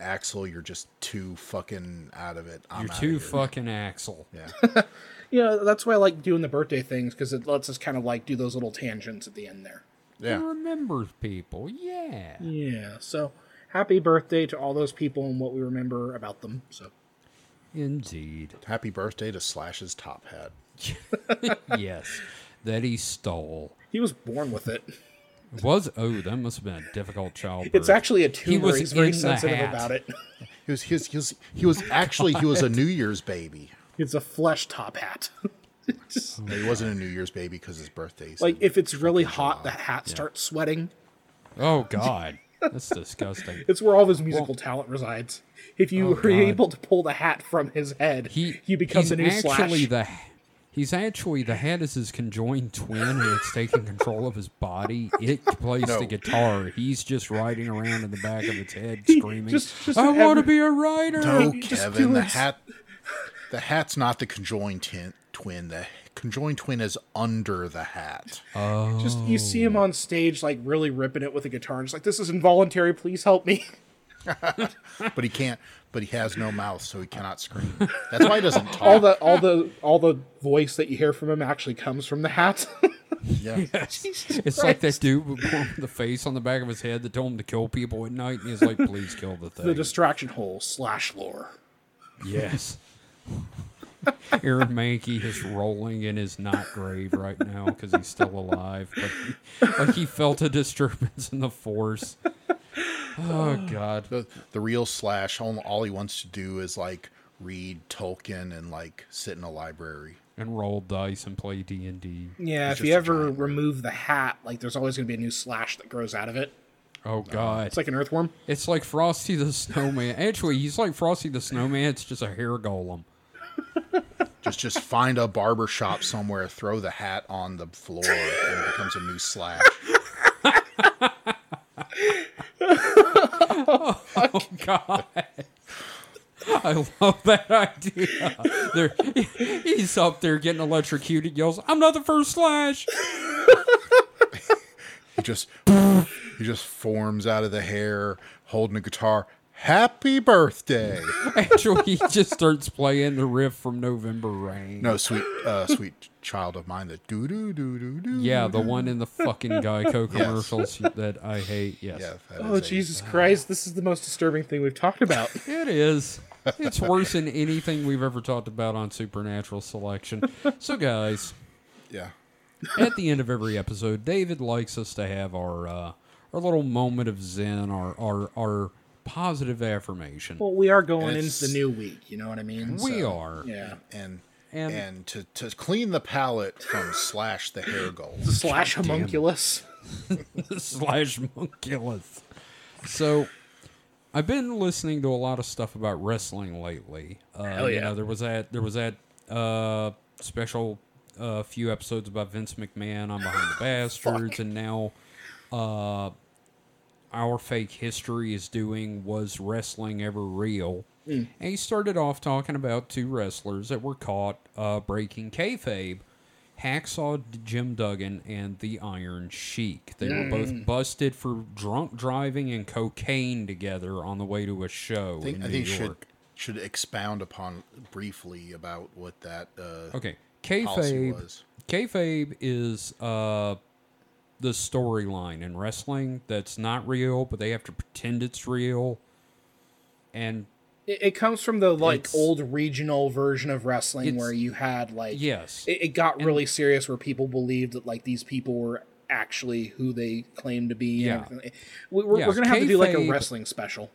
Axl, you're just too fucking out of it. I'm You're too here." fucking Axl. Yeah, [laughs] Yeah, that's why I like doing the birthday things because it lets us kind of like do those little tangents at the end there. yeah. He remembers people. Yeah. Yeah. So happy birthday to all those people and what we remember about them. So Indeed. Happy birthday to Slash's top hat. [laughs] yes. That he stole. he was born with it. Was oh, that must have been a difficult childbirth. It's actually a tumor. He was He's very sensitive about it. He was, he was, he was, he was actually, he was a New Year's baby. It's a flesh top hat. Just- [laughs] He wasn't a New Year's baby because his birthday's like if it's really hot, July. the hat starts sweating. Oh God, that's disgusting. [laughs] It's where all of his musical talent resides. If you Oh, were God. able to pull the hat from his head, He he becomes he's a new actually Slash. the he's actually the head is his conjoined twin and it's taking control of his body. It plays No. the guitar. He's just riding around in the back of its head [laughs] screaming, just- just "I want to be a writer." No, just Kevin, the hat. The hat's not the conjoined tin, twin. The conjoined twin is under the hat. Oh, Just you see him on stage, like really ripping it with a guitar, and just like this is involuntary. Please help me. [laughs] But he can't. But he has no mouth, so he cannot scream. That's why he doesn't talk. all the all the all the voice that you hear from him actually comes from the hat. [laughs] yeah. it's like that dude with the face on the back of his head that told him to kill people at night, and he's like, "Please kill the thing." the distraction hole slash lore. Yes. Aaron Mankey is rolling in his not grave right now because he's still alive, but he, like he felt a disturbance in the force. Oh God! The, the real Slash, all, all he wants to do is like read Tolkien and like sit in a library. And roll dice and play D and D. Yeah, He's if you ever remove the hat, like there's always going to be a new slash that grows out of it. Oh God! It's like an earthworm. It's like Frosty the Snowman. [laughs] Actually, he's like Frosty the Snowman. It's just a hair golem. [laughs] Just just find a barber shop somewhere, throw the hat on the floor, and it becomes a new Slash. [laughs] [laughs] Oh God! I love that idea. There, he's up there getting electrocuted. Yells, "I'm not the first Slash!" He just he just forms out of the hair, holding a guitar. Happy birthday! [laughs] Actually, he just starts playing the riff from November Rain. No, sweet uh, sweet child of mine. The doo doo doo doo doo. Yeah, the one in the fucking Geico [laughs] commercials that I hate. Yes. Yeah. that Oh is a- Jesus Christ! This is the most disturbing thing we've talked about. [laughs] It is. It's worse than anything we've ever talked about on Supernatural Selection. So, guys, Yeah. at the end of every episode, David likes us to have our uh, our little moment of zen, our our, our positive affirmation. well, we are going into the new week. You know what I mean? we So, are. Yeah. And And- and, to, to clean the palate from Slash the hair goal. [laughs] [laughs] Slash homunculus. slash monculus. So, I've been listening to a lot of stuff about wrestling lately. Uh, Hell You yeah. know, there was that there was that uh, special uh, few episodes about Vince McMahon on Behind the [laughs] Bastards, and now uh, our fake history is doing was wrestling ever real? And he started off talking about two wrestlers that were caught uh, breaking kayfabe. Hacksaw Jim Duggan and the Iron Sheik. They were both busted for drunk driving and cocaine together on the way to a show I think, in I New think should York. should expound upon briefly about what that uh, Okay, kayfabe. was. Kayfabe is uh, the storyline in wrestling that's not real, but they have to pretend it's real. And It, it comes from the like old regional version of wrestling where you had like yes, it, it got really serious where people believed that like these people were actually who they claim to be. Yeah. We, we're, Yeah, we're gonna have to do like a wrestling special.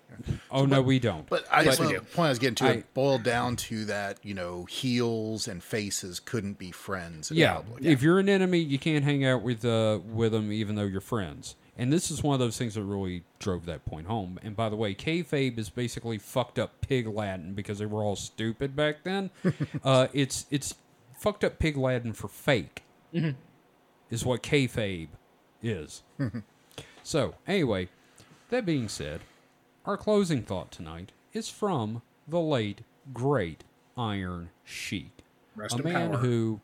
oh no, we don't. But I But- well, the point I was getting to I- it boiled down to that you know heels and faces couldn't be friends. In yeah, public. if you're an enemy, you can't hang out with uh, with them, even though you're friends. And this is one of those things that really drove that point home. And by the way, kayfabe is basically fucked up pig Latin because they were all stupid back then. [laughs] uh, it's it's fucked up pig Latin for fake. Is what kayfabe is. [laughs] so anyway, that being said, our closing thought tonight is from the late great Iron Sheik Rest a man power. who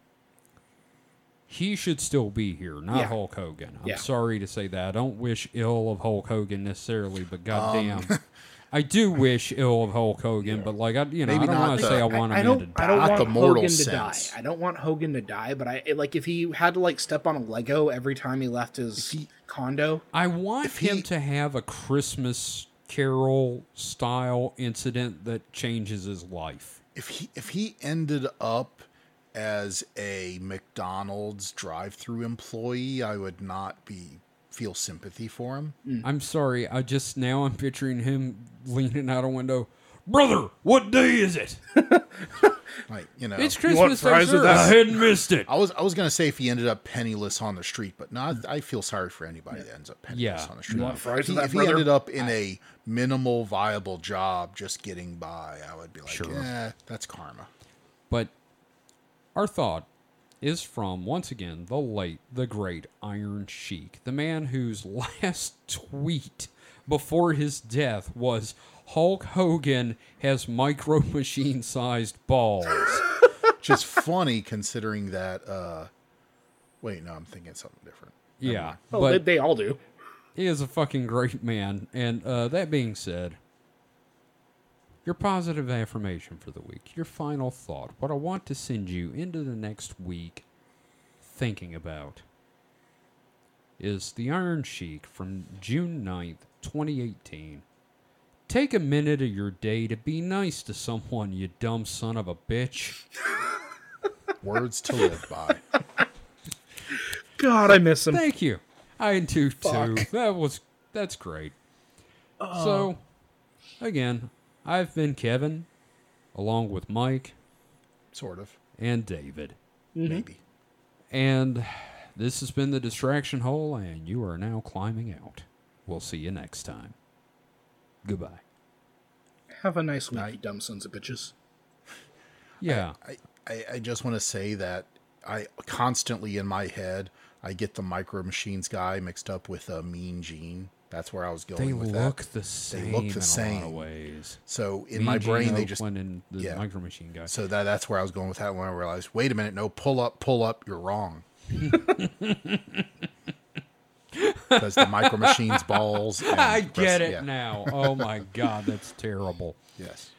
he should still be here, not Yeah. Hulk Hogan. I'm Yeah. sorry to say that. I don't wish ill of Hulk Hogan necessarily, but goddamn, Um, [laughs] I do [laughs] wish ill of Hulk Hogan. But like I, you know, Maybe I don't want to say I I- want a I man don't. to I die. don't Not want the mortal Hogan to die. I don't want Hogan to die. But I like if he had to like step on a Lego every time he left his he- condo. I want him he- to have a Christmas Carol style incident that changes his life. if he if he ended up as a McDonald's drive-through employee, I would not be feel sympathy for him. Mm. I'm sorry. I just now I'm picturing him leaning out a window. brother, what day is it? [laughs] Like you know, It's want Christmas. fries with dessert. that? I hadn't missed it. I was I was gonna say if he ended up penniless on the street, but no, I, mm. I feel sorry for anybody that ends up penniless Yeah. on the street. want fries if he, that, if he brother? ended up in a minimal viable job, just getting by, I would be like, Sure. yeah, that's karma. But our thought is from, once again, the late, the great Iron Sheik, the man whose [laughs] last tweet before his death was Hulk Hogan has micro machine sized balls. [laughs] Which is funny considering that. uh Wait, no, I'm thinking something different. yeah. Oh, but they, they all do. he is a fucking great man. And uh, that being said, your positive affirmation for the week, your final thought, what I want to send you into the next week thinking about is the Iron Sheik from June 9th, 2018. Take a minute of your day to be nice to someone, you dumb son of a bitch. [laughs] Words to live by. God, I miss him. Thank you. I do too. That was that's great. So, again, I've been Kevin, along with Mike Sort of, and David, mm-hmm. maybe. and this has been the distraction hole, and you are now climbing out. We'll see you next time. Goodbye. Have a nice week, you dumb sons of bitches. Yeah. I, I, I just want to say that I constantly in my head I get the Micro Machines guy mixed up with a Mean Gene. That's where I was going They with look that. the same look the in a lot of ways. So in Mean my brain they just Oakland and the yeah. Micro Machine guy. so that that's where I was going with that when I realized wait a minute no pull up pull up you're wrong. [laughs] Because the Micro Machines balls. [laughs] I rest- get it yeah. now. Oh my god, that's terrible. [laughs] Yes.